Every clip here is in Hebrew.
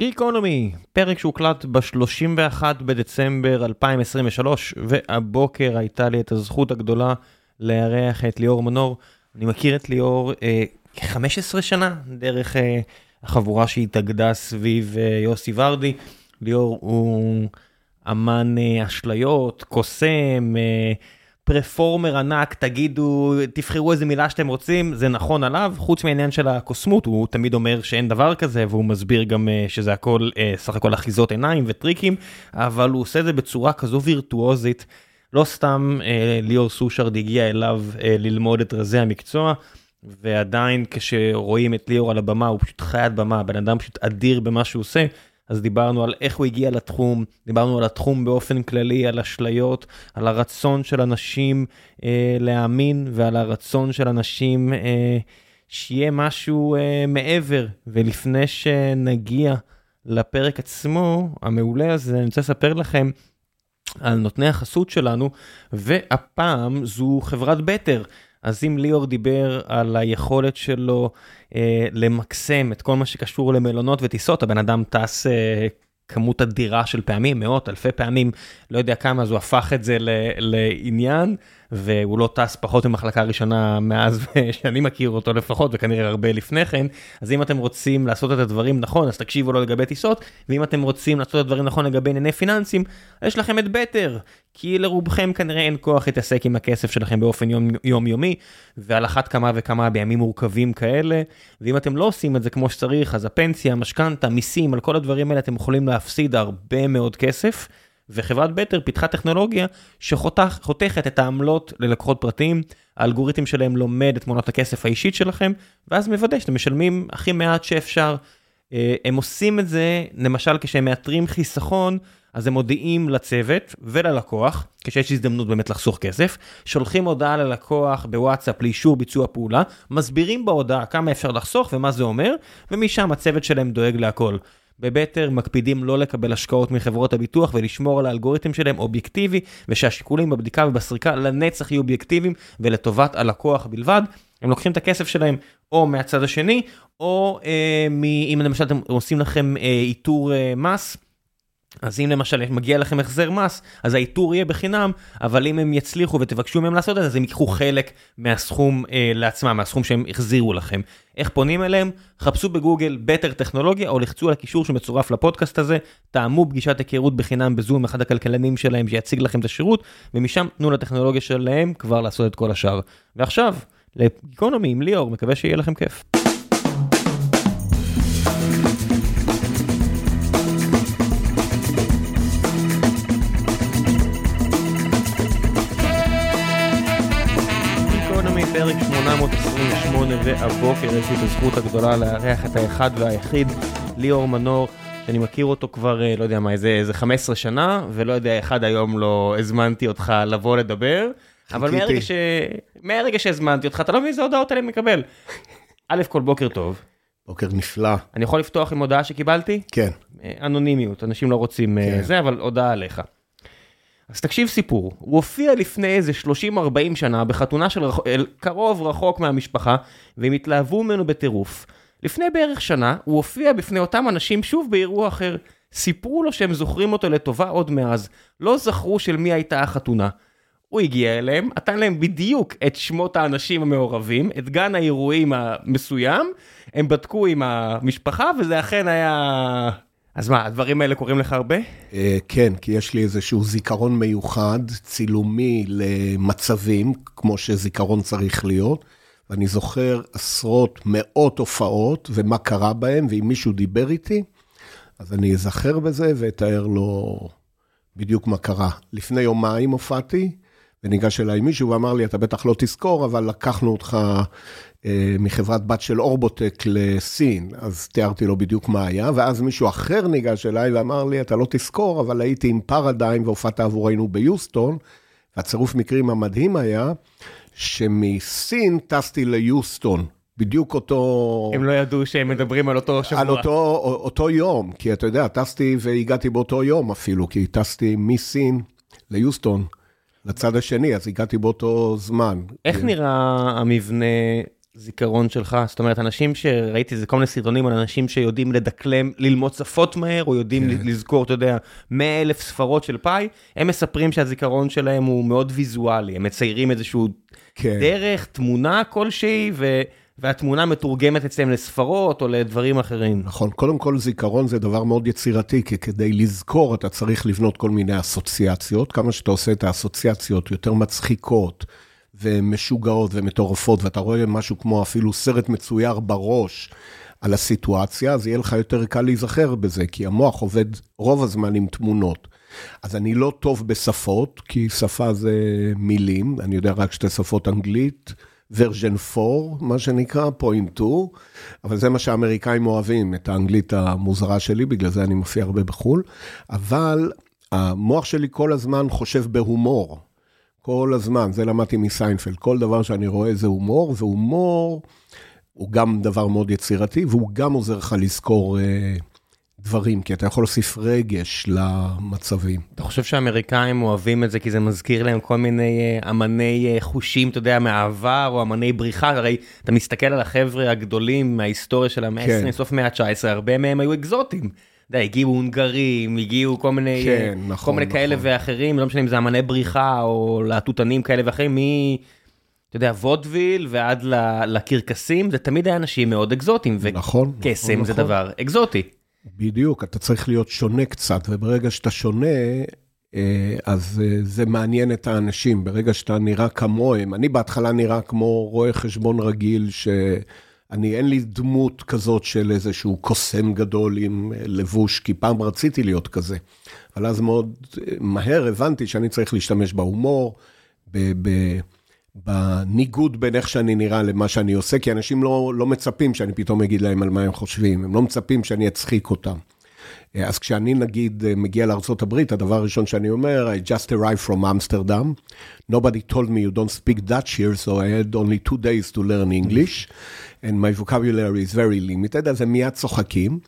גיקונומי, פרק שהוקלט ב-31 בדצמבר 2023, והבוקר הייתה לי את הזכות הגדולה לארח את ליאור מנור. אני מכיר את ליאור אה, כ-15 שנה, דרך אה, החבורה שהתאגדה סביב אה, יוסי ורדי. ליאור הוא אמן אה, אשליות, קוסם, אה, פרפורמר ענק, תגידו, תבחרו איזה מילה שאתם רוצים, זה נכון עליו, חוץ מהעניין של הקוסמות, הוא תמיד אומר שאין דבר כזה, והוא מסביר גם uh, שזה הכל uh, סך הכל אחיזות עיניים וטריקים, אבל הוא עושה את זה בצורה כזו וירטואוזית. לא סתם uh, ליאור סושרד הגיע אליו uh, ללמוד את רזי המקצוע, ועדיין כשרואים את ליאור על הבמה, הוא פשוט חיית במה, בן אדם פשוט אדיר במה שהוא עושה. אז דיברנו על איך הוא הגיע לתחום, דיברנו על התחום באופן כללי, על אשליות, על הרצון של אנשים אה, להאמין ועל הרצון של אנשים אה, שיהיה משהו אה, מעבר. ולפני שנגיע לפרק עצמו, המעולה הזה, אני רוצה לספר לכם על נותני החסות שלנו, והפעם זו חברת בטר. אז אם ליאור דיבר על היכולת שלו אה, למקסם את כל מה שקשור למלונות וטיסות, הבן אדם טס אה, כמות אדירה של פעמים, מאות, אלפי פעמים, לא יודע כמה, אז הוא הפך את זה ל, לעניין. והוא לא טס פחות ממחלקה ראשונה מאז שאני מכיר אותו לפחות, וכנראה הרבה לפני כן, אז אם אתם רוצים לעשות את הדברים נכון, אז תקשיבו לו לגבי טיסות, ואם אתם רוצים לעשות את הדברים נכון לגבי ענייני פיננסים, יש לכם את בטר, כי לרובכם כנראה אין כוח להתעסק עם הכסף שלכם באופן יומיומי, ועל אחת כמה וכמה בימים מורכבים כאלה, ואם אתם לא עושים את זה כמו שצריך, אז הפנסיה, המשכנתה, מיסים, על כל הדברים האלה אתם יכולים להפסיד הרבה מאוד כסף. וחברת בטר פיתחה טכנולוגיה שחותכת את העמלות ללקוחות פרטיים, האלגוריתם שלהם לומד את תמונות הכסף האישית שלכם, ואז מוודא שאתם משלמים הכי מעט שאפשר. אה, הם עושים את זה, למשל כשהם מאתרים חיסכון, אז הם מודיעים לצוות וללקוח, כשיש הזדמנות באמת לחסוך כסף, שולחים הודעה ללקוח בוואטסאפ לאישור ביצוע פעולה, מסבירים בהודעה כמה אפשר לחסוך ומה זה אומר, ומשם הצוות שלהם דואג להכל. בבטר מקפידים לא לקבל השקעות מחברות הביטוח ולשמור על האלגוריתם שלהם אובייקטיבי, ושהשיקולים בבדיקה ובסריקה לנצח יהיו אובייקטיביים ולטובת הלקוח בלבד. הם לוקחים את הכסף שלהם או מהצד השני, או אה, מ, אם למשל אתם עושים לכם אה, איתור אה, מס. אז אם למשל מגיע לכם החזר מס, אז האיתור יהיה בחינם, אבל אם הם יצליחו ותבקשו מהם לעשות את זה, אז הם ייקחו חלק מהסכום אה, לעצמם, מהסכום שהם החזירו לכם. איך פונים אליהם? חפשו בגוגל בטר טכנולוגיה, או לחצו על הקישור שמצורף לפודקאסט הזה, טעמו פגישת היכרות בחינם בזום אחד הכלכלנים שלהם שיציג לכם את השירות, ומשם תנו לטכנולוגיה שלהם כבר לעשות את כל השאר. ועכשיו, לגיקונומי עם ליאור, מקווה שיהיה לכם כיף. פרק 828 והבוקר יש לי את הזכות הגדולה לארח את האחד והיחיד ליאור מנור שאני מכיר אותו כבר לא יודע מה איזה איזה 15 שנה ולא יודע אחד היום לא הזמנתי אותך לבוא לדבר אבל מהרגע, ש... מהרגע שהזמנתי אותך אתה לא מבין איזה הודעות אני מקבל. א' כל בוקר טוב. בוקר נפלא. אני יכול לפתוח עם הודעה שקיבלתי? כן. אנונימיות אנשים לא רוצים כן. זה אבל הודעה עליך. אז תקשיב סיפור, הוא הופיע לפני איזה 30-40 שנה בחתונה של רח... קרוב רחוק מהמשפחה, והם התלהבו ממנו בטירוף. לפני בערך שנה, הוא הופיע בפני אותם אנשים שוב באירוע אחר. סיפרו לו שהם זוכרים אותו לטובה עוד מאז, לא זכרו של מי הייתה החתונה. הוא הגיע אליהם, נתן להם בדיוק את שמות האנשים המעורבים, את גן האירועים המסוים, הם בדקו עם המשפחה וזה אכן היה אז מה, הדברים האלה קורים לך הרבה? אה, כן, כי יש לי איזשהו זיכרון מיוחד, צילומי למצבים, כמו שזיכרון צריך להיות, ואני זוכר עשרות, מאות הופעות ומה קרה בהם, ואם מישהו דיבר איתי, אז אני אזכר בזה ואתאר לו בדיוק מה קרה. לפני יומיים הופעתי, וניגש אליי מישהו ואמר לי, אתה בטח לא תזכור, אבל לקחנו אותך אה, מחברת בת של אורבוטק לסין, אז תיארתי לו בדיוק מה היה, ואז מישהו אחר ניגש אליי ואמר לי, אתה לא תזכור, אבל הייתי עם פרדיים והופעת עבורנו ביוסטון, והצירוף מקרים המדהים היה, שמסין טסתי ליוסטון. בדיוק אותו... הם לא ידעו שהם מדברים על אותו שבוע. על אותו, אותו יום, כי אתה יודע, טסתי והגעתי באותו יום אפילו, כי טסתי מסין ליוסטון, לצד השני, אז הגעתי באותו זמן. איך נראה המבנה הזיכרון שלך? זאת אומרת, אנשים שראיתי איזה כל מיני סרטונים על אנשים שיודעים לדקלם, ללמוד שפות מהר, או יודעים כן. לזכור, אתה יודע, 100 אלף ספרות של פאי, הם מספרים שהזיכרון שלהם הוא מאוד ויזואלי, הם מציירים איזשהו כן. דרך, תמונה כלשהי, ו... והתמונה מתורגמת אצלם לספרות או לדברים אחרים. נכון, קודם כל זיכרון זה דבר מאוד יצירתי, כי כדי לזכור אתה צריך לבנות כל מיני אסוציאציות. כמה שאתה עושה את האסוציאציות יותר מצחיקות ומשוגעות ומטורפות, ואתה רואה משהו כמו אפילו סרט מצויר בראש על הסיטואציה, אז יהיה לך יותר קל להיזכר בזה, כי המוח עובד רוב הזמן עם תמונות. אז אני לא טוב בשפות, כי שפה זה מילים, אני יודע רק שתי שפות אנגלית. ורז'ן 4, מה שנקרא, פוינט 2, אבל זה מה שהאמריקאים אוהבים, את האנגלית המוזרה שלי, בגלל זה אני מופיע הרבה בחו"ל, אבל המוח שלי כל הזמן חושב בהומור, כל הזמן, זה למדתי מסיינפלד, כל דבר שאני רואה זה הומור, והומור הוא גם דבר מאוד יצירתי, והוא גם עוזר לך לזכור אה, דברים, כי אתה יכול להוסיף רגש למצבים. אתה חושב שהאמריקאים אוהבים את זה כי זה מזכיר להם כל מיני uh, אמני uh, חושים, אתה יודע, מהעבר, או אמני בריחה? הרי אתה מסתכל על החבר'ה הגדולים מההיסטוריה של המאה כן. ה-20, סוף מאה ה-19, הרבה מהם היו אקזוטים. אתה יודע, הגיעו הונגרים, הגיעו כל מיני, כן, uh, נכון, כל מיני נכון. כאלה ואחרים, לא משנה אם זה אמני בריחה או להטוטנים כאלה ואחרים, מ... אתה יודע, וודוויל ועד לקרקסים, זה תמיד היה אנשים מאוד אקזוטיים, נכון, וקסם נכון, זה נכון. דבר אקזוטי. בדיוק, אתה צריך להיות שונה קצת, וברגע שאתה שונה, אה, אז אה, זה מעניין את האנשים. ברגע שאתה נראה כמוהם, אני בהתחלה נראה כמו רואה חשבון רגיל, שאני, אין לי דמות כזאת של איזשהו קוסם גדול עם אה, לבוש, כי פעם רציתי להיות כזה. אבל אז מאוד מהר הבנתי שאני צריך להשתמש בהומור, ב... ב בניגוד בין איך שאני נראה למה שאני עושה, כי אנשים לא, לא מצפים שאני פתאום אגיד להם על מה הם חושבים, הם לא מצפים שאני אצחיק אותם. אה, אז כשאני נגיד אה, מגיע לארה"ב, הדבר הראשון שאני אומר, I just arrived from Amsterdam, nobody told me you don't speak Dutch here, so I had only two days to learn English, and my vocabulary is very limited, אז הם מיד צוחקים.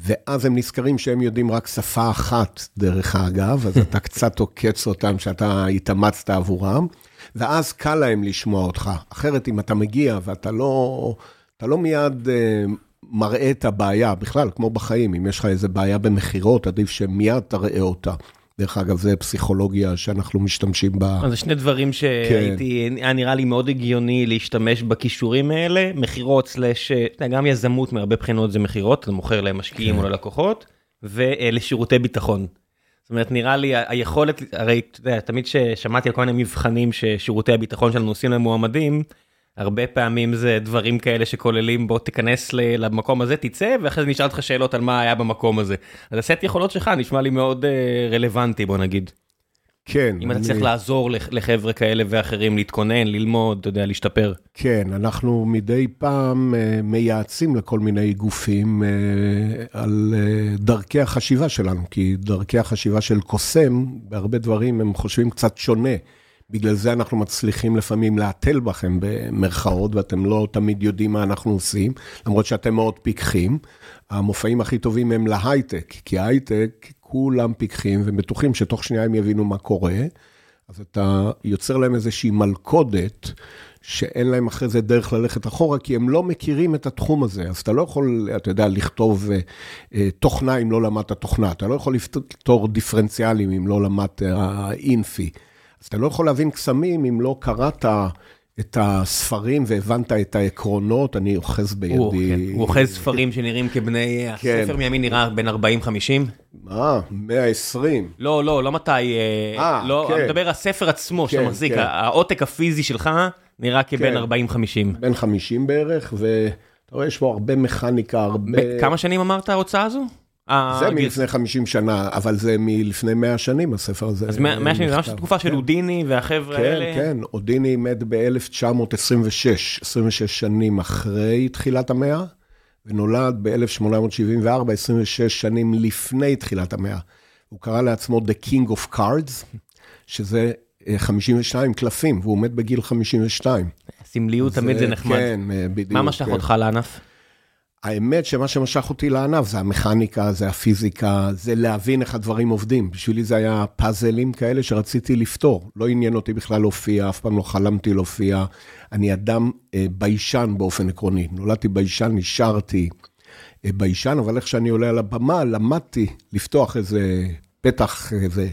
ואז הם נזכרים שהם יודעים רק שפה אחת, דרך אגב, אז אתה קצת עוקץ אותם שאתה התאמצת עבורם, ואז קל להם לשמוע אותך. אחרת, אם אתה מגיע ואתה לא, אתה לא מיד אה, מראה את הבעיה, בכלל, כמו בחיים, אם יש לך איזה בעיה במכירות, עדיף שמיד תראה אותה. דרך אגב, זה פסיכולוגיה שאנחנו משתמשים בה. אז זה שני דברים שהייתי, היה נראה לי מאוד הגיוני להשתמש בכישורים האלה, מכירות סלאש, יודע, גם יזמות מהרבה בחינות זה מכירות, אתה מוכר למשקיעים כן. או ללקוחות, ולשירותי ביטחון. זאת אומרת, נראה לי היכולת, הרי אתה יודע, תמיד ששמעתי על כל מיני מבחנים ששירותי הביטחון שלנו עושים למועמדים, הרבה פעמים זה דברים כאלה שכוללים בוא תיכנס למקום הזה, תצא, ואחרי זה נשאל אותך שאלות על מה היה במקום הזה. אז הסט יכולות שלך נשמע לי מאוד אה, רלוונטי, בוא נגיד. כן. אם אתה צריך לעזור לח- לחבר'ה כאלה ואחרים להתכונן, ללמוד, אתה יודע, להשתפר. כן, אנחנו מדי פעם אה, מייעצים לכל מיני גופים אה, על אה, דרכי החשיבה שלנו, כי דרכי החשיבה של קוסם, בהרבה דברים הם חושבים קצת שונה. בגלל זה אנחנו מצליחים לפעמים להתל בכם במרכאות, ואתם לא תמיד יודעים מה אנחנו עושים, למרות שאתם מאוד פיקחים. המופעים הכי טובים הם להייטק, כי ההייטק, כולם פיקחים ובטוחים שתוך שנייה הם יבינו מה קורה. אז אתה יוצר להם איזושהי מלכודת, שאין להם אחרי זה דרך ללכת אחורה, כי הם לא מכירים את התחום הזה. אז אתה לא יכול, אתה יודע, לכתוב אה, אה, תוכנה אם לא למדת תוכנה. אתה לא יכול לפתור דיפרנציאלים אם לא למדת אה, אינפי. אז אתה לא יכול להבין קסמים אם לא קראת את הספרים והבנת את העקרונות, אני אוחז בידי. הוא כן, הוא אוחז ספרים שנראים כבני, כן. הספר מימין נראה בין 40-50. מה? 120. לא, לא, לא מתי, אה, אה, לא, כן. אני מדבר הספר עצמו שאתה כן, מחזיק, כן. העותק הפיזי שלך נראה כבין כן. 40-50. בין 50 בערך, ואתה רואה, יש בו הרבה מכניקה, הרבה... כמה שנים אמרת ההוצאה הזו? אה, זה מלפני 50 שנה, אבל זה מלפני 100 שנים, הספר הזה. אז 100 שנים, זה ממש. תקופה של כן. הודיני והחבר'ה כן, האלה. כן, אודיני מת ב-1926, 26 שנים אחרי תחילת המאה, ונולד ב-1874, 26 שנים לפני תחילת המאה. הוא קרא לעצמו The King of Cards, שזה אה, 52 קלפים, והוא מת בגיל 52. סמליות תמיד זה נחמד. כן, אה, בדיוק. מה משך כן. אותך לענף? האמת שמה שמשך אותי לענף זה המכניקה, זה הפיזיקה, זה להבין איך הדברים עובדים. בשבילי זה היה פאזלים כאלה שרציתי לפתור. לא עניין אותי בכלל להופיע, אף פעם לא חלמתי להופיע. אני אדם אה, ביישן באופן עקרוני. נולדתי ביישן, נשארתי אה, ביישן, אבל איך שאני עולה על הבמה, למדתי לפתוח איזה פתח, איזה...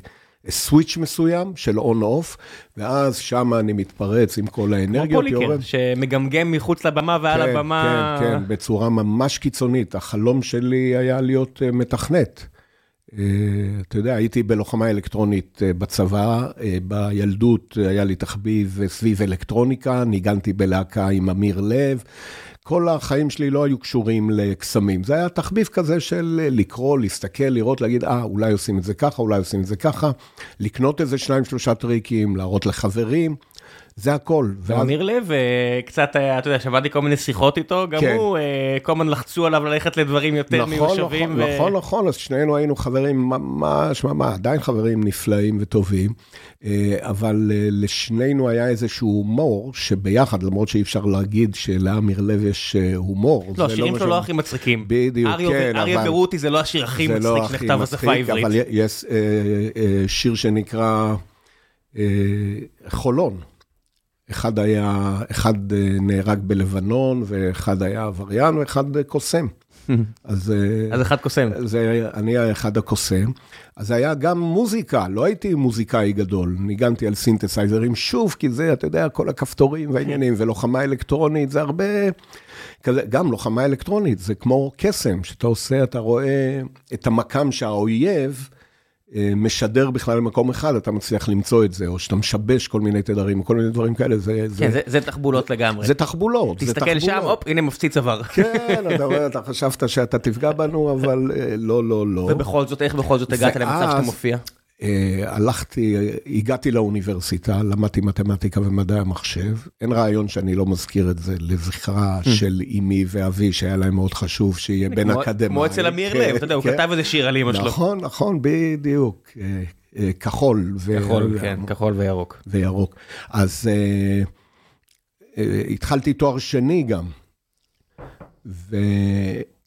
סוויץ' מסוים של און-אוף, ואז שם אני מתפרץ עם כל האנרגיות. כמו פוליקר. שמגמגם מחוץ לבמה ועל כן, הבמה. כן, כן, בצורה ממש קיצונית. החלום שלי היה להיות uh, מתכנת. Uh, אתה יודע, הייתי בלוחמה אלקטרונית uh, בצבא, בילדות היה לי תחביב סביב אלקטרוניקה, ניגנתי בלהקה עם אמיר לב. כל החיים שלי לא היו קשורים לקסמים. זה היה תחביב כזה של לקרוא, להסתכל, לראות, להגיד, אה, אולי עושים את זה ככה, אולי עושים את זה ככה, לקנות איזה שניים, שלושה טריקים, להראות לחברים. זה הכל. ואמיר לב, אה, קצת, אה, אתה יודע, שמעתי כל מיני שיחות איתו, גם כן. הוא, אה, כל הזמן לחצו עליו ללכת לדברים יותר נכון, מיושבים. נכון, ו... נכון, נכון, אז שנינו היינו חברים ממש, ממש, עדיין חברים נפלאים וטובים, אבל לשנינו היה איזשהו הומור, שביחד, למרות שאי אפשר להגיד שלאמיר לב יש הומור. לא, השירים לא שלו לא הכי מצחיקים. בדיוק, כן, אריה ורותי זה לא השיר הכי מצחיק לא שנכתב בשפה העברית. אבל יש שיר שנקרא חולון. אחד היה, אחד אה, נהרג בלבנון, ואחד היה עבריין, ואחד קוסם. אז, אה, אז אחד קוסם. זה, אני האחד הקוסם. אז היה גם מוזיקה, לא הייתי מוזיקאי גדול, ניגנתי על סינתסייזרים שוב, כי זה, אתה יודע, כל הכפתורים והעניינים, ולוחמה אלקטרונית, זה הרבה, כזה, גם לוחמה אלקטרונית, זה כמו קסם, שאתה עושה, אתה רואה את המקם שהאויב, משדר בכלל למקום אחד, אתה מצליח למצוא את זה, או שאתה משבש כל מיני תדרים, כל מיני דברים כאלה, זה... כן, זה, זה תחבולות לגמרי. זה תחבולות, זה תחבולות. תסתכל שם, הופ, הנה מפציץ עבר. כן, אתה רואה, אתה חשבת שאתה תפגע בנו, אבל אה, לא, לא, לא. ובכל זאת, איך בכל זאת הגעת למצב שאתה מופיע? אה, הלכתי, הגעתי לאוניברסיטה, למדתי מתמטיקה ומדעי המחשב. אין רעיון שאני לא מזכיר את זה לזכרה hmm. של אמי ואבי, שהיה להם מאוד חשוב שיהיה בין אקדמאים. כמו אצל אמיר לב, כן, אתה יודע, הוא כן. כתב איזה שיר על אמא שלו. נכון, נכון, בדיוק. אה, אה, כחול. כחול, כן, כחול וירוק. וירוק. אז התחלתי תואר שני גם.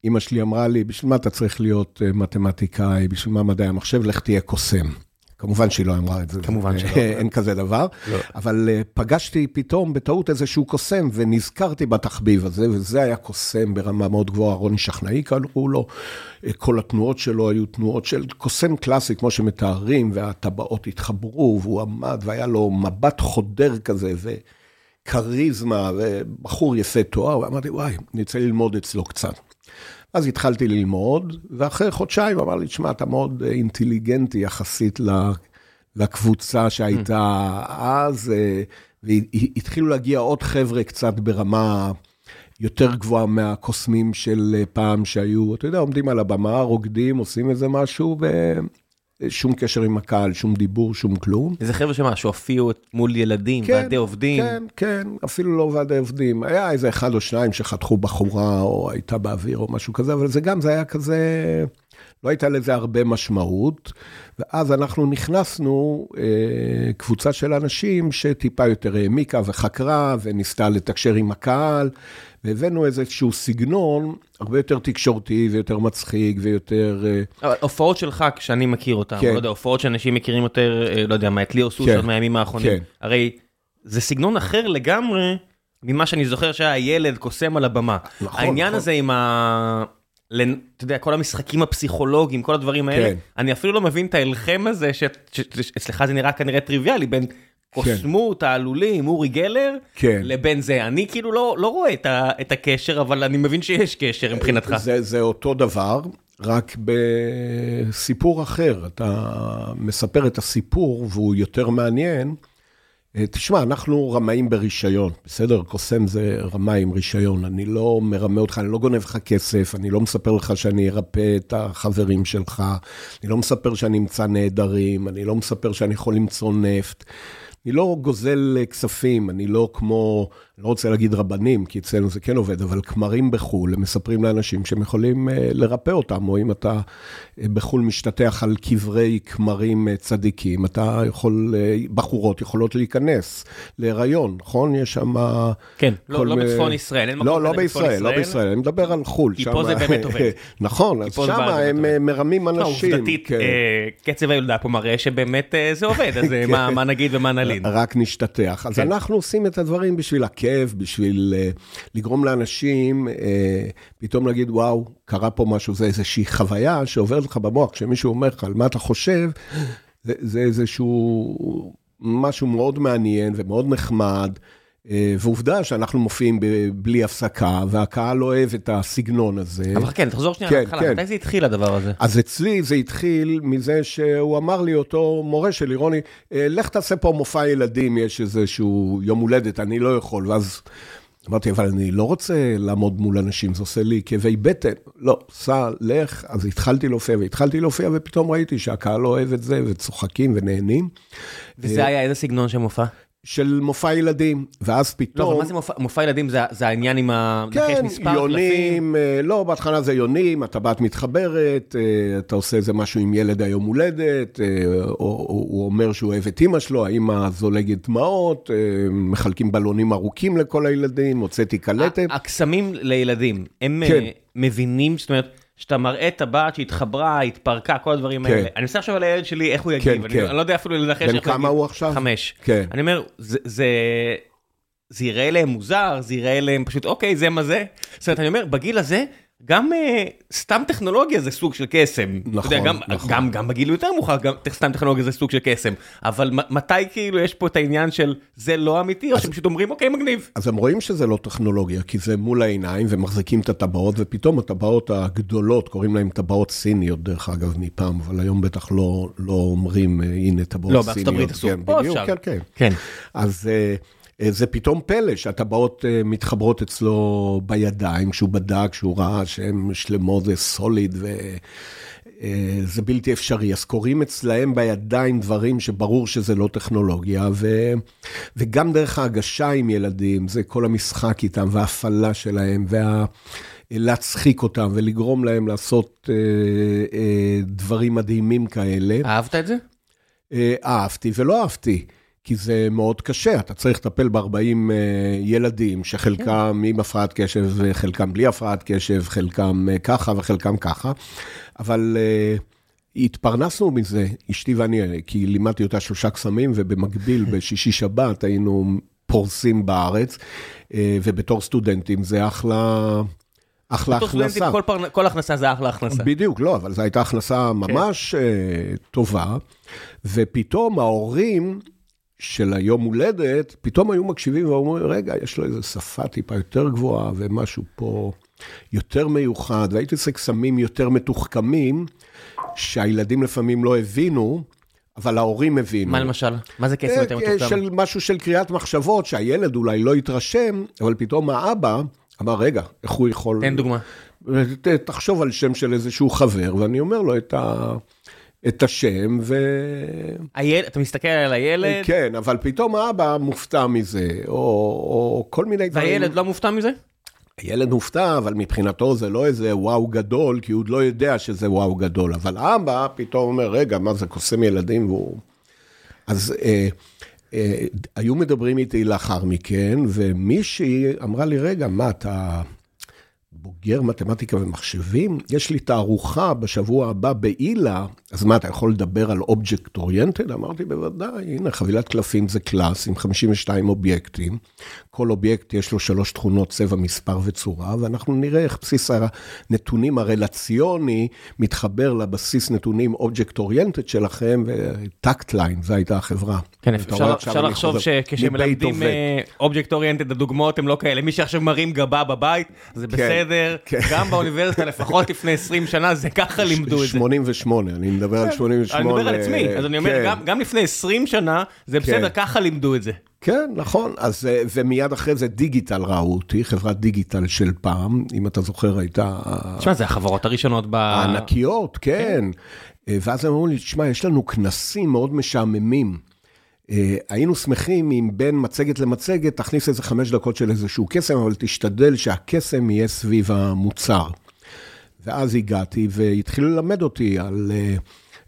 אימא שלי אמרה לי, בשביל מה אתה צריך להיות אה, מתמטיקאי, בשביל מה מדעי המחשב, לך תהיה קוסם. כמובן שהיא לא אמרה את זה. כמובן שלא. אין כזה דבר. לא. אבל uh, פגשתי פתאום בטעות איזשהו קוסם, ונזכרתי בתחביב הזה, וזה היה קוסם ברמה מאוד גבוהה, רוני שכנאי קראו לו. אה, כל התנועות שלו היו תנועות של קוסם קלאסי, כמו שמתארים, והטבעות התחברו, והוא עמד, והיה לו מבט חודר כזה, וכריזמה, ובחור יפה תואר, ואמרתי, וואי, רוצה ללמוד אצלו קצת. אז התחלתי ללמוד, ואחרי חודשיים אמר לי, תשמע, אתה מאוד אה, אינטליגנטי יחסית לקבוצה שהייתה אז, אה, והתחילו להגיע עוד חבר'ה קצת ברמה יותר גבוהה מהקוסמים של אה, פעם שהיו, אתה יודע, עומדים על הבמה, רוקדים, עושים איזה משהו, שום קשר עם הקהל, שום דיבור, שום כלום. איזה חבר'ה שמה, שהופיעו מול ילדים, כן, ועדי עובדים. כן, כן, אפילו לא ועדי עובדים. היה איזה אחד או שניים שחתכו בחורה, או הייתה באוויר, או משהו כזה, אבל זה גם, זה היה כזה, לא הייתה לזה הרבה משמעות. ואז אנחנו נכנסנו, אה, קבוצה של אנשים שטיפה יותר העמיקה וחקרה, וניסתה לתקשר עם הקהל. והבאנו איזשהו סגנון הרבה יותר תקשורתי ויותר מצחיק ויותר... אה, אבל הופעות שלך, כשאני מכיר אותן, כן. לא יודע, הופעות שאנשים מכירים יותר, אה, לא יודע מה, את ליאור סוס כן. מהימים האחרונים, כן. הרי זה סגנון אחר לגמרי ממה שאני זוכר שהיה ילד קוסם על הבמה. נכון, העניין נכון. הזה עם ה... אתה יודע, כל המשחקים הפסיכולוגיים, כל הדברים האלה, כן. אני אפילו לא מבין את ההלחם הזה, שאצלך זה נראה כנראה טריוויאלי, בין קוסמות, העלולים, אורי גלר, כן. לבין זה. אני כאילו לא, לא רואה את, ה, את הקשר, אבל אני מבין שיש קשר מבחינתך. זה, זה אותו דבר, רק בסיפור אחר. אתה מספר את הסיפור והוא יותר מעניין. אה, תשמע, אנחנו רמאים ברישיון, בסדר? קוסם זה רמאי עם רישיון. אני לא מרמה אותך, אני לא גונב לך כסף, אני לא מספר לך שאני ארפא את החברים שלך, אני לא מספר שאני אמצא נעדרים, אני לא מספר שאני יכול למצוא נפט. אני לא גוזל כספים, אני לא כמו לא רוצה להגיד רבנים, כי אצלנו זה כן עובד, אבל כמרים בחו"ל, הם מספרים לאנשים שהם יכולים אה, לרפא אותם, או אם אתה אה, בחו"ל משתטח על קברי כמרים אה, צדיקים, אתה יכול, בחורות יכולות להיכנס להיריון, נכון? יש שם... כן, לא, לא בצפון ישראל, אין מקום לא, לא בישראל, לא בישראל, אני מדבר על חו"ל. כי פה זה באמת עובד. נכון, אז שם הם מרמים אנשים. עובדתית, כן. קצב הילודה פה מראה שבאמת זה עובד, אז כן. מה נגיד ומה נלין. רק נשתטח. אז כן. אנחנו עושים את הדברים בשביל הכיף, בשביל uh, לגרום לאנשים uh, פתאום להגיד, וואו, קרה פה משהו, זה איזושהי חוויה שעוברת לך במוח, כשמישהו אומר לך על מה אתה חושב, זה, זה איזשהו משהו מאוד מעניין ומאוד נחמד. אה, ועובדה שאנחנו מופיעים בלי הפסקה, והקהל לא אוהב את הסגנון הזה. אבל כן, תחזור שנייה כן, להתחלה, כן. מתי זה התחיל הדבר הזה? אז אצלי זה התחיל מזה שהוא אמר לי, אותו מורה שלי, רוני, אה, לך תעשה פה מופע ילדים, יש איזשהו יום הולדת, אני לא יכול. ואז אמרתי, אבל אני לא רוצה לעמוד מול אנשים, זה עושה לי כאבי בטן. לא, סע, לך. אז התחלתי להופיע, והתחלתי להופיע, ופתאום ראיתי שהקהל לא אוהב את זה, וצוחקים ונהנים. וזה היה איזה סגנון של מופע? של מופע ילדים, ואז פתאום... לא, אבל מה זה מופע, מופע ילדים? זה, זה העניין עם ה... כן, יונים, אה, לא, בהתחלה זה יונים, הטבעת מתחברת, אה, אתה עושה איזה משהו עם ילד היום הולדת, אה, או, או הוא אומר שהוא אוהב את אימא שלו, האימא זולגת דמעות, מחלקים בלונים ארוכים לכל הילדים, הוצאתי קלטת. הקסמים לילדים, הם כן. מבינים, זאת אומרת... שאתה מראה טבעת שהתחברה, התפרקה, כל הדברים כן. האלה. אני מנסה עכשיו על הילד שלי, איך הוא יגיב. כן, אני, כן. אני לא יודע אפילו לנחש איך הוא יגיב. בן כמה הוא עכשיו? חמש. כן. אני אומר, זה, זה, זה יראה להם מוזר, זה יראה להם פשוט, אוקיי, זה מה זה. זאת אומרת, אני אומר, בגיל הזה, גם uh, סתם טכנולוגיה זה סוג של קסם. נכון, יודע, גם, נכון. גם, גם בגיל יותר מאוחר, גם סתם טכנולוגיה זה סוג של קסם. אבל מתי כאילו יש פה את העניין של זה לא אמיתי, או שהם פשוט אומרים, אוקיי, מגניב. אז הם רואים שזה לא טכנולוגיה, כי זה מול העיניים, ומחזיקים את הטבעות, ופתאום הטבעות הגדולות, קוראים להן טבעות סיניות, דרך אגב, מפעם, אבל היום בטח לא, לא אומרים, הנה טבעות לא, סיניות. לא, בארצות הברית אסור, כן, פה אפשר. כן, כן. כן. אז... Uh, אה, זה פתאום פלא שהטבעות אה, מתחברות אצלו בידיים, כשהוא בדק, כשהוא ראה שהן שלמות, זה סוליד וזה בלתי אפשרי. אז קורים אצלהם בידיים דברים שברור שזה לא טכנולוגיה, ו... וגם דרך ההגשה עם ילדים, זה כל המשחק איתם וההפעלה שלהם, וה... להצחיק אותם ולגרום להם לעשות אה, אה, דברים מדהימים כאלה. אהבת את זה? אה, אהבתי ולא אהבתי. כי זה מאוד קשה, אתה צריך לטפל ב-40 uh, ילדים, שחלקם עם הפרעת קשב, וחלקם בלי הפרעת קשב, חלקם uh, ככה וחלקם ככה, אבל uh, התפרנסנו מזה, אשתי ואני, כי לימדתי אותה שלושה קסמים, ובמקביל בשישי שבת היינו פורסים בארץ, ובתור סטודנטים זה אחלה... אחלה הכנסה. כל, פר... כל הכנסה זה אחלה הכנסה. בדיוק, לא, אבל זו הייתה הכנסה כן. ממש כן. טובה, ופתאום ההורים... של היום הולדת, פתאום היו מקשיבים ואומרים, רגע, יש לו איזו שפה טיפה יותר גבוהה ומשהו פה יותר מיוחד, והייתי עושה קסמים יותר מתוחכמים, שהילדים לפעמים לא הבינו, אבל ההורים הבינו. מה למשל? מה זה קסם יותר מתוחכם? של משהו של קריאת מחשבות, שהילד אולי לא יתרשם, אבל פתאום האבא אמר, רגע, איך הוא יכול... תן דוגמה. תחשוב על שם של איזשהו חבר, ואני אומר לו את ה... את השם, ו... היל... אתה מסתכל על הילד? כן, אבל פתאום האבא מופתע מזה, או, או כל מיני דברים. והילד לא מופתע מזה? הילד מופתע, אבל מבחינתו זה לא איזה וואו גדול, כי הוא עוד לא יודע שזה וואו גדול. אבל האבא פתאום אומר, רגע, מה זה קוסם ילדים? והוא... אז אה, אה, היו מדברים איתי לאחר מכן, ומישהי אמרה לי, רגע, מה, אתה... בוגר מתמטיקה ומחשבים, יש לי תערוכה בשבוע הבא באילת, אז מה, אתה יכול לדבר על object oriented? אמרתי, בוודאי, הנה, חבילת קלפים זה class עם 52 אובייקטים. כל אובייקט יש לו שלוש תכונות, צבע, מספר וצורה, ואנחנו נראה איך בסיס הנתונים הרלציוני מתחבר לבסיס נתונים object oriented שלכם, וטקט ליין, זו הייתה החברה. כן, אפשר, אפשר לחשוב שכשמלמדים object oriented, הדוגמאות הן לא כאלה, מי שעכשיו מרים גבה בבית, זה כן, בסדר, כן. גם באוניברסיטה, לפחות לפני 20 שנה, זה ככה לימדו את זה. 88, אני מדבר על 88. אני מדבר על עצמי, אז אני אומר, כן. גם לפני 20 שנה, זה בסדר, ככה לימדו את זה. כן, נכון, אז ומיד אחרי זה דיגיטל ראו אותי, חברת דיגיטל של פעם, אם אתה זוכר הייתה... תשמע, זה החברות הראשונות ב... הענקיות, כן. כן. ואז הם אמרו לי, תשמע, יש לנו כנסים מאוד משעממים. אה, היינו שמחים אם בין מצגת למצגת תכניס איזה חמש דקות של איזשהו קסם, אבל תשתדל שהקסם יהיה סביב המוצר. ואז הגעתי והתחילו ללמד אותי על...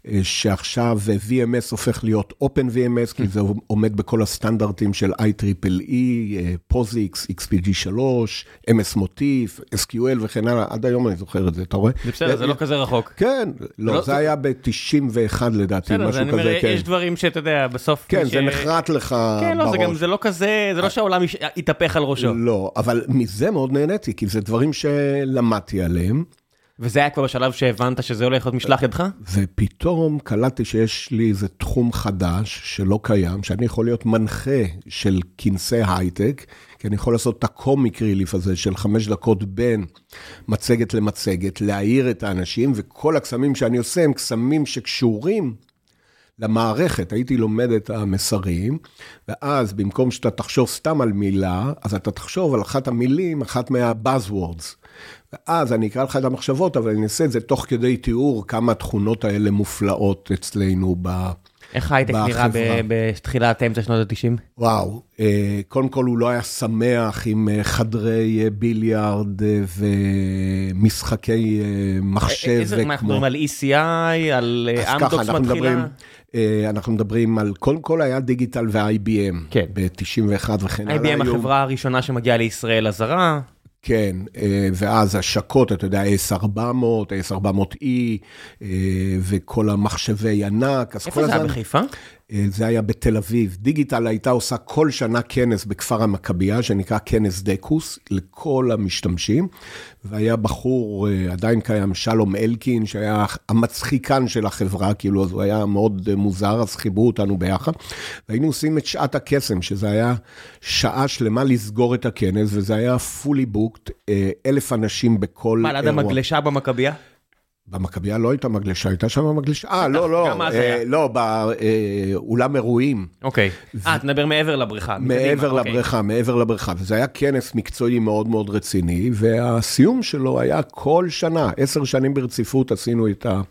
uh, שעכשיו VMS הופך להיות Open VMS, כי זה עומד בכל הסטנדרטים של IEEE, POSIX, XPG3, MS מוטיף, SQL וכן הלאה, עד היום אני זוכר את זה, אתה רואה? זה בסדר, זה לא כזה רחוק. כן, לא, זה היה ב-91 לדעתי, משהו כזה, כן. יש דברים שאתה יודע, בסוף... כן, זה נחרט לך בראש. כן, לא, זה גם, זה לא כזה, זה לא שהעולם יתהפך על ראשו. לא, אבל מזה מאוד נהניתי, כי זה דברים שלמדתי עליהם. וזה היה כבר בשלב שהבנת שזה הולך להיות משלח ידך? ופתאום קלטתי שיש לי איזה תחום חדש שלא קיים, שאני יכול להיות מנחה של כנסי הייטק, כי אני יכול לעשות את הקומיק ריליף הזה של חמש דקות בין מצגת למצגת, להעיר את האנשים, וכל הקסמים שאני עושה הם קסמים שקשורים למערכת, הייתי לומד את המסרים, ואז במקום שאתה תחשוב סתם על מילה, אז אתה תחשוב על אחת המילים, אחת מה-Buzzwords. ואז אני אקרא לך את המחשבות, אבל אני אעשה את זה תוך כדי תיאור כמה התכונות האלה מופלאות אצלנו בחברה. איך הייטק נראה בתחילת אמצע שנות ה-90? וואו, אה, קודם כל הוא לא היה שמח עם אה, חדרי אה, ביליארד ומשחקי מחשב. איזה, מה אנחנו מדברים על ECI, על אמדוקס מתחילה? אנחנו מדברים על, קודם כל היה דיגיטל ו-IBM, כן. ב-91 וכן הלאה. IBM החברה הראשונה שמגיעה לישראל הזרה. כן, אה, ואז השקות, אתה יודע, S400, S400E, אה, וכל המחשבי ענק. איפה זה היה בחיפה? אה, זה היה בתל אביב. דיגיטל הייתה עושה כל שנה כנס בכפר המכבייה, שנקרא כנס דקוס, לכל המשתמשים. והיה בחור, אה, עדיין קיים, שלום אלקין, שהיה המצחיקן של החברה, כאילו, אז הוא היה מאוד מוזר, אז חיברו אותנו ביחד. והיינו עושים את שעת הקסם, שזה היה שעה שלמה לסגור את הכנס, וזה היה fully booked, אה, אלף אנשים בכל אירוע. מה, ליד המגלשה במכבייה? במכבייה לא הייתה מגלשה, הייתה שם מגלשה. אה, לא, לא, אה, לא, באולם אירועים. אוקיי. אה, אתה מדבר מעבר לבריכה. מעבר אוקיי. לבריכה, מעבר לבריכה. וזה היה כנס מקצועי מאוד מאוד רציני, והסיום שלו היה כל שנה, עשר שנים ברציפות עשינו את ה...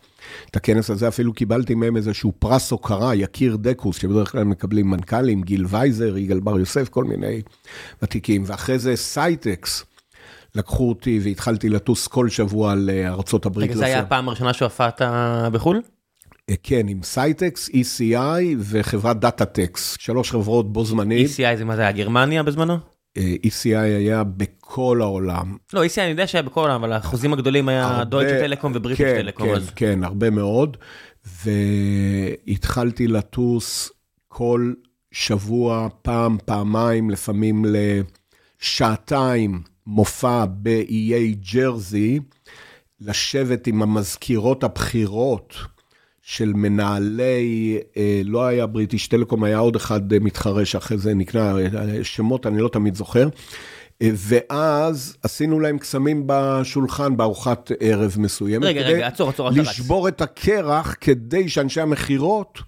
את הכנס הזה, אפילו קיבלתי מהם איזשהו פרס הוקרה, יקיר DECUS, שבדרך כלל מקבלים מנכ"לים, גיל וייזר, יגאל בר יוסף, כל מיני ותיקים. ואחרי זה סייטקס, לקחו אותי והתחלתי לטוס כל שבוע לארצות הברית. רגע, זה היה הפעם הראשונה שהופעת בחו"ל? אה, כן, עם סייטקס, ECI וחברת דאטה-טקס, שלוש חברות בו זמנית. ECI זה מה זה היה, גרמניה בזמנו? אה, ECI היה בכל העולם. לא, ECI אני יודע שהיה בכל העולם, אבל החוזים הגדולים היה דויטשה טלקום ובריטיש כן, טלקום. כן, אז... כן, הרבה מאוד. והתחלתי לטוס כל שבוע, פעם, פעמיים, לפעמים לשעתיים. מופע באיי ג'רזי, לשבת עם המזכירות הבכירות של מנהלי, אה, לא היה בריטיש טלקום, היה עוד אחד אה, מתחרה שאחרי זה נקנה, אה, שמות אני לא תמיד זוכר. ואז עשינו להם קסמים בשולחן בארוחת ערב מסוימת. רגע, רגע, עצור, עצור, עצור. לשבור את הקרח כדי שאנשי המכירות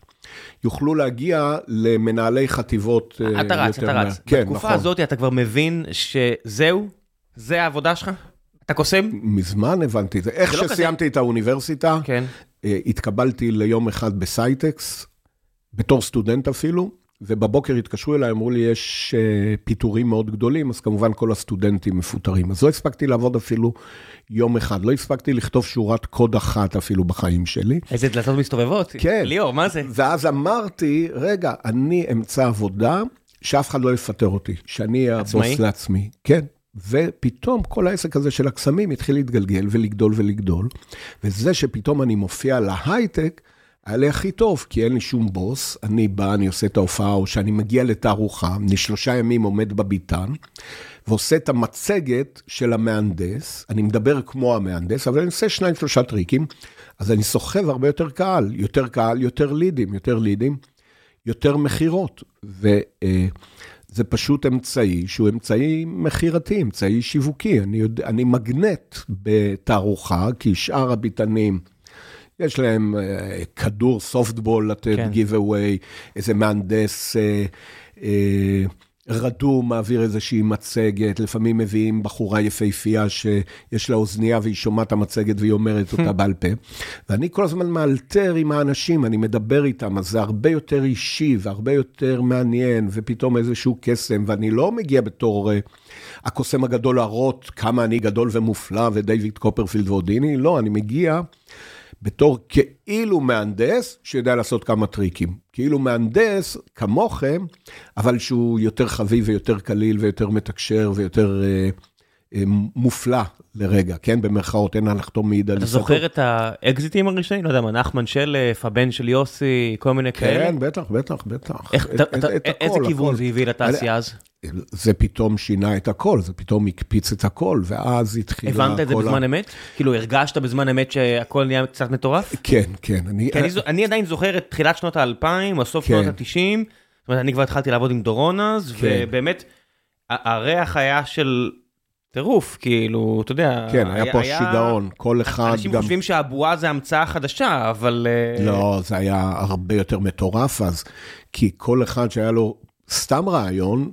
יוכלו להגיע למנהלי חטיבות יותר... אתה רץ, אתה רץ. כן, נכון. בתקופה הזאת אתה כבר מבין שזהו, זה העבודה שלך? אתה קוסם? מזמן הבנתי את זה. איך לא שסיימתי את האוניברסיטה, כן. אה, התקבלתי ליום אחד בסייטקס, בתור סטודנט אפילו, ובבוקר התקשרו אליי, אמרו לי, יש אה, פיטורים מאוד גדולים, אז כמובן כל הסטודנטים מפוטרים. אז לא הספקתי לעבוד אפילו יום אחד, לא הספקתי לכתוב שורת קוד אחת אפילו בחיים שלי. איזה דלתות מסתובבות. כן. ליאור, מה זה? ואז אמרתי, רגע, אני אמצא עבודה שאף אחד לא יפטר אותי, שאני אהיה הבוס לעצמי. כן. ופתאום כל העסק הזה של הקסמים התחיל להתגלגל ולגדול ולגדול, וזה שפתאום אני מופיע להייטק, היה לי הכי טוב, כי אין לי שום בוס, אני בא, אני עושה את ההופעה, או שאני מגיע לתערוכה, אני שלושה ימים עומד בביתן, ועושה את המצגת של המהנדס, אני מדבר כמו המהנדס, אבל אני עושה שניים, שלושה טריקים, אז אני סוחב הרבה יותר קהל, יותר קהל, יותר לידים, יותר לידים, יותר מכירות. ו... אה, זה פשוט אמצעי שהוא אמצעי מכירתי, אמצעי שיווקי. אני, יודע, אני מגנט בתערוכה, כי שאר הביטנים, יש להם uh, כדור סופטבול לתת כן. גיב אווי, איזה מהנדס uh, uh, רדום, מעביר איזושהי מצגת, לפעמים מביאים בחורה יפהפייה שיש לה אוזנייה והיא שומעת את המצגת והיא אומרת אותה בעל פה. ואני כל הזמן מאלתר עם האנשים, אני מדבר איתם, אז זה הרבה יותר אישי והרבה יותר מעניין, ופתאום איזשהו קסם, ואני לא מגיע בתור אה, הקוסם הגדול להראות כמה אני גדול ומופלא, ודייוויד קופרפילד ואודיני, לא, אני מגיע... בתור כאילו מהנדס שיודע לעשות כמה טריקים. כאילו מהנדס כמוכם, אבל שהוא יותר חביב ויותר קליל ויותר מתקשר ויותר אה, מופלא לרגע, כן? במרכאות, אין הנחתום מעיד על... אתה זוכר את האקזיטים הראשונים? לא יודע מה, נחמן שלף, הבן של יוסי, כל מיני כאלה? כן, בטח, בטח, בטח. איזה כיוון. זה הביא לתעשייה אז? זה פתאום שינה את הכל, זה פתאום הקפיץ את הכל, ואז התחילה... הבנת את זה בזמן ה... אמת? כאילו הרגשת בזמן אמת שהכל נהיה קצת מטורף? כן, כן. אני, עדיין זוכר את תחילת שנות האלפיים, או סוף כן. שנות ה-90, זאת אומרת, אני כבר התחלתי לעבוד עם דורונז, כן. ובאמת, הריח היה של טירוף, כאילו, אתה יודע... כן, היה, היה פה היה... שיגעון, כל אחד אנשים גם... חושבים שהבועה זה המצאה חדשה, אבל... אה, לא, זה היה הרבה יותר מטורף אז, כי כל אחד שהיה לו סתם רעיון,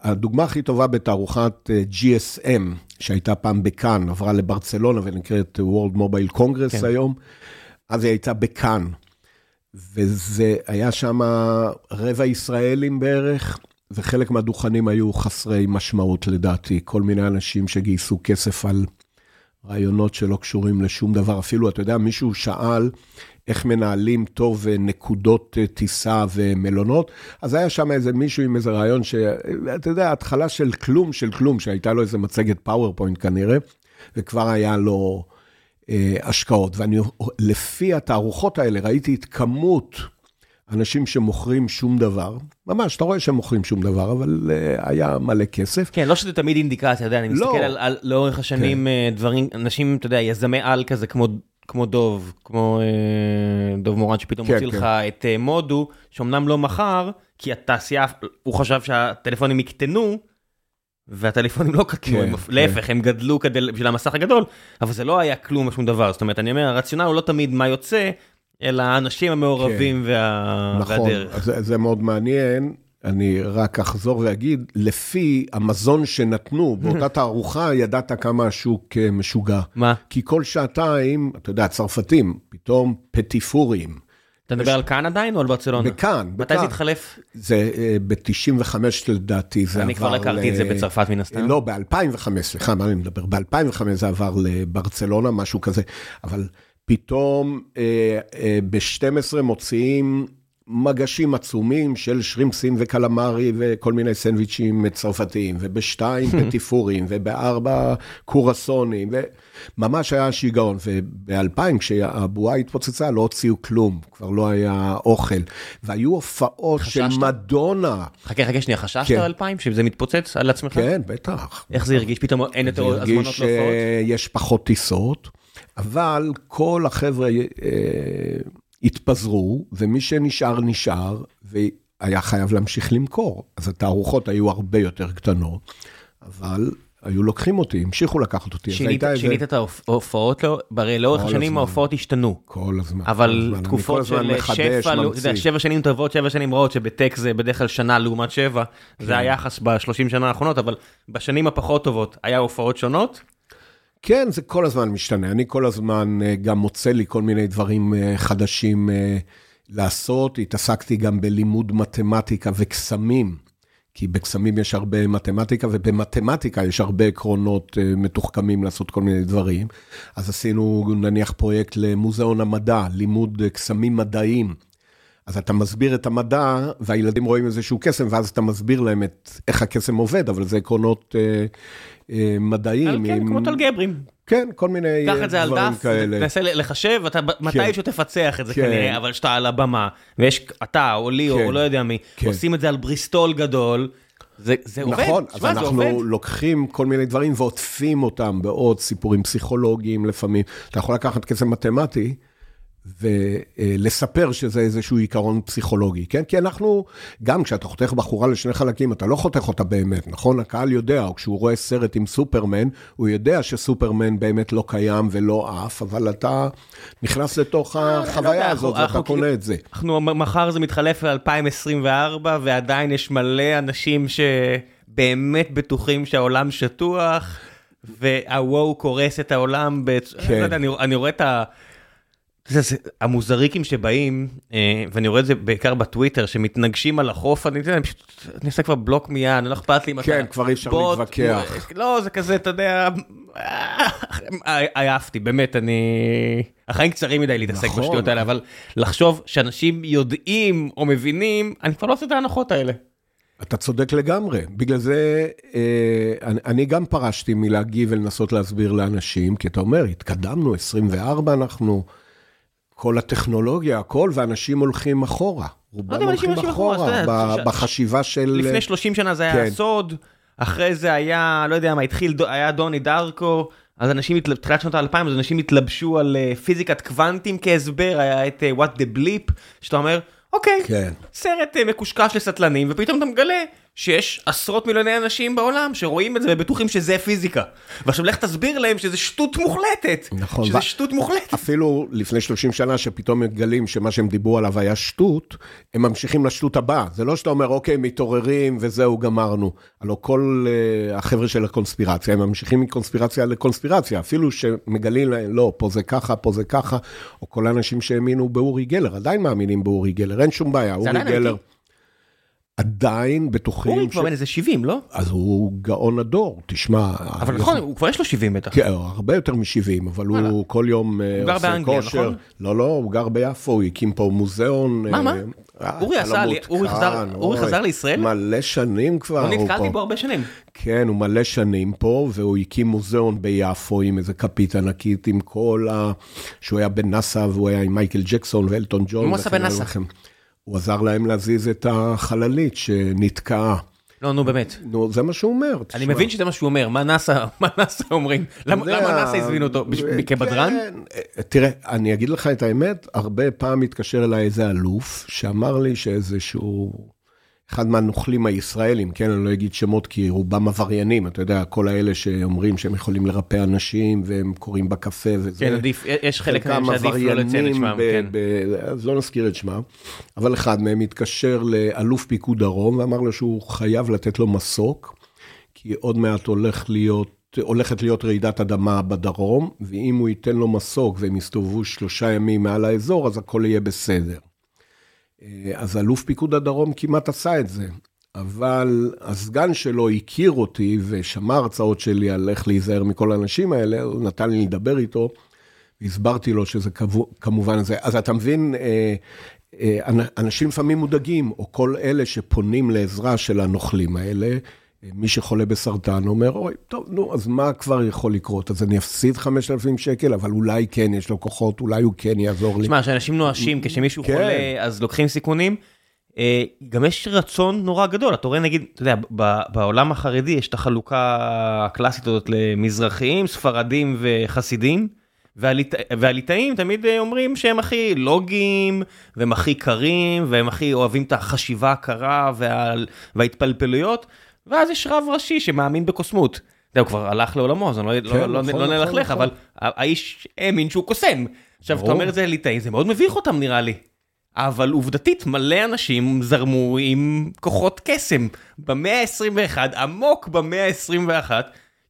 הדוגמה הכי טובה בתערוכת אה, GSM, שהייתה פעם בכאן, עברה לברצלונה ונקראת World Mobile Congress כן. היום, אז היא הייתה בכאן. וזה היה שם רבע ישראלים בערך, וחלק מהדוכנים היו חסרי משמעות לדעתי. כל מיני אנשים שגייסו כסף על רעיונות שלא קשורים לשום דבר. אפילו, אתה יודע, מישהו שאל, איך מנהלים טוב אה, נקודות אה, טיסה ומלונות. אז היה שם איזה מישהו עם איזה רעיון שאתה יודע, התחלה של כלום של כלום, שהייתה לו איזה מצגת PowerPoint כנראה, וכבר היה לו אה, השקעות. ואני, לפי התערוכות האלה, ראיתי את כמות אנשים שמוכרים שום דבר, ממש, אתה רואה שהם מוכרים שום דבר, אבל uh, היה מלא כסף. כן, לא שזה תמיד אינדיקציה, אתה יודע, אני מסתכל לא. על, על לאורך השנים כן. דברים, אנשים, אתה יודע, יזמי על כזה, כמו כמו דוב, כמו אה, דוב מורן שפתאום כן, מוציא כן. לך את אה, מודו, שאומנם לא מכר, כי התעשייה, הוא חשב שהטלפונים יקטנו, והטלפונים לא קטנו, כן, כן. להפך, הם גדלו כדי, בשביל המסך הגדול, אבל זה לא היה כלום שום דבר, זאת אומרת, אני אומר, הרציונל הוא לא תמיד מה יוצא, אלא האנשים המעורבים כן. וה... נכון, והדרך. נכון, זה, זה מאוד מעניין. אני רק אחזור ואגיד, לפי המזון שנתנו באותה תערוכה, ידעת כמה השוק אה, משוגע. מה? כי כל שעתיים, אתה יודע, צרפתים, פתאום פטיפורים. אתה מדבר על כאן עדיין או על ברצלונה? בכאן, בכאן. מתי זה התחלף? זה אה, ב-95 לדעתי, זה עבר... אני כבר לא הכרתי את זה בצרפת מן הסתם. לא, ב-2005, סליחה, מה אני מדבר? ב-2005 זה עבר לברצלונה, משהו כזה, אבל פתאום אה, ב-12 מוציאים... מגשים עצומים של שרימפסים וקלמרי וכל מיני סנדוויצ'ים צרפתיים, ובשתיים פטיפורים, ובארבע קורסונים, וממש היה שיגעון. ובאלפיים, כשהבועה התפוצצה, לא הוציאו כלום, כבר לא היה אוכל. והיו הופעות? של מדונה. חכה, חכה שנייה, חששת כן. על אלפיים, שזה מתפוצץ על עצמך? כן, בטח. איך זה הרגיש? פתאום אין יותר הזמנות להופעות? זה הרגיש שיש פחות טיסות, אבל כל החבר'ה... אה, התפזרו, ומי שנשאר, נשאר, והיה חייב להמשיך למכור. אז התערוכות היו הרבה יותר קטנות, אבל היו לוקחים אותי, המשיכו לקחת אותי. שינית, שינית את ההופעות, לא, הרי לאורך השנים ההופעות השתנו. כל הזמן. אבל כל הזמן. תקופות של שפע, לא, שבע שנים טובות, שבע שנים רעות, שבטק זה בדרך כלל שנה לעומת שבע, כן. זה היחס בשלושים שנה האחרונות, אבל בשנים הפחות טובות, היה הופעות שונות? כן, זה כל הזמן משתנה. אני כל הזמן אה, גם מוצא לי כל מיני דברים אה, חדשים אה, לעשות. התעסקתי גם בלימוד מתמטיקה וקסמים, כי בקסמים יש הרבה מתמטיקה, ובמתמטיקה יש הרבה עקרונות מתוחכמים לעשות כל מיני דברים. אז עשינו נניח פרויקט למוזיאון המדע, לימוד קסמים מדעיים. אז אתה מסביר את המדע, והילדים רואים איזשהו קסם, ואז אתה מסביר להם את איך הקסם עובד, אבל זה עקרונות אה, אה, מדעיים. כן, כמו אלגברים. כן, כל מיני דברים כאלה. קח את זה על דף, תנסה לחשב, אתה מתישהו תפצח את זה כן. כנראה, אבל כשאתה על הבמה, ויש אתה או לי או כן. לא יודע מי, כן. עושים את זה על בריסטול גדול, זה, זה עובד, נכון, אז אנחנו לוקחים כל מיני דברים ועוטפים אותם בעוד סיפורים פסיכולוגיים לפעמים. אתה יכול לקחת קסם מתמטי, ולספר שזה איזשהו עיקרון פסיכולוגי, כן? כי אנחנו, גם כשאתה חותך בחורה לשני חלקים, אתה לא חותך אותה באמת, נכון? הקהל יודע, או כשהוא רואה סרט עם סופרמן, הוא יודע שסופרמן באמת לא קיים ולא עף, אבל אתה נכנס לתוך אה, החוויה הזאת ואתה קונה את זה. אנחנו, מחר זה מתחלף ל-2024, ועדיין יש מלא אנשים שבאמת בטוחים שהעולם שטוח, והוואו קורס את העולם, כן. לא אני, אני רואה את ה... זה, המוזריקים שבאים, אה, ואני רואה את זה בעיקר בטוויטר, שמתנגשים על החוף, אני אני פשוט, אני עושה כבר בלוק מיד, לא אכפת לי אם אתה... כן, כבר אי אפשר להתווכח. לא, זה כזה, אתה יודע, אה, עייפתי, באמת, אני... החיים קצרים מדי להתעסק נכון. בשטויות האלה, אבל לחשוב שאנשים יודעים או מבינים, אני כבר לא עושה את ההנחות האלה. אתה צודק לגמרי, בגלל זה אה, אני, אני גם פרשתי מלהגיב ולנסות להסביר לאנשים, כי אתה אומר, התקדמנו, 24 אנחנו... כל הטכנולוגיה, הכל, ואנשים הולכים אחורה. רובם הולכים אחורה, בחשיבה של... לפני 30 שנה זה היה כן. סוד, אחרי זה היה, לא יודע מה, התחיל, היה דוני דארקו, אז אנשים, תחילת שנות האלפיים, אז אנשים התלבשו על אה, פיזיקת קוונטים כהסבר, היה את אה, What the Bleep, שאתה אומר, אוקיי, כן. סרט אה, מקושקש לסטלנים, ופתאום אתה מגלה שיש עשרות מיליוני אנשים בעולם שרואים את זה ובטוחים שזה פיזיקה. ועכשיו לך תסביר להם שזה שטות מוחלטת. נכון. שזה שטות מוחלטת. אפילו לפני 30 שנה שפתאום מגלים שמה שהם דיברו עליו היה שטות, הם ממשיכים לשטות הבאה. זה לא שאתה אומר, אוקיי, מתעוררים וזהו, גמרנו. הלוא כל uh, החבר'ה של הקונספירציה, הם ממשיכים מקונספירציה לקונספירציה. אפילו שמגלים להם, לא, פה זה ככה, פה זה ככה, או כל האנשים שהאמינו באורי גלר, עדיין מאמינים באורי גלר, אין שום בעיה. אורי גלר... אמיתי. עדיין בטוחים... אורי כבר בן איזה 70, לא? אז הוא גאון הדור, תשמע... אבל נכון, הוא כבר יש לו 70 בטח. כן, הרבה יותר מ-70, אבל הוא כל יום עושה כושר. הוא גר באנגליה, נכון? לא, לא, הוא גר ביפו, הוא הקים פה מוזיאון. מה, מה? אה, אורי עשה לי, אורי חזר לישראל? מלא שנים כבר. לא נתקלתי בו הרבה שנים. כן, הוא מלא שנים פה, והוא הקים מוזיאון ביפו עם איזה כפית ענקית, עם כל ה... שהוא היה בנאסא, והוא היה עם מייקל ג'קסון ואלטון ג'ון. הוא עשה בנאסא? הוא עזר להם להזיז את החללית שנתקעה. לא, נו באמת. נו, זה מה שהוא אומר. אני מבין שזה מה שהוא אומר, מה נאסא, אומרים? למה נאסא הזמין אותו? כבדרן? כן, תראה, אני אגיד לך את האמת, הרבה פעם התקשר אליי איזה אלוף, שאמר לי שאיזשהו... אחד מהנוכלים הישראלים, כן, אני לא אגיד שמות כי רובם עבריינים, אתה יודע, כל האלה שאומרים שהם יכולים לרפא אנשים והם קוראים בקפה וזה. כן, עדיף, יש חלק מהם שעדיף לא לציין את שמם, כן. אז לא נזכיר את שמם, אבל אחד מהם התקשר לאלוף פיקוד דרום ואמר לו שהוא חייב לתת לו מסוק, כי עוד מעט הולך להיות... הולכת להיות רעידת אדמה בדרום, ואם הוא ייתן לו מסוק והם יסתובבו שלושה ימים מעל האזור, אז הכל יהיה בסדר. אה, אז אלוף פיקוד הדרום כמעט עשה את זה, אבל הסגן שלו הכיר אותי ושמע הרצאות שלי על איך להיזהר מכל האנשים האלה, הוא נתן לי לדבר איתו, והסברתי לו שזה כמובן זה. אז אתה מבין, אה, אה, אנשים לפעמים מודאגים, או כל אלה שפונים לעזרה של הנוכלים האלה, מי שחולה בסרטן אומר, אוי, טוב, נו, אז מה כבר יכול לקרות? אז אני אפסיד 5,000 שקל, אבל אולי כן יש לו כוחות, אולי הוא כן יעזור לי. תשמע, כשאנשים נואשים, כשמישהו כן. חולה, אז לוקחים סיכונים. אה, גם יש רצון נורא גדול, אתה רואה נגיד, אתה יודע, בעולם החרדי יש את החלוקה הקלאסית הזאת למזרחיים, ספרדים וחסידים, והליטאים תמיד אה, אומרים שהם הכי לוגיים, והם הכי קרים, והם הכי אוהבים את החשיבה הקרה וה... וההתפלפלויות. ואז יש רב ראשי שמאמין בקוסמות. הוא כבר הלך לעולמו, אז אני לא, כן, לא, לא, נכון, לא נלכלך, נכון, אבל נכון. האיש האמין שהוא קוסם. עכשיו, אתה אומר את זה ליטאים, זה מאוד מביך אותם נראה לי. אבל עובדתית, מלא אנשים זרמו עם כוחות קסם. במאה ה-21, עמוק במאה ה-21,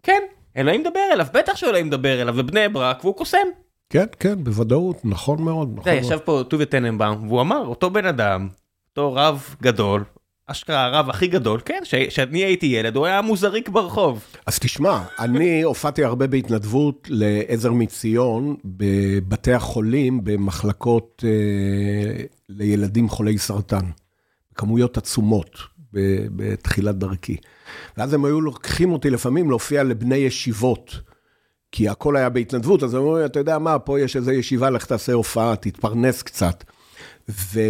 כן, אלוהים מדבר אליו, בטח שאלוהים מדבר אליו, ובני ברק, והוא קוסם. כן, כן, בוודאות, נכון מאוד. נכון אתה ישב פה טוביה טננבאום, והוא אמר, אותו בן אדם, אותו רב גדול, אשכרה הרב הכי גדול, כן, כשאני הייתי ילד, הוא היה מוזריק ברחוב. אז תשמע, אני הופעתי הרבה בהתנדבות לעזר מציון בבתי החולים, במחלקות אה, לילדים חולי סרטן. כמויות עצומות בתחילת דרכי. ואז הם היו לוקחים אותי לפעמים להופיע לבני ישיבות. כי הכל היה בהתנדבות, אז הם אומרים, אתה יודע מה, פה יש איזו ישיבה, לך תעשה הופעה, תתפרנס קצת. ו...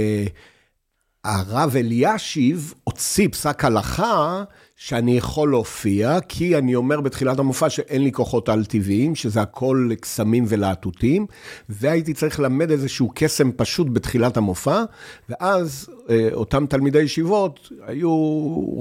הרב אלישיב הוציא פסק הלכה שאני יכול להופיע, כי אני אומר בתחילת המופע שאין לי כוחות על-טבעיים, שזה הכל קסמים ולהטוטים, והייתי צריך ללמד איזשהו קסם פשוט בתחילת המופע, ואז אותם תלמידי ישיבות היו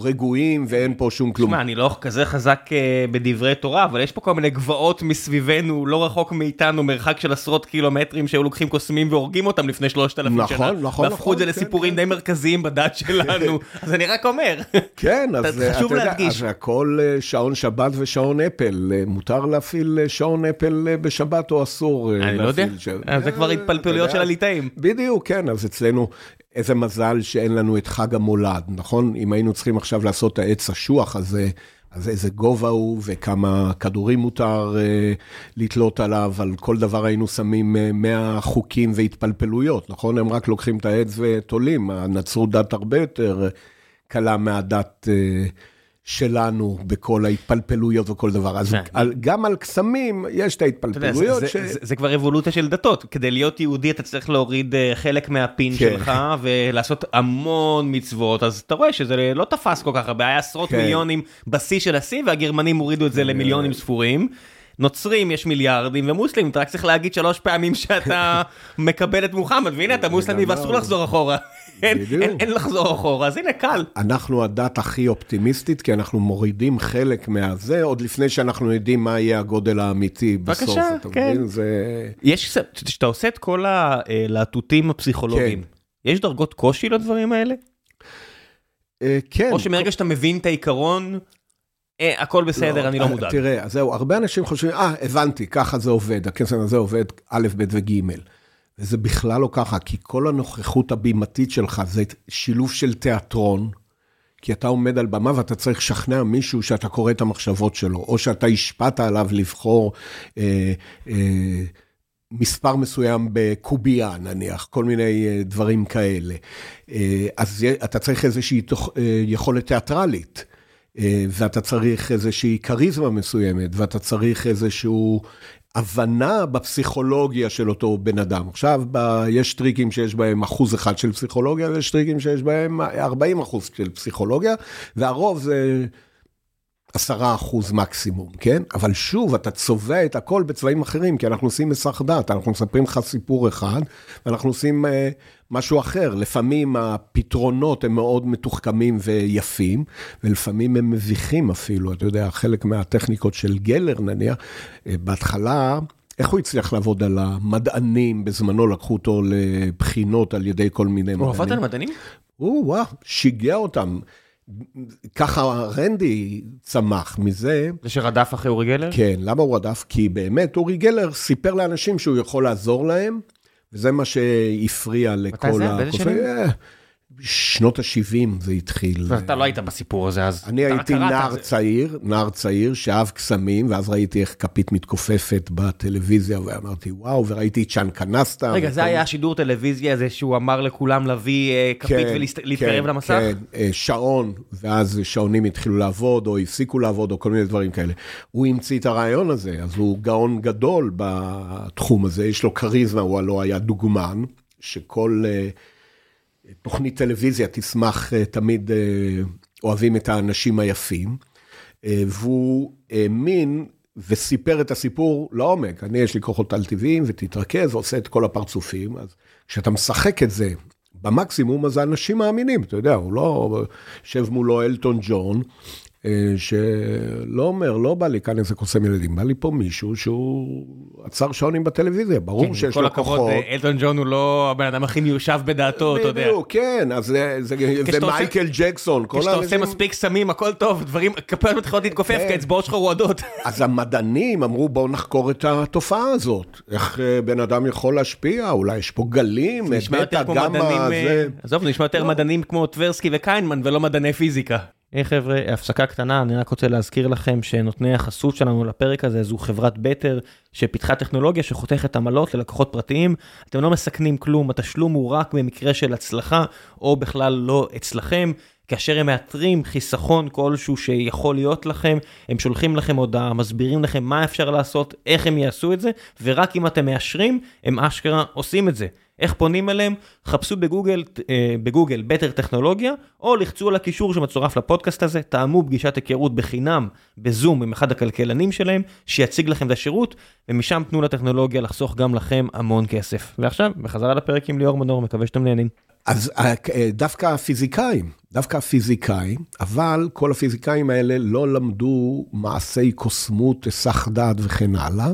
רגועים ואין פה שום כלום. תשמע, אני לא כזה חזק אה, בדברי תורה, אבל יש פה כל מיני גבעות מסביבנו, לא רחוק מאיתנו, מרחק של עשרות קילומטרים, שהיו לוקחים קוסמים והורגים אותם לפני שלושת אלפים נכון, שנה. נכון, והפכו נכון, את זה כן, לסיפורים כן. די מרכזיים בדת שלנו, אז אני רק אומר. כן, אז אתה- אה, חשוב אתה יודע, להדגיש. אז הכל אה, שעון שבת ושעון אפל. אה, מותר להפעיל אה, שעון אפל אה, בשבת או אסור אה, אני לא יודע, להפעיל זה כבר אה, התפלפלויות של. הליטאים. בדיוק, כן, אז אצלנו, איזה מזל שאין לנו את חג המולד, נכון? אם היינו צריכים עכשיו לעשות את העץ אשוח הזה, אז איזה גובה הוא וכמה כדורים מותר אה, לתלות עליו, על כל דבר היינו שמים אה, 100 חוקים והתפלפלויות, נכון? הם רק לוקחים את העץ ותולים, הנצרות דת הרבה יותר אה, קלה מהדת אה, שלנו בכל ההתפלפלויות וכל דבר. אז כן. על, גם על קסמים יש את אתה יודע, זה- ההתפלפלויות. זה- ש... זה- זה כבר אבולוציה של דתות, כדי להיות יהודי אתה צריך להוריד אה, חלק מהפין כן. שלך ולעשות המון מצוות, אז אתה רואה שזה לא תפס כל כך הרבה, היה עשרות כן. מיליונים בשיא של השיא והגרמנים הורידו את זה למיליונים ספורים. נוצרים יש מיליארדים ומוסלמים אתה רק צריך להגיד שלוש פעמים שאתה מקבל את מוחמד והנה אתה מוסלמי. ואסור לחזור אחורה. אין- בדיוק. אין אין לחזור אחורה אז הנה קל. אנחנו הדת הכי אופטימיסטית, כי אנחנו מורידים חלק מהזה, עוד לפני שאנחנו יודעים מה יהיה הגודל האמיתי בסוף, בבקשה, אתה כן. מבין? זה... יש כשאתה עושה את כל הלהטוטים הפסיכולוגיים כן. יש דרגות קושי לדברים האלה? אה, כן. או שמרגע שאתה מבין את העיקרון, אה, הכל בסדר, אני לא אה, מודאג. תראה, זהו, הרבה אנשים חושבים, אה, הבנתי, ככה זה עובד, הקסם הזה עובד א', ב' וג'. וזה בכלל לא ככה, כי כל הנוכחות הבימתית שלך זה שילוב של תיאטרון, כי אתה עומד על במה ואתה צריך לשכנע מישהו שאתה קורא את המחשבות שלו, או שאתה השפעת עליו לבחור אה, אה, מספר מסוים בקובייה נניח, כל מיני אה, דברים כאלה. אה, אז אתה צריך איזושהי תוך, אה, יכולת תיאטרלית. אה, ואתה צריך איזושהי כריזמה מסוימת, ואתה צריך איזושהי הבנה בפסיכולוגיה של אותו בן אדם. עכשיו, ב, יש טריקים שיש בהם אחוז אחד של פסיכולוגיה, ויש טריקים שיש בהם 40 אחוז של פסיכולוגיה, והרוב זה עשרה אחוז מקסימום, כן? אבל שוב, אתה צובע את הכל בצבעים אחרים, כי אנחנו עושים מסך דת, אנחנו מספרים לך סיפור אחד, ואנחנו עושים אה, משהו אחר. לפעמים הפתרונות הם מאוד מתוחכמים ויפים, ולפעמים הם מביכים אפילו, אתה יודע, חלק מהטכניקות של גלר נניח, אה, בהתחלה... איך הוא הצליח לעבוד על המדענים? בזמנו לקחו אותו לבחינות על ידי כל מיני הוא עבד מדענים. על מדענים? הוא, וואו, שיגע אותם. ככה רנדי צמח מזה. זה שרדף אחרי אורי גלר? כן, למה הוא רדף? כי באמת אורי גלר סיפר לאנשים שהוא יכול לעזור להם, וזה מה שהפריע לכל זה? באיזה שנים? שנות ה-70 זה התחיל. ואתה לא היית בסיפור הזה אז. אני הייתי נער זה. צעיר, נער צעיר שאהב קסמים, ואז ראיתי איך כפית מתכופפת בטלוויזיה, ואמרתי, וואו, וראיתי את צ'אן קנסטה. רגע, זה וכל- היה השידור טלוויזיה הזה שהוא אמר לכולם להביא אה, כפית ולהתקרב כן, למסך? כן, אה, שעון, ואז שעונים התחילו לעבוד, או הפסיקו לעבוד, או כל מיני דברים כאלה. הוא המציא את הרעיון הזה, אז הוא גאון גדול בתחום הזה, יש לו כריזמה, הוא הלא היה דוגמן, שכל אה, תוכנית טלוויזיה תשמח, אה, תמיד אה, אוהבים את האנשים היפים, אה, והוא האמין וסיפר את הסיפור לעומק. אני, יש לי כוחות על-טבעיים, ותתרכז, ועושה את כל הפרצופים, אז כשאתה משחק את זה במקסימום, אז האנשים מאמינים, אתה יודע, הוא לא יושב מולו אלטון ג'ון, שלא אומר, לא בא לי כאן איזה קוסם ילדים, בא לי פה מישהו שהוא עצר שעונים בטלוויזיה, ברור כן, שיש כל לו הכבוד, כוחות. אה, אלטון ג'ון הוא לא הבן אדם הכי מיושב בדעתו, אתה יודע. בדיוק, כן, אז זה, זה, כשאתה עושה- ומייקל ג'קסון, כל כשאתה עושה. מספיק סמים הכל טוב, דברים, כפיות מתחילות להתכופף כן. כי האצבעות שלך רועדות. אז המדענים אמרו, בואו נחקור את התופעה הזאת. איך אה, בן אדם יכול להשפיע, אולי יש פה גלים, זה נשמע יותר כמו בטא, מדענים, גמא, אה, זה... עזוב, זה נשמע יותר לא. מדענים כמו טברסקי וקיינמן ולא מדעני פיזיקה. היי חבר'ה, הפסקה קטנה, אני רק רוצה להזכיר לכם שנותני החסות שלנו לפרק הזה זו חברת בטר שפיתחה טכנולוגיה שחותכת עמלות ללקוחות פרטיים. אתם לא מסכנים כלום, התשלום הוא רק במקרה של הצלחה או בכלל לא אצלכם. כאשר הם מאתרים חיסכון כלשהו שיכול להיות לכם, הם שולחים לכם הודעה, מסבירים לכם מה אפשר לעשות, איך הם יעשו את זה, ורק אם אתם מאשרים, הם אשכרה עושים את זה. איך פונים אליהם? חפשו בגוגל, אה, בגוגל בטר טכנולוגיה, או לחצו על הקישור שמצורף לפודקאסט הזה, תאמו פגישת היכרות בחינם בזום עם אחד הכלכלנים שלהם, שיציג לכם את השירות, ומשם תנו לטכנולוגיה לחסוך גם לכם המון כסף. ועכשיו, בחזרה לפרק עם ליאור מנור, מקווה שאתם נהנים. אז אה, דווקא הפיזיקאים, דווקא הפיזיקאים, אבל כל הפיזיקאים האלה לא למדו מעשי קוסמות, היסח דעת וכן הלאה,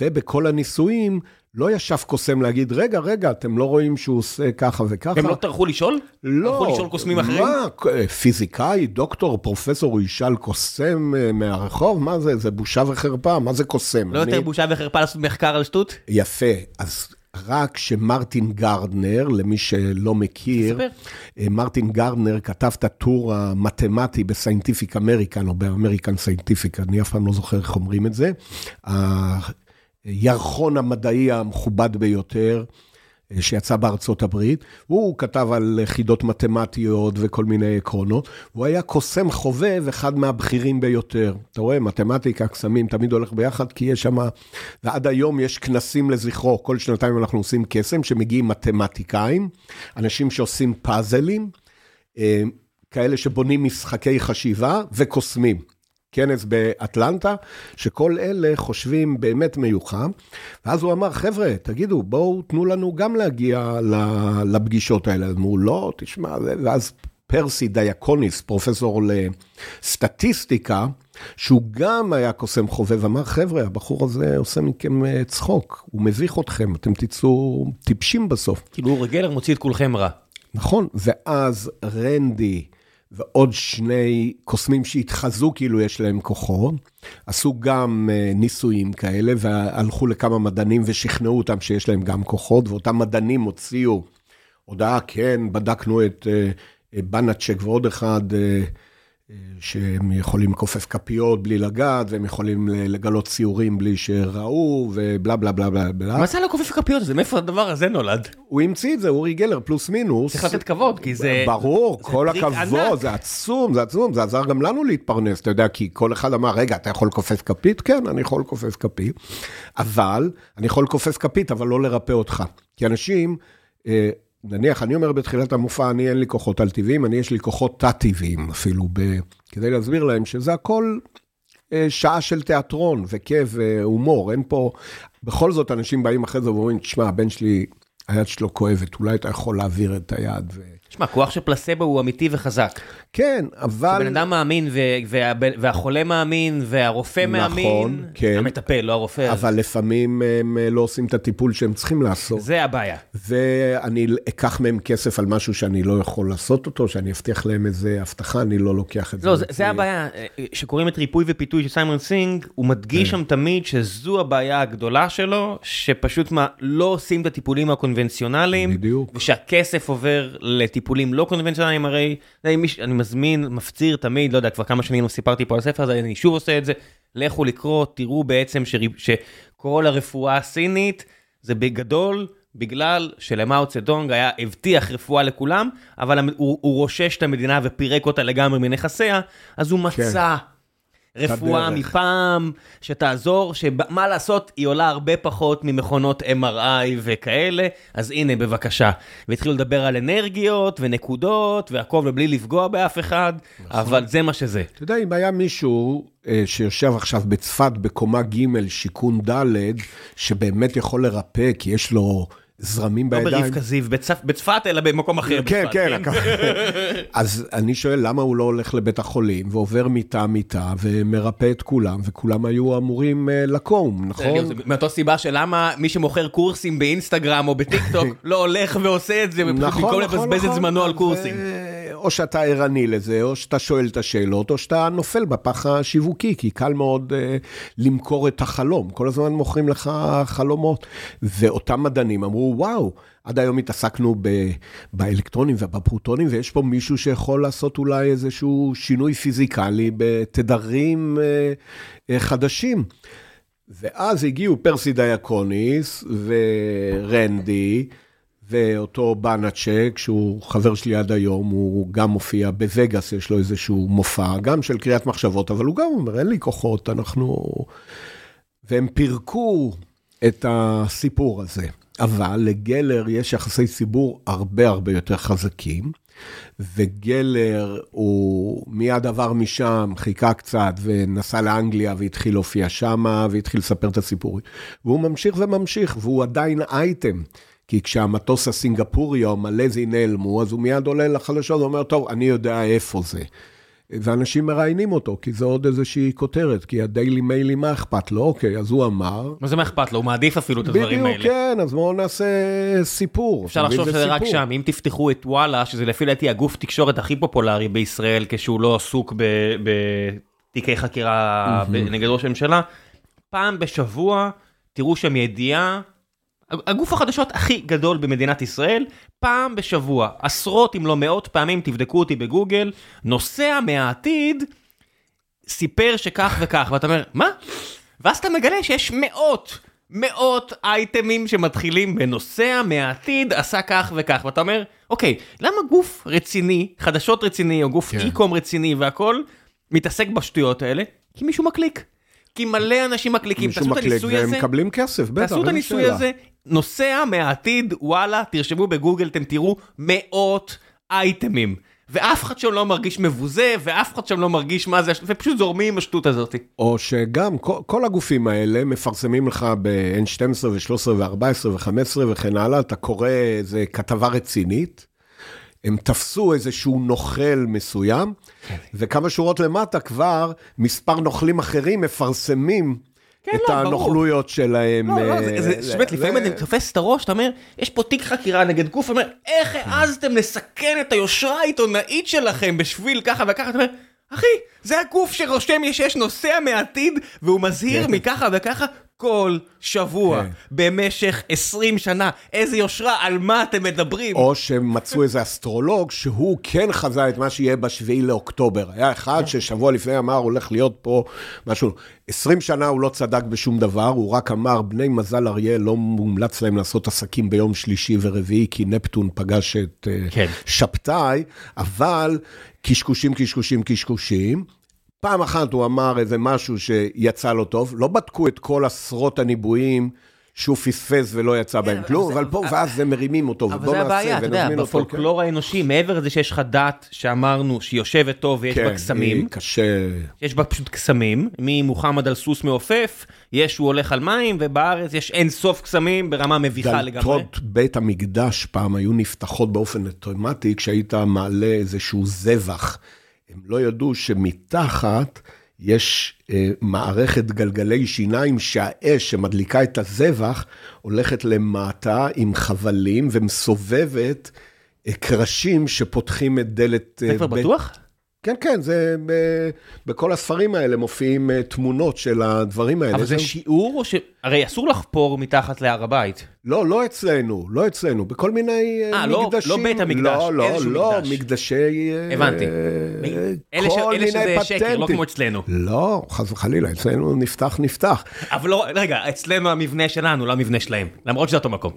ובכל הניסויים לא ישב קוסם להגיד, רגע, רגע, אתם לא רואים שהוא עושה ככה וככה? הם לא טרחו לשאול? לא. טרחו לשאול קוסמים אחרים? מה, פיזיקאי, דוקטור, פרופסור, הוא ישאל קוסם אה, מהרחוב? מה זה? זה בושה וחרפה, מה זה קוסם? לא אני... יותר בושה וחרפה לעשות מחקר על שטות? יפה, אז רק שמרטין גרדנר, למי שלא מכיר, ספר. אה, מרטין גרדנר כתב את הטור המתמטי ב Scientific American, או ב American Scientific, אני אף פעם לא זוכר איך אומרים את זה. הירחון המדעי המכובד ביותר. אה, שיצא בארצות הברית, הוא כתב על חידות מתמטיות וכל מיני עקרונות, הוא היה קוסם חובב, אחד מהבכירים ביותר. אתה רואה, מתמטיקה, קסמים, תמיד הולך ביחד, כי יש שם, ועד היום יש כנסים לזכרו, כל שנתיים אנחנו עושים קסם, שמגיעים מתמטיקאים, אנשים שעושים פאזלים, אה, כאלה שבונים משחקי חשיבה וקוסמים. כנס באטלנטה, שכל אלה חושבים באמת מיוחד. ואז הוא אמר, חבר'ה, תגידו, בואו תנו לנו גם להגיע לפגישות האלה. אמרו, לא, תשמע, ואז פרסי דייקוניס, פרופסור לסטטיסטיקה, שהוא גם היה קוסם חובב, אמר, חבר'ה, הבחור הזה עושה מכם אה, צחוק, הוא מביך אתכם, אתם תצאו טיפשים בסוף. כאילו אורי גלר מוציא את כולכם רע. נכון, ואז רנדי, ועוד שני קוסמים שהתחזו כאילו יש להם כוחות, עשו גם אה, ניסויים כאלה והלכו לכמה מדענים ושכנעו אותם שיש להם גם כוחות, ואותם מדענים הוציאו הודעה, כן, בדקנו את אה, אה, בנאצ'ק ועוד אחד. שהם יכולים לכופף כפיות בלי לגעת, והם יכולים לגלות ציורים בלי שראו, ובלה בלה בלה בלה בלה. מה זה לכופף כפיות הזה? מאיפה הדבר הזה נולד? הוא המציא את זה, אורי גלר, פלוס מינוס. צריך לתת כבוד, כי זה... ברור, כל הכבוד, זה עצום, זה עצום, זה עזר גם לנו להתפרנס, אתה יודע, כי כל אחד אמר, רגע, אתה יכול לכופף כפית? כן, אני יכול לכופף כפית, אבל, אני יכול לכופף כפית, אבל לא לרפא אותך. כי אנשים... נניח, אני אומר בתחילת המופע, אני אין לי כוחות על-טבעיים, אני יש לי כוחות תת-טבעיים אפילו, ב... כדי להסביר להם שזה הכל אה, שעה של תיאטרון וכיף והומור, אין פה... בכל זאת, אנשים באים אחרי זה ואומרים, תשמע, הבן שלי, היד שלו כואבת, אולי אתה יכול להעביר את היד. ו... תשמע, כוח של פלסבו הוא אמיתי וחזק. כן, אבל... כשבן אדם מאמין, והחולה מאמין, והרופא נכון, מאמין, נכון, כן. המטפל, לא הרופא. אבל לפעמים הם לא עושים את הטיפול שהם צריכים לעשות. זה הבעיה. ואני אקח מהם כסף על משהו שאני לא יכול לעשות אותו, שאני אבטיח להם איזה הבטחה, אני לא לוקח את זה. לא, זה, זה הבעיה. כשקוראים את ריפוי ופיתוי של סיימון סינג, הוא מדגיש כן. שם תמיד שזו הבעיה הגדולה שלו, שפשוט מה, לא עושים את הטיפולים הקונבנציונליים. בדיוק. ושהכסף עובר לטיפולים לא קונבנציונליים, הרי אני מזמין, מפציר תמיד, לא יודע, כבר כמה שנים סיפרתי פה על הספר הזה, אני שוב עושה את זה, לכו לקרוא, תראו בעצם שכל הרפואה הסינית זה בגדול בגלל שלמאו צדונג היה, הבטיח רפואה לכולם, אבל הוא, הוא רושש את המדינה ופירק אותה לגמרי מנכסיה, אז הוא כן. רפואה מפעם, שתעזור, שמה לעשות, היא עולה הרבה פחות ממכונות MRI וכאלה, אז הנה, בבקשה. והתחילו לדבר על אנרגיות ונקודות והכל, ובלי לפגוע באף אחד, נכון. אבל זה מה שזה. אתה יודע, אם היה מישהו אה, שיושב עכשיו בצפת בקומה ג', שיכון ד', שבאמת יכול לרפא, כי יש לו... זרמים בידיים. לא ברבקה זיו, בצפת, אלא במקום אחר. כן, כן. כן. אז אני שואל, למה הוא לא הולך לבית החולים ועובר מיטה-מיטה ומרפא את כולם, וכולם היו אמורים אה, לקום, נכון? מאותו סיבה שלמה מי שמוכר קורסים באינסטגרם או בטיקטוק לא הולך ועושה את זה, נכון, במקום נכון, לבזבז את נכון. זמנו על קורסים. או שאתה ערני לזה, או שאתה שואל את השאלות, או שאתה נופל בפח השיווקי, כי קל מאוד uh, למכור את החלום. כל הזמן מוכרים לך חלומות. ואותם מדענים אמרו, וואו, עד היום התעסקנו ב- באלקטרונים ובפרוטונים, ויש פה מישהו שיכול לעשות אולי איזשהו שינוי פיזיקלי בתדרים uh, uh, חדשים. ואז הגיעו פרסי דיאקוניס ורנדי, ואותו בנאצ'ק, שהוא חבר שלי עד היום, הוא גם מופיע בווגאס, יש לו איזשהו מופע, גם של קריאת מחשבות, אבל הוא גם אומר, אין לי כוחות, אנחנו... והם פירקו את הסיפור הזה. אבל לגלר יש יחסי ציבור הרבה הרבה יותר חזקים, וגלר הוא מיד עבר משם, חיכה קצת ונסע לאנגליה והתחיל להופיע שמה והתחיל לספר את הסיפורים. והוא ממשיך וממשיך, והוא עדיין אייטם. כי כשהמטוס הסינגפורי או המלזי נעלמו, אז הוא מיד עולה לחדשות ואומר, טוב, אני יודע איפה זה. ואנשים מראיינים אותו, כי זה עוד איזושהי כותרת, כי הדיילי מיילי, מה אכפת לו? אוקיי, אז הוא אמר. מה זה מה אכפת לו? הוא מעדיף אפילו את הדברים האלה. בדיוק, כן, אז בואו נעשה סיפור. אפשר לחשוב שזה רק שם, אם תפתחו את וואלה, שזה לפי דעתי הגוף תקשורת הכי פופולרי בישראל, כשהוא לא עסוק בתיקי חקירה נגד ראש הממשלה, פעם בשבוע תראו שם ידיעה. הגוף החדשות הכי גדול במדינת ישראל, פעם בשבוע, עשרות אם לא מאות פעמים, תבדקו אותי בגוגל, נוסע מהעתיד, סיפר שכך וכך, ואתה אומר, מה? ואז אתה מגלה שיש מאות, מאות אייטמים שמתחילים בנוסע מהעתיד, עשה כך וכך, ואתה אומר, אוקיי, למה גוף רציני, חדשות רציני, או גוף כן. אי-קום רציני והכל, מתעסק בשטויות האלה? כי מישהו מקליק. כי מלא אנשים מקליקים, מישהו תעשו את מקליק הניסוי והם הזה. מקבלים כסף, בטח, תעשו את הניסוי. הזה, נוסע מהעתיד, וואלה, תרשמו בגוגל, אתם תראו מאות אייטמים. ואף אחד שם לא מרגיש מבוזה, ואף אחד שם לא מרגיש מה זה, ופשוט זורמים עם השטות הזאת. או שגם כל, כל הגופים האלה מפרסמים לך ב-N12 ו-13 ו-14 ו-15 וכן הלאה, אתה קורא איזה כתבה רצינית, הם תפסו איזשהו נוכל מסוים, וכמה שורות למטה כבר מספר נוחלים אחרים מפרסמים כן, את לא. הנוכלויות שלהם. לא, לא, זה, אה, זה, באמת, לפעמים אני תופס את הראש, אתה אומר, יש פה תיק חקירה נגד גוף, אומר, איך העזתם לסכן את היושרה העיתונאית שלכם בשביל ככה וככה, אתה אומר, אחי, זה הגוף שרושם שיש נוסע מהעתיד, והוא מזהיר כן. מככה וככה כל שבוע, כן. במשך 20 שנה. איזה יושרה, על מה אתם מדברים? או שמצאו איזה אסטרולוג שהוא כן חזה את מה שיהיה בשביעי לאוקטובר. היה אחד ששבוע לפני אמר, הולך להיות פה משהו. 20 שנה הוא לא צדק בשום דבר, הוא רק אמר, בני מזל אריה לא מומלץ להם לעשות עסקים ביום שלישי ורביעי, כי נפטון פגש את אה, כן. שבתאי, אבל קשקושים, קשקושים, קשקושים. פעם אחת הוא אמר איזה משהו שיצא לו טוב, לא בדקו את כל עשרות הניבויים שהוא פספס ולא יצא בהם אבל כלום, זה- אבל פה ואז הם מרימים אותו, אבל ובוא זה הבעיה, נעשה אתה יודע, ונזמין אותו. כן. בפולקלור האנושי, מעבר לזה שיש לך דת שאמרנו שהיא יושבת טוב ויש בה כן, קסמים, קשה. יש בה פשוט קסמים, ממוחמד על סוס מעופף, יש הוא הולך על מים, ובארץ יש אין סוף קסמים ברמה מביכה לגמרי. דלתות בית המקדש פעם היו נפתחות באופן אוטומטי כשהיית מעלה איזשהו זבח. הם לא ידעו שמתחת יש אה, מערכת גלגלי שיניים שהאש שמדליקה את הזבח הולכת למטה עם חבלים ומסובבת אה, קרשים שפותחים את דלת... זה אה, כבר בית- בטוח? כן, כן, זה ב, בכל הספרים האלה מופיעים אה, תמונות של הדברים האלה. אבל זה יש- שיעור או ש... הרי אסור לחפור מתחת להר הבית. לא, לא אצלנו, לא אצלנו, בכל מיני אה, אה, לא- מקדשים. לא בית המקדש, לא, לא, איזשהו לא, מקדש. מקדשי... אה, הבנתי. אה, אלה ש- אלה שזה מיני שקר, לא פטנטים. כמו אצלנו. לא, חס וחלילה, אצלנו נפתח, נפתח. אבל לא, רגע, אצלנו המבנה שלנו, לא המבנה שלהם. למרות שזה אותו מקום.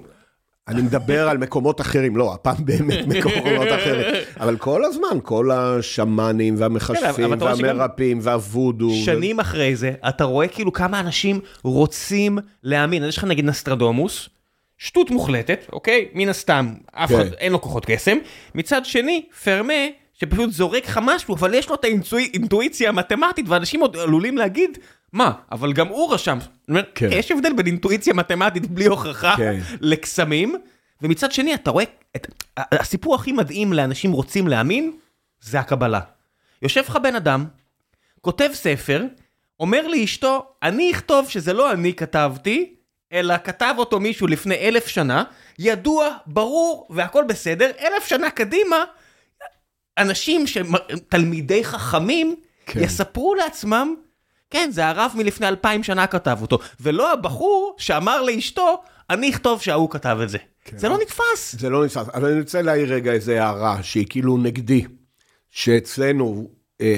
אני מדבר על מקומות אחרים, לא, הפעם באמת מקומות אחרים. אבל כל הזמן, כל השמאנים כן, והמכשפים והמרפאים והוודו. שנים אחרי זה, אתה רואה כאילו כמה אנשים רוצים להאמין. אז יש לך נגיד נסטרדומוס, שטות מוחלטת, אוקיי? מן הסתם, אף אחד, כן. אין לו כוחות קסם. מצד שני, פרמה, שפשוט זורק לך משהו, אבל יש לו את האינטואיציה המתמטית, ואנשים עוד עלולים להגיד, מה, אבל גם הוא רשם. כן. יש הבדל בין אינטואיציה מתמטית בלי הוכחה כן. לקסמים, ומצד שני, אתה רואה, את, הסיפור הכי מדהים לאנשים רוצים להאמין, זה הקבלה. יושב לך בן אדם, כותב ספר, אומר לאשתו, אני אכתוב שזה לא אני כתבתי, אלא כתב אותו מישהו לפני אלף שנה, ידוע, ברור, והכל בסדר, אלף שנה קדימה, אנשים שהם תלמידי חכמים, כן. יספרו לעצמם, כן, זה הרב מלפני אלפיים שנה כתב אותו, ולא הבחור שאמר לאשתו, אני אכתוב שההוא כתב את זה. זה לא נתפס. זה לא נתפס, אבל אני רוצה להעיר רגע איזה הערה שהיא כאילו נגדי, שאצלנו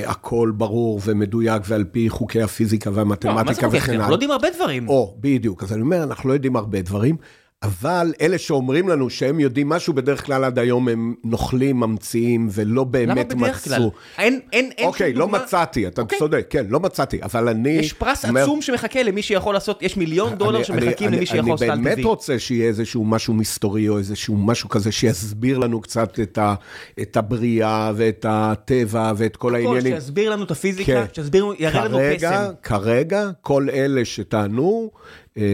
הכל ברור ומדויק ועל פי חוקי הפיזיקה לא, והמתמטיקה חוקי? וכן אנחנו הלאה. לא יודעים הרבה דברים. או, בדיוק, אז אני אומר, אנחנו לא יודעים הרבה דברים, אבל אלה שאומרים לנו שהם יודעים משהו, בדרך כלל עד היום הם נוכלים, ממציאים, ולא באמת מצאו. למה בדרך כלל? אין, אין, אין אוקיי, לא מצאתי, אתה אוקיי. צודק, כן, לא מצאתי, אבל אני... יש פרס אומר- עצום שמחכה למי שיכול לעשות, יש מיליון דולר אני- שמחכים אני- למי שיכול אני לעשות על באמת טבעי. רוצה שיהיה איזשהו משהו מסתורי, או איזשהו משהו כזה שיסביר לנו קצת את ה- את הבריאה, ואת הטבע, ואת כל הכל, העניינים. שיסביר לנו את הפיזיקה, כן. שיסביר יראה לנו קסם. כרגע, כל אלה שטענו,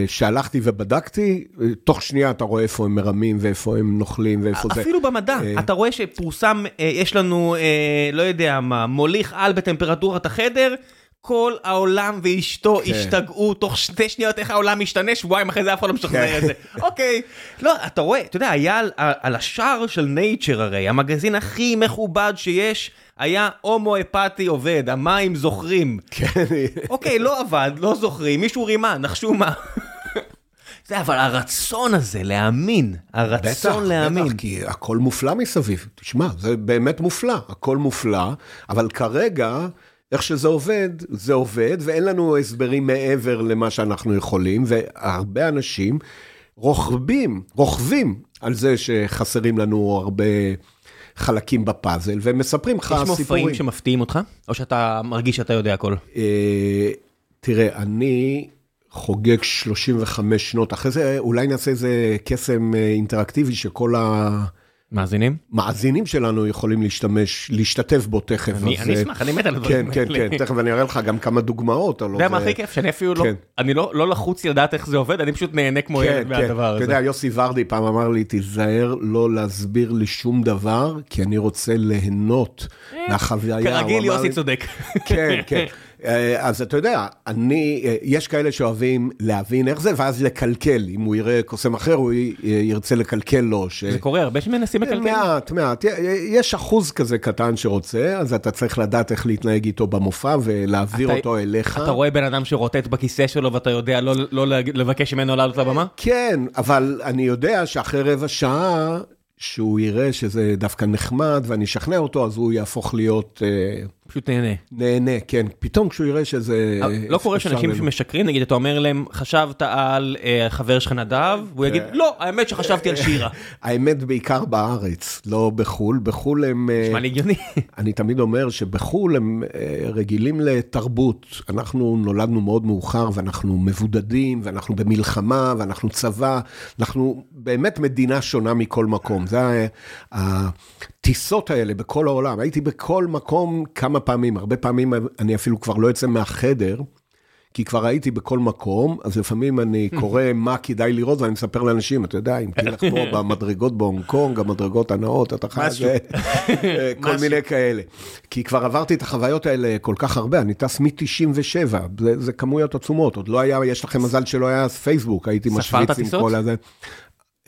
שהלכתי ובדקתי, אה, תוך שנייה אתה רואה איפה הם מרמים ואיפה הם נוכלים ואיפה זה. אפילו במדע, אה, אתה רואה שפורסם, אה, יש לנו, אה, לא יודע מה, מוליך על בטמפרטורת החדר, כל העולם ואשתו כן. השתגעו תוך שתי שניות איך העולם משתנה, שבועיים אחרי זה אף אחד לא משחזר כן. את זה. אוקיי, לא, אתה רואה, אתה יודע, היה על, על השער של נייצ'ר הרי, המגזין הכי מכובד שיש, היה הומו-הפתי עובד, המים זוכרים. כן, אוקיי, לא עבד, לא זוכרים, מישהו רימה, נחשו מה. זה, אבל הרצון הזה להאמין, הרצון להאמין. בטח, כי הכל מופלא מסביב. תשמע, זה באמת מופלא, הכל מופלא, אבל כרגע, איך שזה עובד, זה עובד, ואין לנו הסברים מעבר למה שאנחנו יכולים, והרבה אנשים רוכבים, רוכבים על זה שחסרים לנו הרבה חלקים בפאזל, והם מספרים לך יש סיפורים. מופעים שמפתיעים אותך? או שאתה מרגיש שאתה יודע הכל? אה, תראה, אני חוגג 35 שנות, אחרי זה אולי נעשה איזה קסם אה, אינטראקטיבי שכל מאזינים? המאזינים שלנו יכולים להשתמש, להשתתף בו תכף. אני אה, אשמח, אני מת על כן, הדברים כן, האלה. כן, תכף אני אראה לך גם כמה דוגמאות. אתה יודע מה הכי כיף? שאני אפילו לא, כן. אני לא לא לחוץ לדעת איך זה עובד, אני פשוט נהנה כמו כן, ילד כן, מהדבר אתה הזה. יודע, יוסי ורדי פעם אמר לי, תיזהר לא להסביר לי שום דבר, כי אני רוצה ליהנות מהחוויה. הוא כרגיל יוסי צודק. כן, כן. אה, אז אתה יודע, אני, אה, יש כאלה שאוהבים להבין איך זה, ואז לקלקל. אם הוא יראה קוסם אחר, הוא י- ירצה לקלקל לו. ש... זה קורה הרבה שמנסים לקלקל. מעט, מעט. יש אחוז כזה קטן שרוצה, אז אתה צריך לדעת איך להתנהג איתו במופע ולהעביר אתה- אותו אליך. אתה רואה בן אדם שרוטט בכיסא שלו ואתה יודע לא- לא לבקש ממנו לעלות לבמה? כן, אבל אני יודע שאחרי רבע שעה, שהוא יראה שזה דווקא נחמד ואני אשכנע אותו, אז הוא יהפוך להיות אה, פשוט נהנה. נהנה, כן. פתאום כשהוא יראה שזה... לא קורה שאנשים. שמשקרים, נגיד אתה אומר להם, חשבת על אה, חבר שלך נדב, והוא יגיד, לא, האמת שחשבתי על שירה. האמת בעיקר בארץ, לא בחו"ל. בחו"ל הם... אה, נשמע לי הגיוני. אני תמיד אומר שבחו"ל הם אה, רגילים לתרבות. אנחנו נולדנו מאוד מאוחר ואנחנו מבודדים ואנחנו במלחמה ואנחנו צבא. אנחנו באמת מדינה שונה מכל מקום. זה הטיסות האלה בכל העולם. הייתי בכל מקום כמה פעמים. הרבה פעמים אני אפילו כבר לא יוצא מהחדר. כי כבר הייתי בכל מקום, אז לפעמים אני קורא מה כדאי לראות, ואני מספר לאנשים, אתה יודע, אם תלך פה במדרגות בהונג קונג, המדרגות הנאות, אתה חייב... אה, כל. מיני כאלה. כי כבר עברתי את החוויות האלה כל כך הרבה, אני טס מ-97, זה, זה כמויות עצומות, עוד לא היה, יש לכם מזל שלא היה פייסבוק, הייתי משוויץ עם? כל הזה.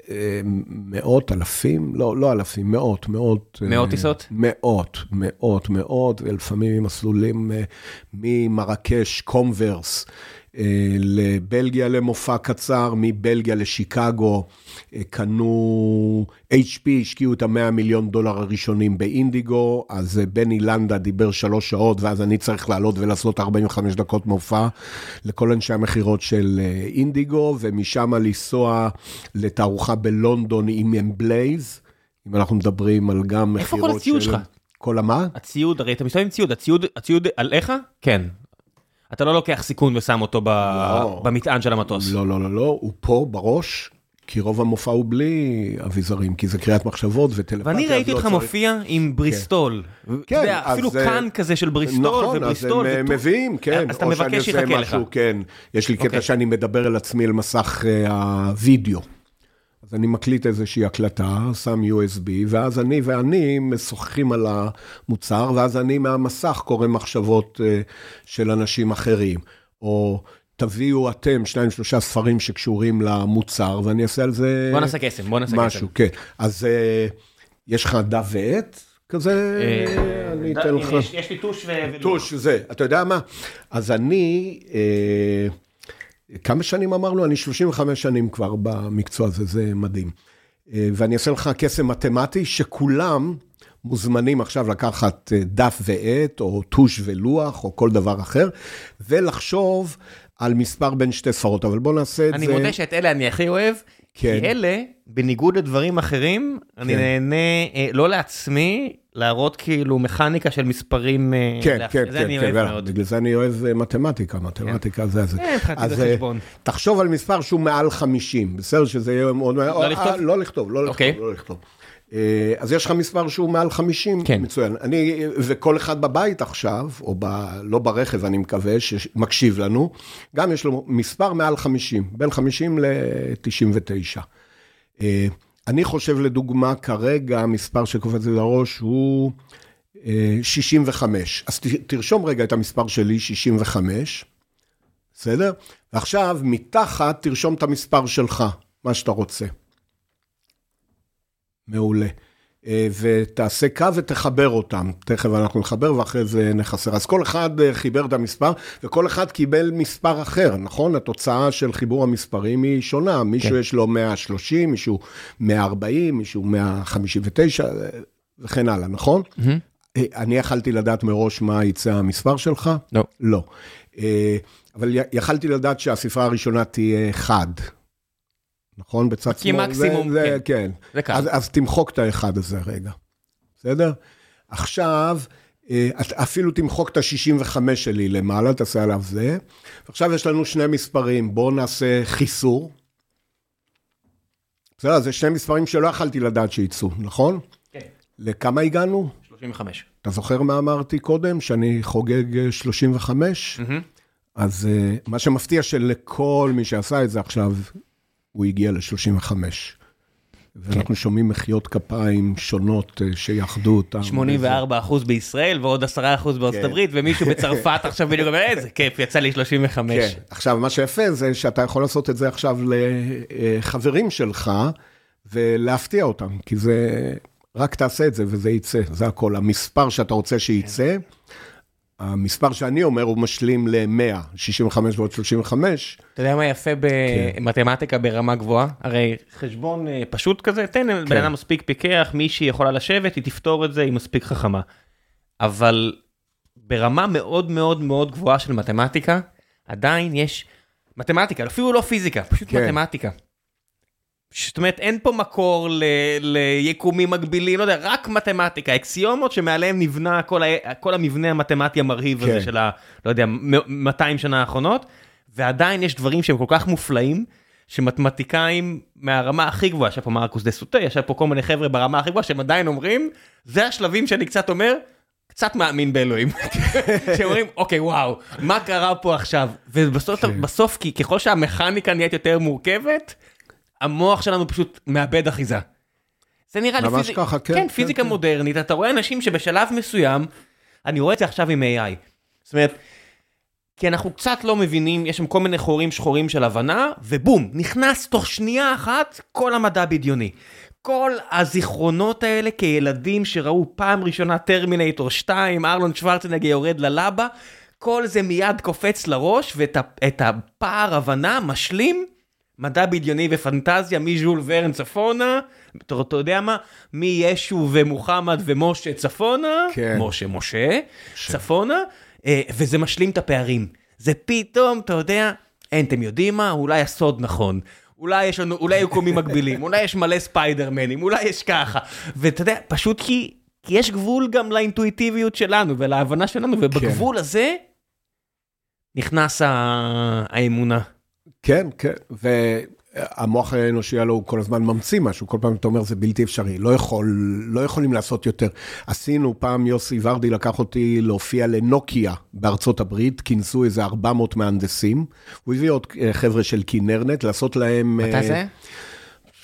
אה, מאות, אלפים, לא, לא אלפים, מאות, מאות. אה, מאות טיסות? מאות, מאות, מאות, ולפעמים מסלולים אה, ממרקש, קומברס, אה, לבלגיה למופע קצר, מבלגיה לשיקגו, אה, קנו, HP השקיעו את המאה מיליון דולר הראשונים באינדיגו, אז אה, בני לנדה דיבר שלוש שעות, ואז אני צריך לעלות ולעשות 45 דקות מופע לכל אנשי המכירות של אה, אינדיגו, ומשם לנסוע לתערוכה בלונדון עם אמבלייז, אם אנחנו מדברים על גם איפה כל מכירות הציוד שלך? כל המה? הציוד, הרי אתה מסתובב עם ציוד, הציוד, הציוד עליך? כן. אתה לא לוקח סיכון ושם אותו ב- לא. במטען של המטוס. לא, לא, לא, לא, הוא פה בראש, כי רוב המופע הוא בלי אביזרים, כי זה קריאת מחשבות וטלפתיה. ואני ראיתי אותך צריך. מופיע עם בריסטול. אתה כן, יודע, אז, אפילו כאן כזה של בריסטול נכון, ובריסטול. אז הם וטו- אה, מביאים, כן. אז אתה מבקש שיחכה לך. כן. יש לי קטע אוקיי. שאני מדבר אל עצמי על מסך אה, הווידאו. אז אני מקליט איזושהי הקלטה, שם USB, ואז אני ואני משוחחים על המוצר, ואז אני מהמסך קורא מחשבות אה, של אנשים אחרים. או תביאו אתם שניים, שלושה ספרים שקשורים למוצר, ואני אעשה על זה בוא נעשה קסם, בוא נעשה קסם. משהו, כן. אז אה, יש לך דף ועט כזה? אה, אני אתן לך. יש לי טוש ו... טוש, זה, אתה יודע מה? אז אני, כמה שנים אמרנו? אני 35 שנים כבר במקצוע הזה, זה מדהים. אה, ואני אעשה לך קסם מתמטי, שכולם מוזמנים עכשיו לקחת אה, דף ועט, או טוש ולוח, או כל דבר אחר, ולחשוב על מספר בין שתי ספרות, אבל בוא נעשה את אני זה. מודה שאת אלה אני הכי אוהב, כן. כי אלה, בניגוד לדברים אחרים, אני כן. נהנה, אה, לא לעצמי, להראות כאילו מכניקה של מספרים. אה, כן, להפ- כן, זה כן, אני כן, אוהב מאוד. בגלל זה אני אוהב אה, מתמטיקה, מתמטיקה זה זה. אה, מבחינתי אז, זה אה, חשבון. תחשוב על מספר שהוא מעל 50, בסדר? שזה יהיה מאוד... לא לכתוב? לא לכתוב, לא אוקיי. לכתוב, לא לכתוב. אה, אז יש לך מספר שהוא מעל 50, כן. מצוין. אני, וכל אחד בבית עכשיו, או ב, לא ברכב, אני מקווה, שמקשיב לנו, גם יש לו מספר מעל 50, בין 50 ל-99. אני חושב, לדוגמה, כרגע המספר שקופץ לי לראש הוא אה, 65. אז ת- תרשום רגע את המספר שלי, 65, בסדר? ועכשיו, מתחת, תרשום את המספר שלך, מה שאתה רוצה. מעולה. אה, ותעשה קו ותחבר אותם. תכף אנחנו נחבר ואחרי זה נחסר. אז כל אחד אה, חיבר את המספר, וכל אחד קיבל מספר אחר, נכון? התוצאה של חיבור המספרים היא שונה. מישהו יש לו 130, מישהו 140, מישהו 159, אה, וכן הלאה, נכון? אה, אני יכלתי לדעת מראש מה יצא המספר שלך? לא. לא. אבל יכלתי לדעת שהספרה הראשונה תהיה חד. נכון? בצד כי שמאל. מקסימום, זה, כן. זה, כן. זה קל. אז, אז תמחוק את האחד הזה רגע, בסדר? עכשיו, אה, אפילו תמחוק את ה-65 שלי למעלה, תעשה עליו זה. ועכשיו יש לנו שני מספרים, בואו נעשה חיסור. בסדר, זה שני מספרים שלא יכלתי לדעת שיצאו, נכון? כן. לכמה הגענו? 35. אתה זוכר מה אמרתי קודם? שאני חוגג אה, 35? אז אה, מה שמפתיע שלכל מי שעשה את זה עכשיו, הוא הגיע ל-35. ואנחנו שומעים מחיאות כפיים שונות אה, שיחדו אותם. 84 אחוז בישראל ועוד 10 אחוז בארצות כן. הברית ומישהו בצרפת עכשיו בדיוק אומר איזה כיף יצא לי 35. כן. עכשיו, מה שיפה זה שאתה יכול לעשות את זה עכשיו לחברים שלך ולהפתיע אותם, כי זה, רק תעשה את זה וזה יצא, זה הכל. המספר שאתה רוצה שייצא, המספר שאני אומר הוא משלים ל-100, 65 ועוד 35. אתה יודע מה יפה במתמטיקה ברמה גבוהה? הרי חשבון אה, פשוט כזה, תן לבן אדם מספיק פיקח, מישהי יכולה לשבת, היא תפתור את זה, היא מספיק חכמה. אבל ברמה מאוד מאוד מאוד גבוהה של מתמטיקה, עדיין יש מתמטיקה, אפילו לא פיזיקה, פשוט כן. מתמטיקה. זאת אומרת, אין פה מקור ל- ליקומים מקבילים, לא יודע, רק מתמטיקה, אקסיומות שמעליהם נבנה כל, ה- כל המבנה המתמטי המרהיב הזה כן. של ה... לא יודע, מ- 200 שנה האחרונות, ועדיין יש דברים שהם כל כך מופלאים, שמתמטיקאים מהרמה הכי גבוהה, ישב פה מרקוס דה סוטה, ישב פה כל מיני חבר'ה ברמה הכי גבוהה, שהם עדיין אומרים, זה השלבים שאני קצת אומר, קצת מאמין באלוהים. שהם אומרים, אוקיי, וואו, מה קרה פה עכשיו? ובסוף, כן. בסוף, כי ככל שהמכניקה נהיית יותר מורכבת, המוח שלנו פשוט מאבד אחיזה. זה נראה לי ממש פיזיק- ככה, כן, כן, כן, פיזיקה כן. מודרנית, אתה רואה אנשים שבשלב מסוים, אני רואה את זה עכשיו עם AI. זאת אומרת, כי אנחנו קצת לא מבינים, יש שם כל מיני חורים שחורים של הבנה, ובום, נכנס תוך שנייה אחת כל המדע בדיוני. כל הזיכרונות האלה כילדים שראו פעם ראשונה טרמינטור 2, ארלון שוורצנגר יורד ללבה, כל זה מיד קופץ לראש, ואת הפער הבנה משלים מדע בדיוני ופנטזיה מז'ול ורן צפונה, אתה, אתה יודע מה? מישו ומוחמד ומשה צפונה, כן. משה משה, צפונה, אה, וזה משלים את הפערים. זה פתאום, אתה יודע, אין, אתם יודעים מה? אולי הסוד נכון. אולי יש לנו, אולי יקומים מקבילים, אולי יש מלא ספיידרמנים, אולי יש ככה. ואתה יודע, פשוט כי, כי יש גבול גם לאינטואיטיביות שלנו ולהבנה שלנו, ובגבול הזה נכנס האמונה. כן, כן, והמוח האנושי הלוא הוא כל הזמן ממציא משהו, כל פעם אתה אומר זה בלתי אפשרי, לא יכול, לא יכולים לעשות יותר. עשינו, פעם יוסי ורדי לקח אותי להופיע לנוקיה בארצות הברית, כינסו איזה 400 מהנדסים, הוא הביא עוד אה, חבר'ה של כינרנט, לעשות להם... מתי אה, זה?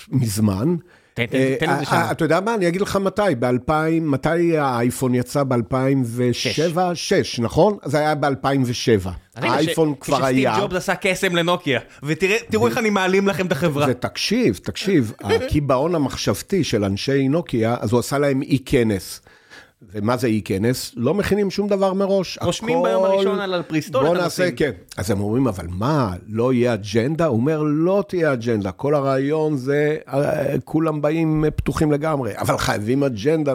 מזמן. אה, אה, שם. אתה יודע מה, אני אגיד לך מתי, ב-2000, מתי האייפון יצא? ב-2007? 6, נכון? זה היה ב-2007. האייפון כבר היה. כשסטיב ג'ובס עשה קסם לנוקיה, ותראו איך אני מעלים לכם את החברה. ותקשיב, תקשיב, הקיבעון המחשבתי של אנשי נוקיה, אז הוא עשה להם אי-כנס. ומה זה אי-כנס? לא מכינים שום דבר מראש. רושמים הכל- ביום הראשון על הפריסטול בוא נעשה. כן. אז הם אומרים, אבל מה, לא יהיה אג'נדה? הוא אומר, לא תהיה אג'נדה. כל הרעיון זה, אה, כולם באים אה, פתוחים לגמרי, אבל חייבים אג'נדה.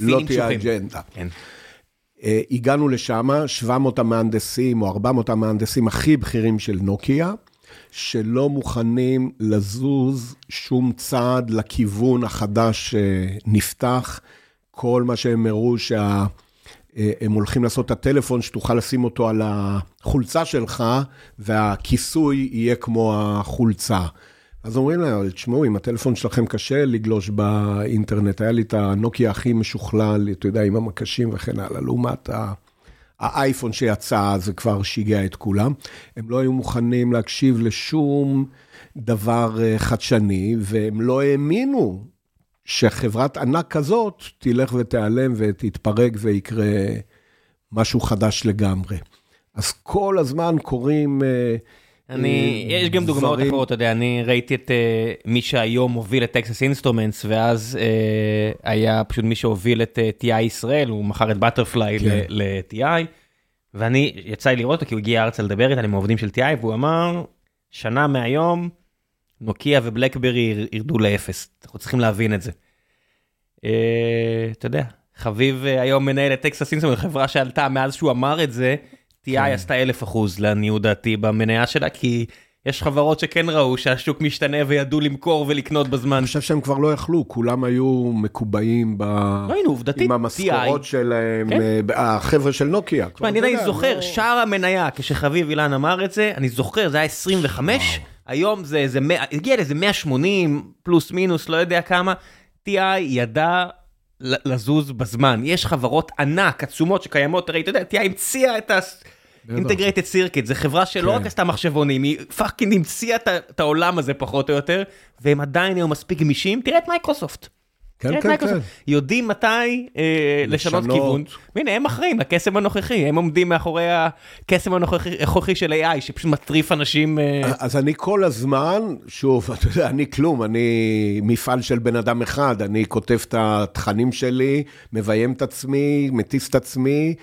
לא תהיה. אג'נדה. כן. אה, הגענו לשם, 700 המהנדסים או 400 המהנדסים הכי בכירים של נוקיה, שלא מוכנים לזוז שום צעד לכיוון החדש שנפתח. כל מה שהם הראו שה... הם הולכים לעשות את הטלפון שתוכל לשים אותו על החולצה שלך, והכיסוי יהיה כמו החולצה. אז אומרים להם, תשמעו, אם הטלפון שלכם קשה לגלוש באינטרנט, היה לי את הנוקיה הכי משוכלל, אתה יודע, עם המקשים וכן הלאה, לעומת האייפון שיצא, זה כבר שיגע את כולם. הם לא היו מוכנים להקשיב לשום דבר אה, חדשני, והם לא האמינו שחברת ענק כזאת תלך ותיעלם ותתפרק ויקרה משהו חדש לגמרי. אז כל הזמן קורים... אה, אני, יש גם דוגמאות אחרות, אתה יודע, אני ראיתי את אה, מי שהיום מוביל את Texas Instruments, ואז היה פשוט מי שהוביל את TI ישראל, הוא מכר את Butterfly כן. ל-TI, ואני, יצא לי לראות אותו כי הוא הגיע ארצה לדבר איתה, עם העובדים של TI, והוא אמר, שנה מהיום, נוקיה ובלקברי ירדו לאפס, אנחנו צריכים להבין את זה. אה, אתה יודע, חביב אה, היום מנהל את Texas Instruments, חברה שעלתה מאז שהוא אמר את זה, TI כן. עשתה אלף אחוז לעניות דעתי במניה שלה, כי יש חברות שכן ראו שהשוק משתנה וידעו למכור ולקנות בזמן. אני חושב שהם כבר לא יכלו, כולם היו מקובעים ב... לא היינו, עובדתית, עם המשכורות שלהם, כן? אה, החבר'ה של נוקיה. אני זוכר, לא- שער המניה, כשחביב אילן אמר את זה, אני זוכר, זה היה 25, היום זה איזה 100, הגיע לאיזה 180 פלוס מינוס, לא יודע כמה. TI ידע לזוז בזמן. יש חברות ענק, עצומות שקיימות, הרי אתה יודע, TI המציאה את ה... integrated circuit, זו חברה שלא כן. רק עשתה מחשבונים, היא fucking המציאה את העולם הזה פחות או יותר, והם עדיין היו מספיק גמישים, תראה את מייקרוסופט. כן, כן, כן. יודעים מתי אה, לשנות כיוון. והנה, הם אחראים לקסם הנוכחי, הם עומדים מאחורי הקסם הנוכחי של AI, שפשוט מטריף אנשים. אה... אז אני כל הזמן, שוב, אתה יודע, אני כלום, אני מפעל של בן אדם אחד, אני כותב את התכנים שלי, מביים את עצמי, מטיס את עצמי,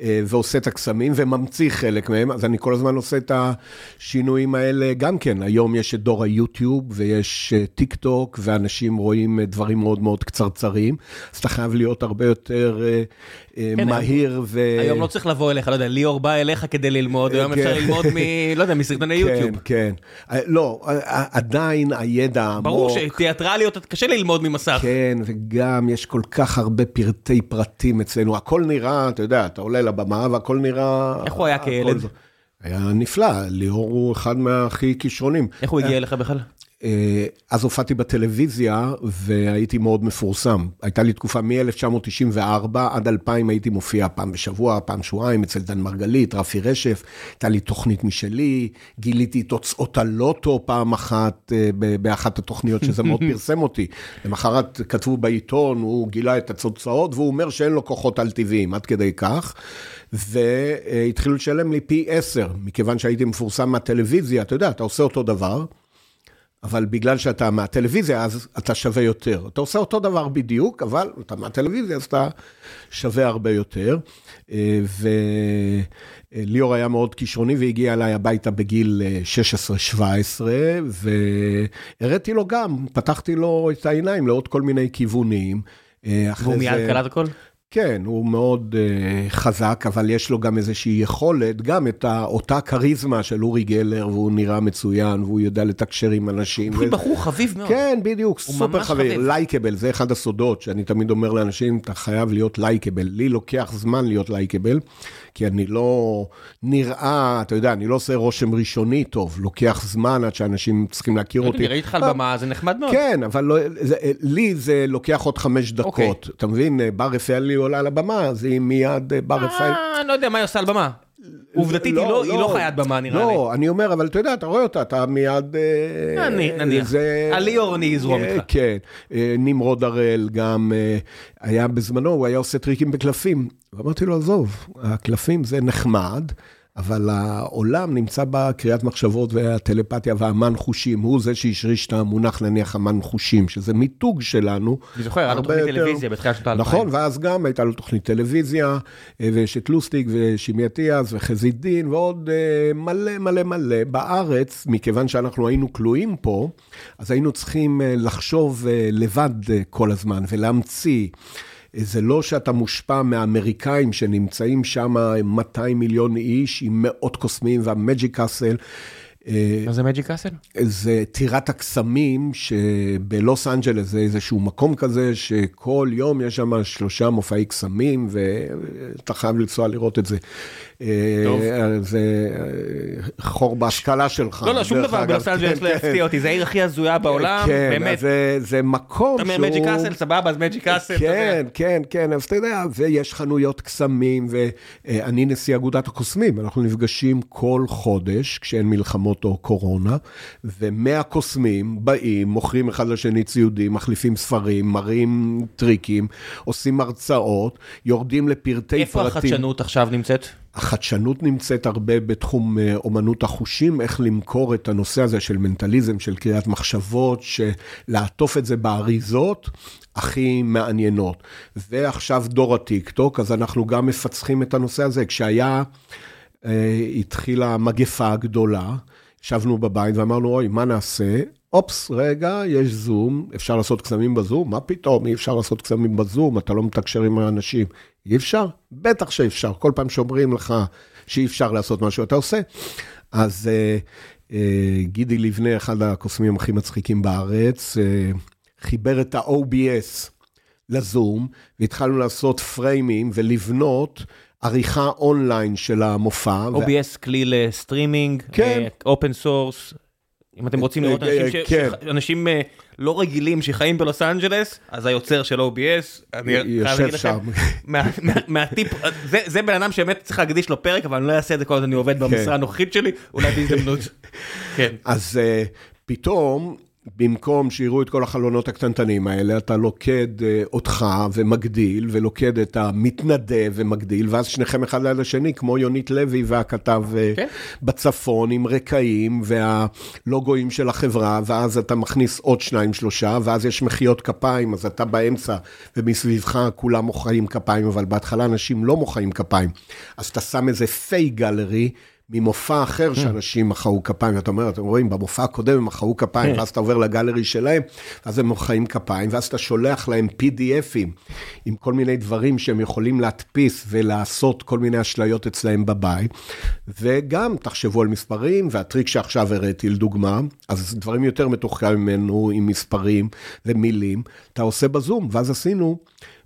אה, ועושה את הקסמים, וממציא חלק מהם, אז אני כל הזמן עושה את השינויים האלה גם כן. היום יש את דור היוטיוב, ויש אה, טיק טוק, ואנשים רואים אה, דברים מאוד מאוד קצרצרים, אז אתה חייב להיות הרבה יותר כן, מהיר ו... היום לא צריך לבוא אליך, לא יודע, ליאור בא אליך כדי ללמוד, היום אפשר כן. ללמוד מ... לא יודע, מסרטוני יוטיוב. כן, כן. לא, עדיין הידע העמוק... ברור שתיאטרליות קשה ללמוד ממסך. כן, וגם יש כל כך הרבה פרטי פרטים אצלנו, הכל נראה, אתה יודע, אתה עולה לבמה והכל נראה... איך הוא היה כילד? היה נפלא, ליאור הוא אחד מהכי כישרונים. איך הוא הגיע אליך בכלל? אה, אז הופעתי בטלוויזיה והייתי מאוד מפורסם. הייתה לי תקופה מ-1994 עד 2000 הייתי מופיע פעם בשבוע, פעם שבועיים, אצל דן מרגלית, רפי רשף, הייתה לי תוכנית משלי, גיליתי תוצאות הלוטו פעם אחת אה, באחת התוכניות שזה מאוד פרסם אותי. למחרת כתבו בעיתון, הוא גילה את התוצאות והוא אומר שאין לו כוחות על-טבעיים, עד כדי כך. והתחילו לשלם לי פי עשר, מכיוון שהייתי מפורסם מהטלוויזיה, אתה יודע, אתה עושה אותו דבר. אבל בגלל שאתה מהטלוויזיה, אז אתה שווה יותר. אתה עושה אותו דבר בדיוק, אבל אתה מהטלוויזיה, אז אתה שווה הרבה יותר. אה, וליאור היה מאוד כישרוני והגיע אליי הביתה בגיל 16-17, אה, והראיתי לו גם, פתחתי לו את העיניים לעוד כל מיני כיוונים. אה, והוא מיד קלט הכל? כן, הוא מאוד uh, חזק, אבל יש לו גם איזושהי יכולת, גם את אותה כריזמה של אורי גלר, והוא נראה מצוין, והוא יודע לתקשר עם אנשים. הוא. בחור חביב מאוד. כן, בדיוק, סופר חביב, לייקבל, זה אחד הסודות שאני תמיד אומר לאנשים, אתה חייב להיות לייקבל. לי לוקח זמן להיות לייקבל, כי אני לא נראה, אתה יודע, אני לא עושה רושם ראשוני טוב, לוקח זמן עד שאנשים צריכים להכיר אותי. אני ראיתי אותך על במה, זה נחמד מאוד. כן, אבל לא, זה, לי זה לוקח עוד חמש דקות. Okay. אתה מבין, בר רפאלי עולה על הבמה, אז היא מיד אה, בר רפאלי. אה, לא יודע מה היא עושה על במה. עובדתית היא לא, לא, לא חיית במה נראה לי. לא, אני אומר, אבל אתה יודע, אתה רואה אותה, אתה מיד... אה, נניח, הליאור אני אזרום איתך. כן, נמרוד הראל גם היה בזמנו, הוא היה עושה טריקים בקלפים. ואמרתי לו, עזוב, הקלפים זה נחמד. אבל העולם נמצא בקריאת מחשבות והטלפתיה והמן חושים, הוא זה שהשריש את המונח נניח המן חושים, שזה מיתוג שלנו. אני זוכר, היה לו תוכנית טלוויזיה בתחילת שנות האלפיים. נכון, ואז גם הייתה לו תוכנית טלוויזיה, אה, ויש את לוסטיק ושימי אטיאס וחזית דין ועוד אה, מלא מלא מלא. בארץ, מכיוון שאנחנו היינו כלואים פה, אז היינו צריכים אה, לחשוב לבד כל הזמן ולהמציא. זה לא שאתה מושפע מהאמריקאים שנמצאים שם 200 מיליון איש עם מאות קוסמים והמג'יק קאסל. מה זה מג'יק קאסל? זה טירת הקסמים שבלוס אנג'לס זה איזשהו מקום כזה שכל יום יש שם שלושה מופעי קסמים ואתה חייב לנסוע לראות את זה. טוב. זה חור בהשכלה שלך. לא, לא, שום דבר. בלוס אנג'לס כן, לא כן. יפתיע אותי, זה העיר הכי הזויה בעולם, כן, באמת. אז זה, מקום אתה אומר שהוא... Magic Castle, סבבה, אז Magic Castle, יודע. כן, כן, כן, אז אתה יודע, ויש חנויות קסמים, ואני נשיא אגודת הקוסמים, אנחנו נפגשים כל חודש, כשאין מלחמות או קורונה, ומאה קוסמים באים, מוכרים אחד לשני ציודים, מחליפים ספרים, מראים טריקים, עושים הרצאות, יורדים לפרטי איפה פרטים. החדשנות עכשיו נמצאת? החדשנות נמצאת הרבה בתחום אה, אומנות החושים, איך למכור את הנושא הזה של מנטליזם, של קריאת מחשבות, לעטוף את זה באריזות הכי מעניינות. ועכשיו דור הטיק-טוק, אז אנחנו גם מפצחים את הנושא הזה. כשהיה, אה, התחילה המגפה הגדולה, ישבנו בבית ואמרנו, אוי, מה נעשה? אופס, רגע, יש זום, אפשר לעשות קסמים בזום? מה פתאום, אי אפשר לעשות קסמים בזום, אתה לא מתקשר עם האנשים. אי אפשר? בטח שאפשר. כל פעם שאומרים לך שאי אפשר לעשות משהו, אתה עושה. אז אה, אה, גידי לבנה, אחד הקוסמים הכי מצחיקים בארץ, אה, חיבר את ה-OBS לזום, והתחלנו לעשות פריימים ולבנות עריכה אונליין של המופע. ו- OBS כלי לסטרימינג, כן. open source. אם אתם רוצים לראות אה, אנשים. כן. אה, לא רגילים שחיים בלוס אנג'לס, אז היוצר של OBS, אני יושב שם. מה- מה- מהטיפ, זה- בן אדם שבאמת צריך להקדיש לו פרק, אבל אני לא אעשה את זה כל עוד אני עובד במשרה הנוכחית שלי, אולי בהזדמנות. כן. אז פתאום, במקום שיראו את כל החלונות הקטנטנים האלה, אתה לוקד uh, אותך ומגדיל, ולוקד את המתנדב ומגדיל, ואז שניכם אחד ליד השני, כמו יונית לוי והכתב uh, כן. בצפון, עם רקעים והלוגוים של החברה, ואז אתה מכניס עוד שניים, שלושה, ואז יש מחיאות כפיים, אז אתה באמצע, ומסביבך כולם מוחאים כפיים, אבל בהתחלה אנשים לא מוחאים כפיים. אז אתה שם איזה פייק גלרי. ממופע אחר שאנשים מחאו כפיים, ואתה אומר, אתם רואים, במופע הקודם הם מחאו כפיים, ואז אתה עובר לגלרי שלהם, ואז הם מוחאים כפיים, ואז אתה שולח להם PDFים עם כל מיני דברים שהם יכולים להדפיס ולעשות כל מיני אשליות אצלהם בבית, וגם תחשבו על מספרים, והטריק שעכשיו הראיתי לדוגמה, אז דברים יותר מתוחכמים ממנו עם מספרים ומילים, אתה עושה בזום, ואז עשינו...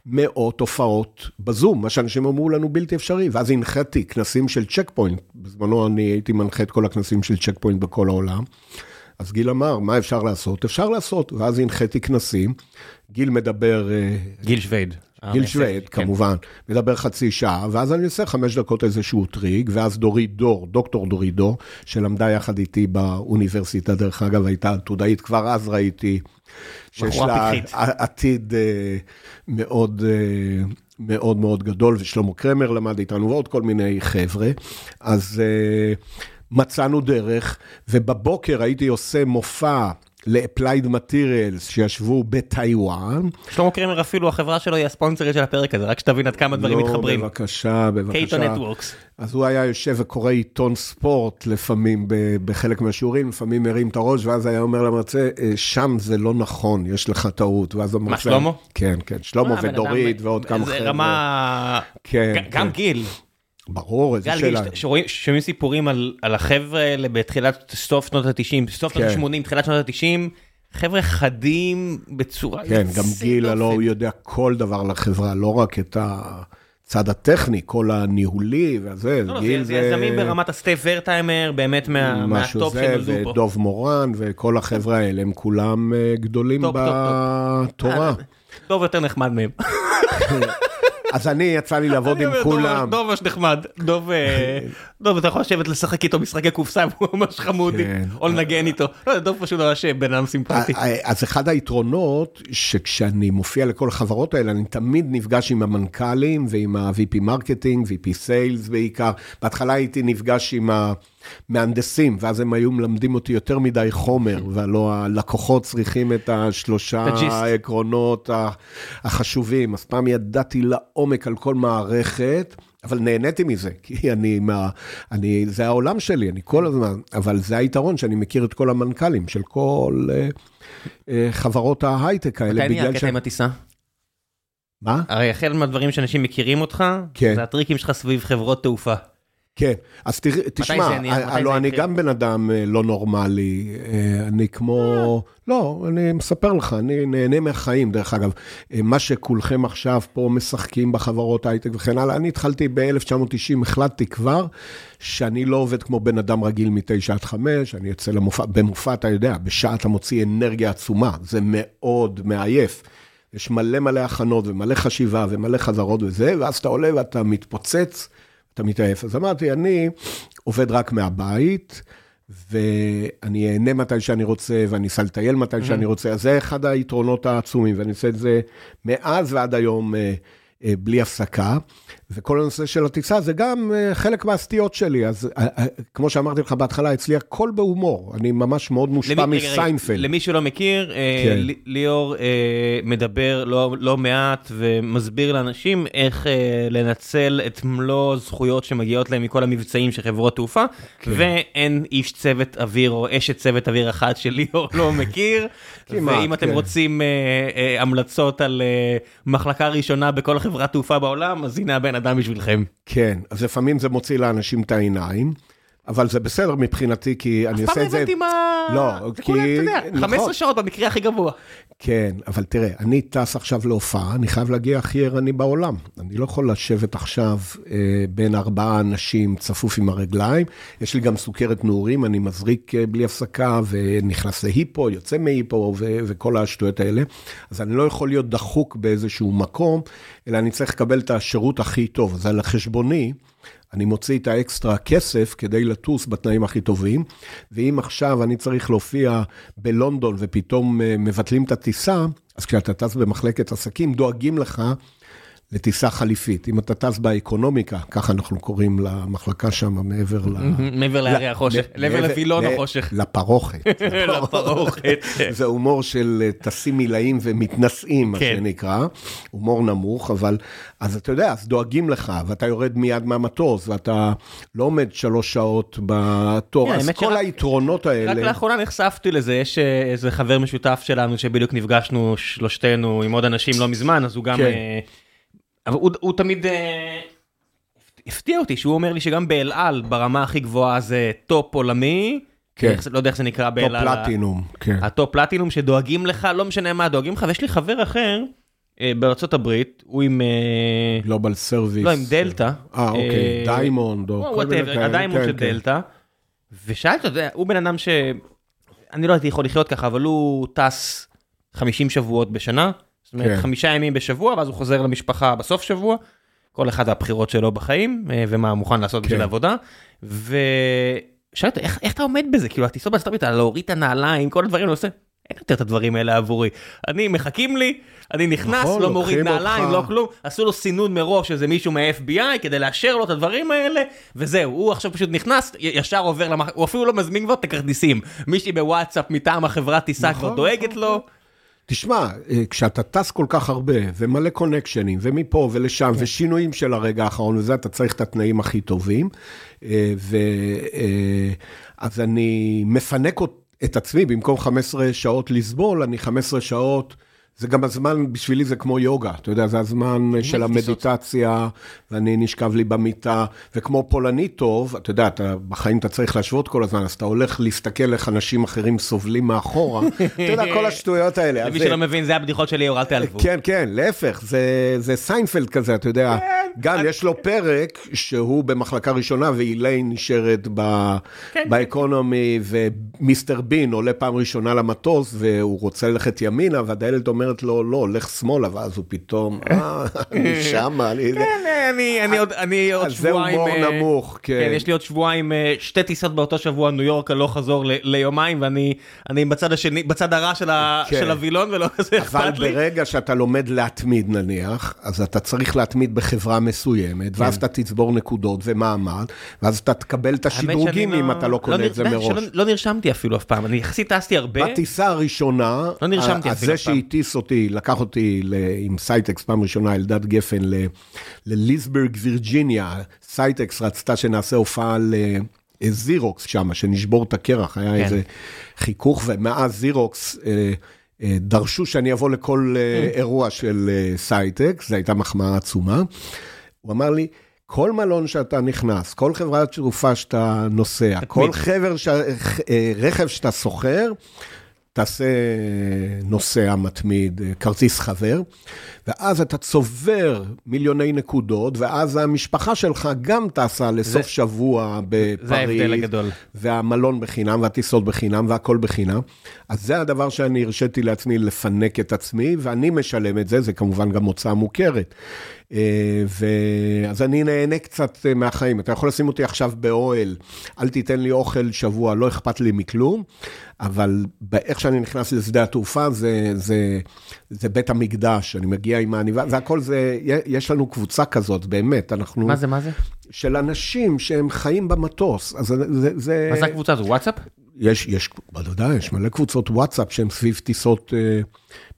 מאות הופעות בזום, מה שאנשים אמרו לנו בלתי אפשרי, ואז הנחיתי כנסים של צ'ק פוינט, בזמנו אני הייתי מנחה את כל הכנסים של צ'ק פוינט בכל העולם, אז גיל אמר, מה אפשר לעשות? אפשר לעשות, ואז הנחיתי כנסים, גיל מדבר, אה, גיל שווייד. גיל שווייד, כן. כמובן, מדבר חצי שעה, ואז אני עושה חמש דקות איזשהו טריק, ואז דורית דור, דוקטור דורית דור, שלמדה יחד איתי באוניברסיטה, דרך אגב, הייתה עתודאית, כבר אז ראיתי שיש לה. עתיד אה, מאוד... אה, מאוד מאוד גדול, ושלמה קרמר למד איתנו, ועוד כל מיני חבר'ה. אז אה, מצאנו דרך, ובבוקר הייתי עושה מופע ל-Applied Materials שישבו בטיוואן. שלמה קרמר אפילו החברה שלו היא הספונסרית של הפרק הזה, רק שתבין עד כמה דברים מתחברים. לא, בבקשה, בבקשה. קייטו נטוורקס. אז הוא היה יושב וקורא עיתון ספורט לפעמים בחלק מהשיעורים, לפעמים מרים את הראש, ואז היה אומר למרצה, "אה, שם זה לא נכון, יש לך טעות. ואז המרצה... שלמה? כן, כן, שלמה הבן ודורית ועוד כמה זה חבר'ה. רמה... כן, גם כן. גיל. ברור, איזה שאלה. שרואים, שומעים סיפורים על, על החבר'ה האלה בתחילת, סוף שנות ה-90, סוף שנות כן. ה-80, תחילת שנות ה-90, חבר'ה חדים בצורה... כן, גם גיל, הלא. הוא יודע כל דבר לחברה, לא רק את הצד הטכני, כל הניהולי וזה, לא, לא, גיל זה, זה יזמים ברמת הסטף ורטהיימר, באמת מה, משהו מהטופ זה, שנולדו פה. ודוב מורן וכל החבר'ה האלה, הם כולם אה, גדולים טופ. בתורה. אה, דוב יותר נחמד מהם. אז אני, יצא לי לעבוד עם כולם. דוב ממש נחמד. דוב, אה, דוב, אתה יכול לשבת לשחק איתו משחקי קופסה, והוא ממש חמודי, כן. או לנגן איתו. לא, דוב פשוט ממש בן אדם סימפטי. אה, אז אחד היתרונות, שכשאני מופיע לכל החברות האלה, אני תמיד נפגש עם המנכ"לים ועם ה- VP marketing, VP sales בעיקר. בהתחלה הייתי נפגש עם המהנדסים, ואז הם היו מלמדים אותי יותר מדי חומר, והלא הלקוחות צריכים את השלושה. העקרונות החשובים. אז פעם ידעתי לעומק על כל מערכת. אבל נהניתי מזה, כי אני, מה, אני, זה העולם שלי, אני כל הזמן, אבל זה היתרון שאני מכיר את כל המנכ"לים של כל אה, אה, חברות ההייטק האלה, מתי נהיה בגלל הקטע עם הטיסה? מה? הרי החל מהדברים שאנשים מכירים אותך, כן. זה הטריקים שלך סביב חברות תעופה. כן, אז תשמע, הלוא אני? גם בן אדם אה, לא נורמלי, אה, אני כמו... לא, אני מספר לך, אני נהנה מהחיים, דרך אגב. אה, מה שכולכם עכשיו פה משחקים בחברות הייטק וכן הלאה, אני התחלתי ב-1990, החלטתי כבר שאני לא עובד כמו בן אדם רגיל מ-9 עד 5, אני יוצא למופע, במופע אתה יודע, בשעה אתה מוציא אנרגיה עצומה, זה מאוד מעייף. יש מלא מלא הכנות ומלא חשיבה ומלא חזרות וזה, ואז אתה עולה ואתה מתפוצץ, אתה מתעייף. אז אמרתי, אני עובד רק מהבית, ואני אהנה מתי שאני רוצה, ואני אסע לטייל מתי שאני רוצה, אז זה אחד היתרונות העצומים, ואני עושה את זה מאז ועד היום אה, אה, בלי הפסקה. וכל הנושא של הטיסה זה גם אה, חלק מהסטיות שלי, אז אה, אה, כמו שאמרתי לך בהתחלה, אצלי הכל בהומור, אני ממש מאוד מושפע מסיינפלד. למי שלא מכיר, כן. לי- ליאור מדבר לא לא מעט ומסביר לאנשים איך לנצל את מלוא הזכויות שמגיעות להם מכל המבצעים של חברות תעופה, כן. ואין איש צוות אוויר או אשת צוות אוויר אחת שליאור לא מכיר. ואם אתם כן. רוצים המלצות על מחלקה ראשונה בכל חברת תעופה בעולם, אז הנה הבן אדם בשבילכם. כן, אז לפעמים זה מוציא לאנשים את העיניים, אבל זה בסדר מבחינתי, כי אני אף פעם עושה לא את זה... הבנתי מה... לא, זה כי- כולה, אתה יודע, נכון. 15 שעות במקרה הכי גבוה. כן, אבל תראה, אני טס עכשיו להופעה, אני חייב להגיע הכי ערני בעולם. אני לא יכול לשבת עכשיו אה, בין ארבעה אנשים צפוף עם הרגליים. יש לי גם סוכרת נעורים, אני מזריק אה, בלי הפסקה ונכנס להיפו, יוצא מהיפו ו- וכל השטויות האלה. אז אני לא יכול להיות דחוק באיזשהו מקום, אלא אני צריך לקבל את השירות הכי טוב. אז על חשבוני, אני מוציא את האקסטרה כסף כדי לטוס בתנאים הכי טובים, ואם עכשיו אני צריך להופיע בלונדון ופתאום אה, מבטלים את הטיסה, אז כשאתה טס במחלקת עסקים, דואגים לך לטיסה חליפית. אם אתה טס באקונומיקה, ככה אנחנו קוראים למחלקה שם, מעבר ל... מעבר להרי החושך, מעבר לווילון החושך. לפרוכת. לפרוכת. זה הומור של אה, טסים עילאים ומתנשאים, מה כן. שנקרא, הומור נמוך, אבל אז אתה יודע, אז דואגים לך, ואתה יורד מיד מהמטוס, ואתה לא עומד שלוש שעות בתור, כן, אז כל היתרונות רק האלה, לאחרונה נחשפתי לזה, יש אה, איזה חבר משותף שלנו שבדיוק נפגשנו שלושתנו עם עוד אנשים לא מזמן, אז הוא גם... אה, אבל הוא- הוא תמיד אה, הפתיע אותי שהוא אומר לי שגם באל על ברמה הכי גבוהה זה טופ עולמי, כן. איך לא יודע איך זה נקרא טופ באל על. פלטינום, כן. הטופ פלטינום שדואגים לך, לא משנה מה דואגים לך, ויש לי חבר אחר אה, בארצות הברית, הוא עם... אה, Global Service. לא, עם דלתא. אה, אוקיי, אה, Diamond, או כל מיני כאלה. ה Diamond כן, של כן. דלתא. ושאלתי, אתה יודע, הוא בן אדם ש... אני לא הייתי יכול לחיות ככה, אבל הוא טס 50 שבועות בשנה, זאת אומרת כן. חמישה ימים בשבוע, ואז הוא חוזר למשפחה בסוף שבוע, כל אחד והבחירות שלו בחיים, אה, ומה הוא מוכן לעשות בשביל כן. העבודה. ושאלתי, איך, איך אתה עומד בזה? כאילו, הטיסות בארצות הברית, להוריד את הנעליים, כל הדברים, אני עושה, אין יותר את הדברים האלה עבורי. אני, מחכים לי, אני נכנס, נכון, לא מוריד נעליים, אותך. לא כלום, עשו לו סינון מראש, איזה מישהו מה-FBI, כדי לאשר לו את הדברים האלה, וזהו, הוא עכשיו פשוט נכנס, ישר עובר למח... הוא אפילו לא מזמין כבר את הכרטיסים. מישהי בוואטסאפ מטעם החברת טיסה נכון, כבר דואגת נכון, לו. תשמע, אה, כשאתה טס כל כך הרבה, ומלא קונקשנים, ומפה ולשם, כן. ושינויים של הרגע האחרון וזה, אתה צריך את התנאים הכי טובים. אה, ו... אה, אז אני מפנק את עצמי, במקום 15 שעות לסבול, אני 15 שעות... זה גם הזמן, בשבילי זה כמו יוגה, אתה יודע, זה הזמן של. המדיטציה, ואני נשכב לי במיטה, וכמו פולני טוב, אתה יודע, אתה, בחיים אתה צריך להשוות כל הזמן, אז אתה הולך להסתכל איך אנשים אחרים סובלים מאחורה, אתה יודע, כל השטויות האלה. למי שלא מבין, זה הבדיחות שלי, אל תיעלבו. כן, כן, להפך, זה, זה סיינפלד כזה, אתה יודע. כן. גם יש לו פרק שהוא במחלקה ראשונה, ואיליין נשארת ב, כן. באקונומי, ומיסטר בין עולה פעם ראשונה למטוס, והוא רוצה ללכת ימינה, והדיילת אומרת לו, לא, לך שמאלה, ואז הוא פתאום, אה, אני שמה, אני... כן, אה, אני, אני עוד, אני עוד אז זה שבועיים... הומור אה, נמוך, כן, כן. יש לי עוד שבועיים, אה, שתי טיסות באותו שבוע, ניו יורק הלוך חזור ל- ליומיים, ואני אני בצד השני, בצד הרע של כן. של הווילון, ולא כזה אבל אכפת לי. ברגע שאתה לומד להתמיד נניח, אז אתה צריך להתמיד בחברה מסוימת, ואז אתה תצבור נקודות ומעמד, ואז אתה תקבל את השדרוגים אם אתה לא קונה נר- את זה מראש. לא נרשמתי אפילו אף פעם, אני יחסית טסתי הרבה. בטיסה הראשונה, לא נרשמתי אפילו זה אף פעם. שהטיס אותי, לקח אותי ל- עם סייטקס פעם ראשונה, אלדד גפן, ל- לליסברג, וירג'יניה, סייטקס רצתה שנעשה הופעה לזירוקס שם, שנשבור את הקרח, היה כן. איזה חיכוך, ומאז זירוקס אה, אה, דרשו שאני אבוא לכל אה, אירוע של אה, סייטקס, זו הייתה מחמאה עצומה. הוא אמר לי, כל מלון שאתה נכנס, כל חברת תעופה שאתה נוסע, כל חבר, ש... אה, רכב שאתה שוכר, תעשה נוסע מתמיד, כרטיס חבר, ואז אתה צובר מיליוני נקודות, ואז המשפחה שלך גם טסה לסוף זה, שבוע בפריז. זה ההבדל הגדול. והמלון בחינם, והטיסות בחינם, והכל בחינם. אז זה הדבר שאני הרשיתי לעצמי לפנק את עצמי, ואני משלם את זה, זה כמובן גם הוצאה מוכרת. אה, אז אני נהנה קצת אה, מהחיים. אתה יכול לשים אותי עכשיו באוהל, אל תיתן לי אוכל שבוע, לא אכפת לי מכלום, אבל איך שאני נכנס לשדה התעופה, זה, זה, זה בית המקדש, אני מגיע עם העניבה, זה הכל זה, יש לנו קבוצה כזאת, באמת, אנחנו... מה זה, מה זה? של אנשים שהם חיים במטוס, אז זה... זה... מה זה הקבוצה הזו, וואטסאפ? יש, יש, בוודאי, יש מלא קבוצות וואטסאפ שהן סביב טיסות אה,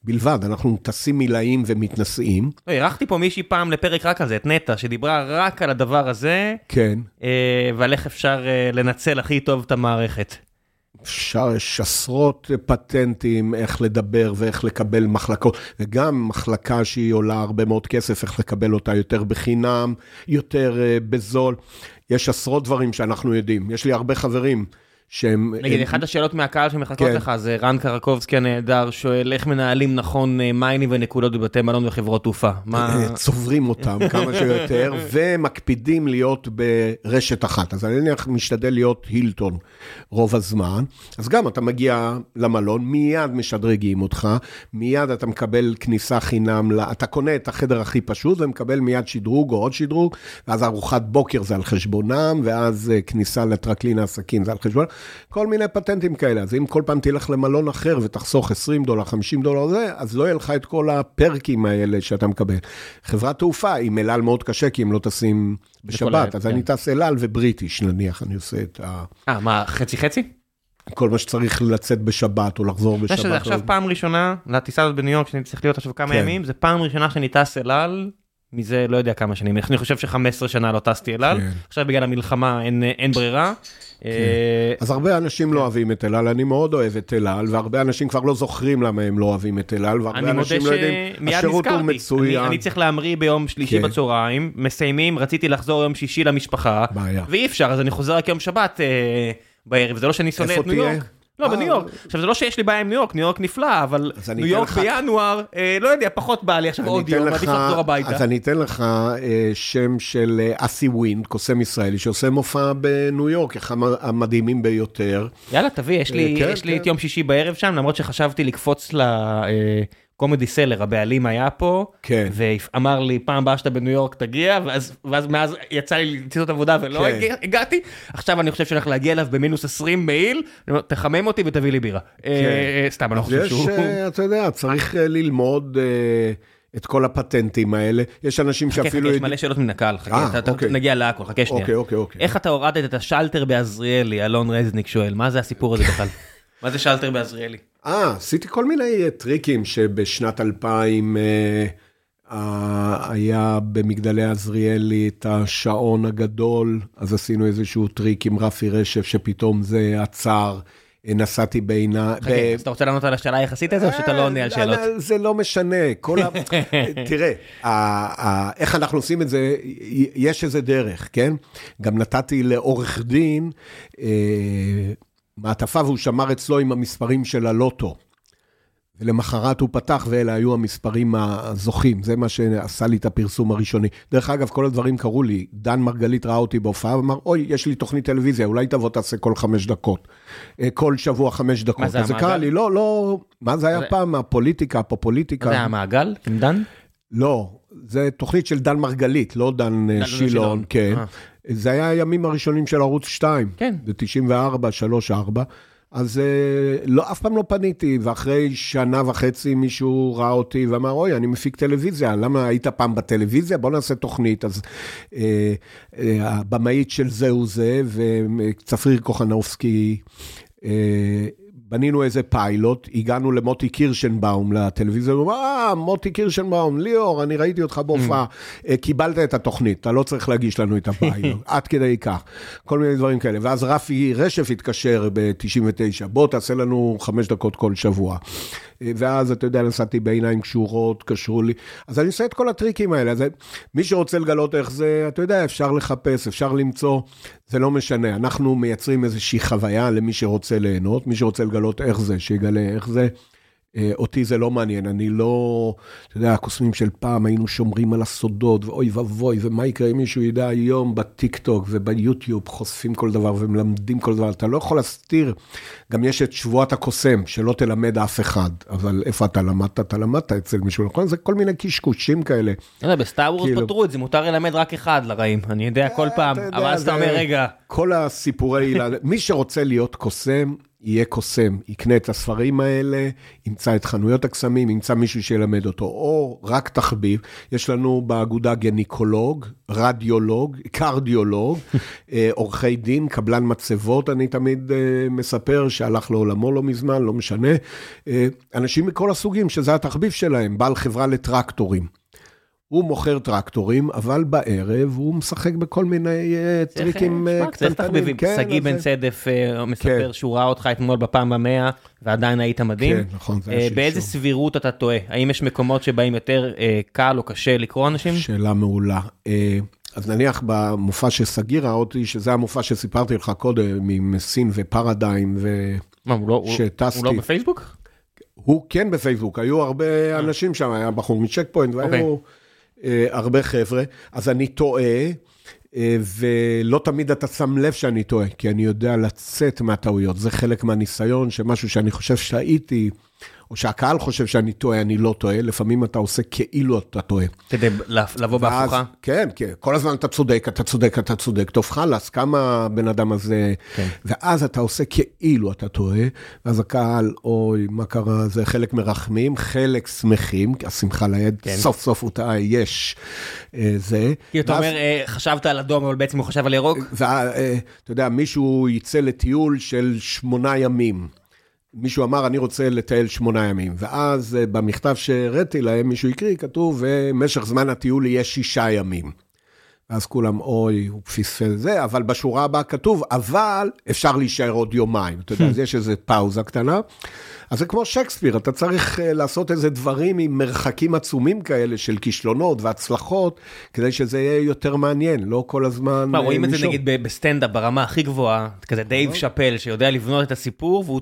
בלבד, אנחנו טסים מילאים ומתנשאים. לא, אירחתי פה מישהי פעם לפרק רק על זה, את נטע, שדיברה רק על הדבר הזה. כן. אה, ועל איך אפשר אה, לנצל הכי טוב את המערכת. אפשר, יש עשרות פטנטים איך לדבר ואיך לקבל מחלקות, וגם מחלקה שהיא עולה הרבה מאוד כסף, איך לקבל אותה יותר בחינם, יותר uh, בזול. יש עשרות דברים שאנחנו יודעים. יש לי הרבה חברים שהם... נגיד, אחת השאלות מהקהל שמחכות כן. לך זה רן קרקובסקי הנהדר שואל איך מנהלים נכון אה, מיינים ונקודות בבתי מלון וחברות תעופה. מה... אה, צוברים אותם כמה שיותר ומקפידים להיות ברשת אחת. אז אני נניח משתדל להיות הילטון רוב הזמן. אז גם אתה מגיע למלון, מיד משדרגים אותך, מיד אתה מקבל כניסה חינם, אתה קונה את החדר הכי פשוט ומקבל מיד שדרוג או עוד שדרוג, ואז ארוחת בוקר זה על חשבונם, ואז אה, כניסה לטרקלין העסקים זה על חשבונם. כל מיני פטנטים כאלה. אז אם כל פעם תלך למלון אחר ותחסוך 20 דולר, 50 דולר זה, אז לא יהיה לך את כל הפרקים האלה שאתה מקבל. חברת תעופה עם אלעל מאוד קשה, כי הם לא טסים בשבת, אז כן. אני טס אלעל ובריטיש, נניח, אני עושה את ה... אה, מה, חצי חצי? כל מה שצריך לצאת בשבת או לחזור בשבת. שזה עכשיו פעם ראשונה, לטיסה הזאת בניו יורק, שאני צריך להיות עכשיו כמה כן. ימים, זה פעם ראשונה שאני טס אלעל מזה לא יודע כמה שנים, אני חושב ש-15 שנה לא טסתי אלעל, כן. עכשיו בגלל המלחמה אין, אין ברירה. כן. אה, אז הרבה אנשים לא אוהבים את אלעל, אני מאוד אוהב את אלעל, והרבה אנשים כבר לא זוכרים למה הם לא אוהבים את אלעל, והרבה אנשים לא יודעים, השירות הוא מצוין. אני, צריך להמריא ביום שלישי כן. בצהריים, מסיימים, רציתי לחזור יום שישי למשפחה. ואי אפשר, אז אני חוזר רק יום שבת אה, בערב, זה לא שאני שונא את ניו יורק. לא, בניו יורק. עכשיו, זה לא שיש לי בעיה עם ניו יורק, ניו יורק נפלא, אבל ניו יורק בינואר, אה, לא יודע, פחות בא לי עכשיו עוד יום, עדיף לחזור הביתה. אז אני אתן לך אה, שם של אה, אסי ווינד, קוסם ישראלי, שעושה מופע בניו יורק, אחד המדהימים ביותר. יאללה, תביא, יש לי כן, כן. את יום שישי בערב שם, למרות שחשבתי לקפוץ ל... קומדי סלר, הבעלים היה פה, כן. ואמר לי, פעם הבאה שאתה בניו יורק תגיע, ואז, ואז מאז יצא לי לצאת עבודה ולא כן. הגע, הגעתי, עכשיו אני חושב שאני הולך להגיע אליו במינוס 20 מעיל, תחמם אותי ותביא לי בירה. כן. אה, סתם, אני לא חושב שהוא... יש, אה, אתה יודע, צריך אה, ללמוד... אה... את כל הפטנטים האלה. יש אנשים חכה, שאפילו... חכה, יש מלא שאלות מן הקהל, חכה, אה, אתה, אוקיי. נגיע להכל, חכה שנייה. אוקיי, אוקיי, אוקיי. איך אתה הורדת את השלטר בעזריאלי, אלון רזניק שואל, מה זה הסיפור הזה בכלל? מה זה שלטר בעזריאלי? אה, עשיתי כל מיני אה, טריקים שבשנת 2000 אה, אה, היה במגדלי עזריאלי את השעון הגדול, אז עשינו איזשהו טריק עם רפי רשף שפתאום זה עצר. נסעתי בעינה... חכה, אז אתה רוצה לענות על השאלה את זה, או שאתה לא עונה על שאלות? זה לא משנה, כל ה... תראה, איך אנחנו עושים את זה, יש איזה דרך, כן? גם נתתי לעורך דין מעטפה והוא שמר אצלו עם המספרים של הלוטו. ולמחרת הוא פתח ואלה היו המספרים הזוכים, זה מה שעשה לי את הפרסום הראשוני. דרך אגב, כל הדברים קרו לי, דן מרגלית ראה אותי בהופעה ואמר, אוי, יש לי תוכנית טלוויזיה, אולי תבוא תעשה כל חמש דקות. אה, כל שבוע חמש דקות. מה זה המעגל? זה קרה לי, לא, לא, מה זה היה זה... פעם, הפוליטיקה, הפופוליטיקה. זה המעגל עם דן? לא, זה תוכנית של דן מרגלית, לא דן, אה, דן שילון, שילון, כן. אה. זה היה הימים הראשונים של ערוץ 2. כן. זה 94, 3, 4. אז אה, לא, אף פעם לא פניתי, ואחרי שנה וחצי מישהו ראה אותי ואמר, אוי, אני מפיק טלוויזיה, למה היית פעם בטלוויזיה? בוא נעשה תוכנית. אז אה, אה, הבמאית של זהו זה, וצפריר קוחנובסקי, אה, בנינו איזה פיילוט, הגענו למוטי קירשנבאום לטלוויזיה, הוא אמר, אה, מוטי קירשנבאום, ליאור, אני ראיתי אותך בהופעה, אה, קיבלת את התוכנית, אתה לא צריך להגיש לנו את הפיילוט, עד כדי כך. כל מיני דברים כאלה. ואז רפי רשף התקשר ב-99, בוא תעשה לנו חמש דקות כל שבוע. אה, ואז, אתה יודע, נסעתי בעיניים קשורות, קשרו לי. אז אני עושה את כל הטריקים האלה. אז מי שרוצה לגלות איך זה, אתה יודע, אפשר לחפש, אפשר למצוא, זה לא משנה. אנחנו מייצרים איזושהי חוויה למי שרוצה ליהנות, מי שרוצה לגלות איך זה, שיגלה איך זה. אה, אותי זה לא מעניין, אני לא, אתה יודע, הקוסמים של פעם היינו שומרים על הסודות, ואוי ואבוי, ומה יקרה אם מישהו ידע היום בטיק טוק וביוטיוב חושפים כל דבר ומלמדים כל דבר, אתה לא יכול להסתיר. גם יש את שבועת הקוסם, שלא תלמד אף אחד, אבל איפה אתה למדת? אתה למדת אצל מישהו, נכון? זה כל מיני קשקושים כאלה. אתה יודע, בסטאר וורס כאילו- פתרו את זה, מותר ללמד רק אחד לרעים, אני יודע כל אה, פעם, אבל אז אתה אומר, רגע. כל הסיפורי, מי שרוצה להיות קוסם, יהיה קוסם, יקנה את הספרים האלה, ימצא את חנויות הקסמים, ימצא מישהו שילמד אותו, או רק תחביב. יש לנו באגודה גניקולוג, רדיולוג, קרדיולוג, אה, עורכי דין, קבלן מצבות, אני תמיד אה, מספר, שהלך לעולמו לא מזמן, לא משנה. אה, אנשים מכל הסוגים, שזה התחביב שלהם, בעל חברה לטרקטורים. הוא מוכר טרקטורים, אבל בערב הוא משחק בכל מיני uh, טריקים uh, קטנטנים. כן, שגיא בן צדף מספר כן. שהוא ראה אותך אתמול בפעם במאה, ועדיין היית מדהים. כן, נכון, זה היה שלשום. באיזה סבירות אתה טועה? האם יש מקומות שבהם יותר קל או קשה לקרוא אנשים? שאלה מעולה. אז נניח במופע ששגיא ראה אותי, שזה המופע שסיפרתי לך קודם, עם סין ופרדיים. מה, הוא לא, הוא לא בפייסבוק? הוא כן בפייסבוק, היו הרבה אנשים שם, היה בחור מצ'ק פוינט, והיו... אה, הרבה חבר'ה, אז אני טועה, אה, ולא תמיד אתה שם לב שאני טועה, כי אני יודע לצאת מהטעויות. זה חלק מהניסיון, שמשהו שאני חושב שהייתי, או שהקהל חושב שאני טועה, אני לא טועה, לפעמים אתה עושה כאילו אתה טועה. כדי לבוא בהפוכה? כן, כן, כל הזמן אתה צודק, אתה צודק, אתה צודק, טוב חלאס, כמה הבן אדם הזה... כן. ואז אתה עושה כאילו אתה טועה, ואז הקהל, אוי, מה קרה, זה חלק מרחמים, חלק שמחים, השמחה ליד, כן. סוף סוף הוא טעה, יש אה, זה. כי אתה ואז... אומר, אה, חשבת על אדום, אבל בעצם הוא חשב על ירוק? ואתה אה, יודע, מישהו יצא לטיול של שמונה ימים. מישהו אמר, אני רוצה לטייל שמונה ימים. ואז אה, במכתב שהראיתי להם, מישהו הקריא, כתוב, ומשך זמן הטיול יהיה שישה ימים. ואז כולם, אוי, הוא פספס זה, אבל בשורה הבאה כתוב, אבל אפשר להישאר עוד יומיים. אתה יודע, אז יש איזו פאוזה קטנה. אז זה כמו שייקספיר, אתה צריך אה, לעשות איזה דברים עם מרחקים עצומים כאלה של כישלונות והצלחות, כדי שזה יהיה יותר מעניין, לא כל הזמן... מה, רואים את זה נגיד בסטנדאפ ברמה הכי גבוהה, כזה דייב. שאפל, שיודע לבנות את הסיפור, והוא...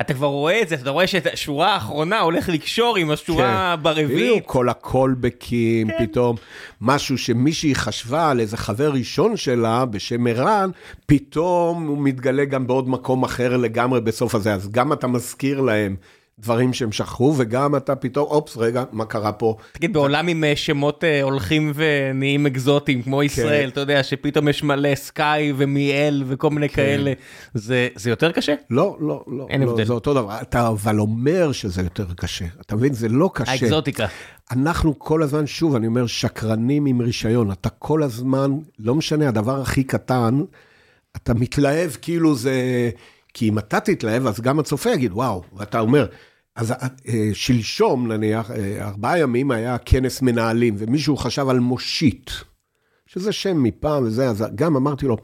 אתה כבר רואה את זה, אתה רואה שאת השורה האחרונה הולך לקשור עם השורה כן. ברביעית. כל ה callbackים, כן. פתאום משהו שמישהי חשבה על איזה חבר ראשון שלה בשם ערן, פתאום הוא מתגלה גם בעוד מקום אחר לגמרי בסוף הזה. אז גם אתה מזכיר להם דברים שהם שכחו, וגם אתה פתאום, אופס, רגע, מה קרה פה? תגיד, בעולם עם אה, שמות אה, הולכים ונהיים אקזוטיים, כמו כן. ישראל, אתה יודע, שפתאום יש מלא סקאי ומיאל וכל מיני כן. כאלה, זה יותר קשה? לא, לא, לא. אין הבדל. לא, זה אותו דבר. אתה אבל אומר שזה יותר קשה. אתה מבין? זה לא קשה. האקזוטיקה. אנחנו כל הזמן, שוב, אני אומר, שקרנים עם רישיון. אתה כל הזמן, לא משנה, הדבר הכי קטן, אתה מתלהב כאילו זה... כי אם אתה תתלהב, אז גם הצופה יגיד, וואו, ואתה אומר, אז אה, שלשום, נניח, אה, ארבעה ימים היה כנס מנהלים, ומישהו חשב על מושיט, שזה שם מפעם וזה, אז גם אמרתי לו,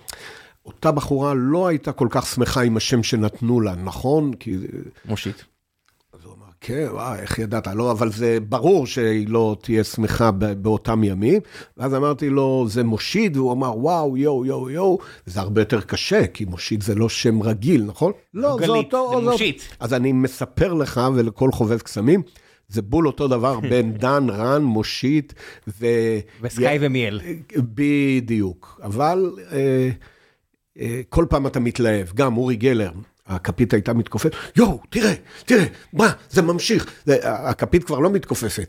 אותה בחורה לא הייתה כל כך שמחה עם השם שנתנו לה, נכון? כי... מושיט. כן, וואי, איך ידעת? לא, אבל זה ברור שהיא לא תהיה שמחה באותם ימים. ואז אמרתי לו, זה מושיד, והוא אמר, וואו, יואו, יואו, יואו, זה הרבה יותר קשה, כי מושיד זה לא שם רגיל, נכון? לא, גלית, זה אותו... זה מושיד. אז אני מספר לך ולכל חובב קסמים, זה בול אותו דבר בין דן, רן, מושיט ו... וסקאי. ומיאל. בדיוק, אבל אה, אה, כל פעם אתה מתלהב, גם אורי גלר. הכפית הייתה מתכופפת, יואו, תראה, תראה, מה, זה ממשיך. זה, הכפית כבר לא מתכופפת,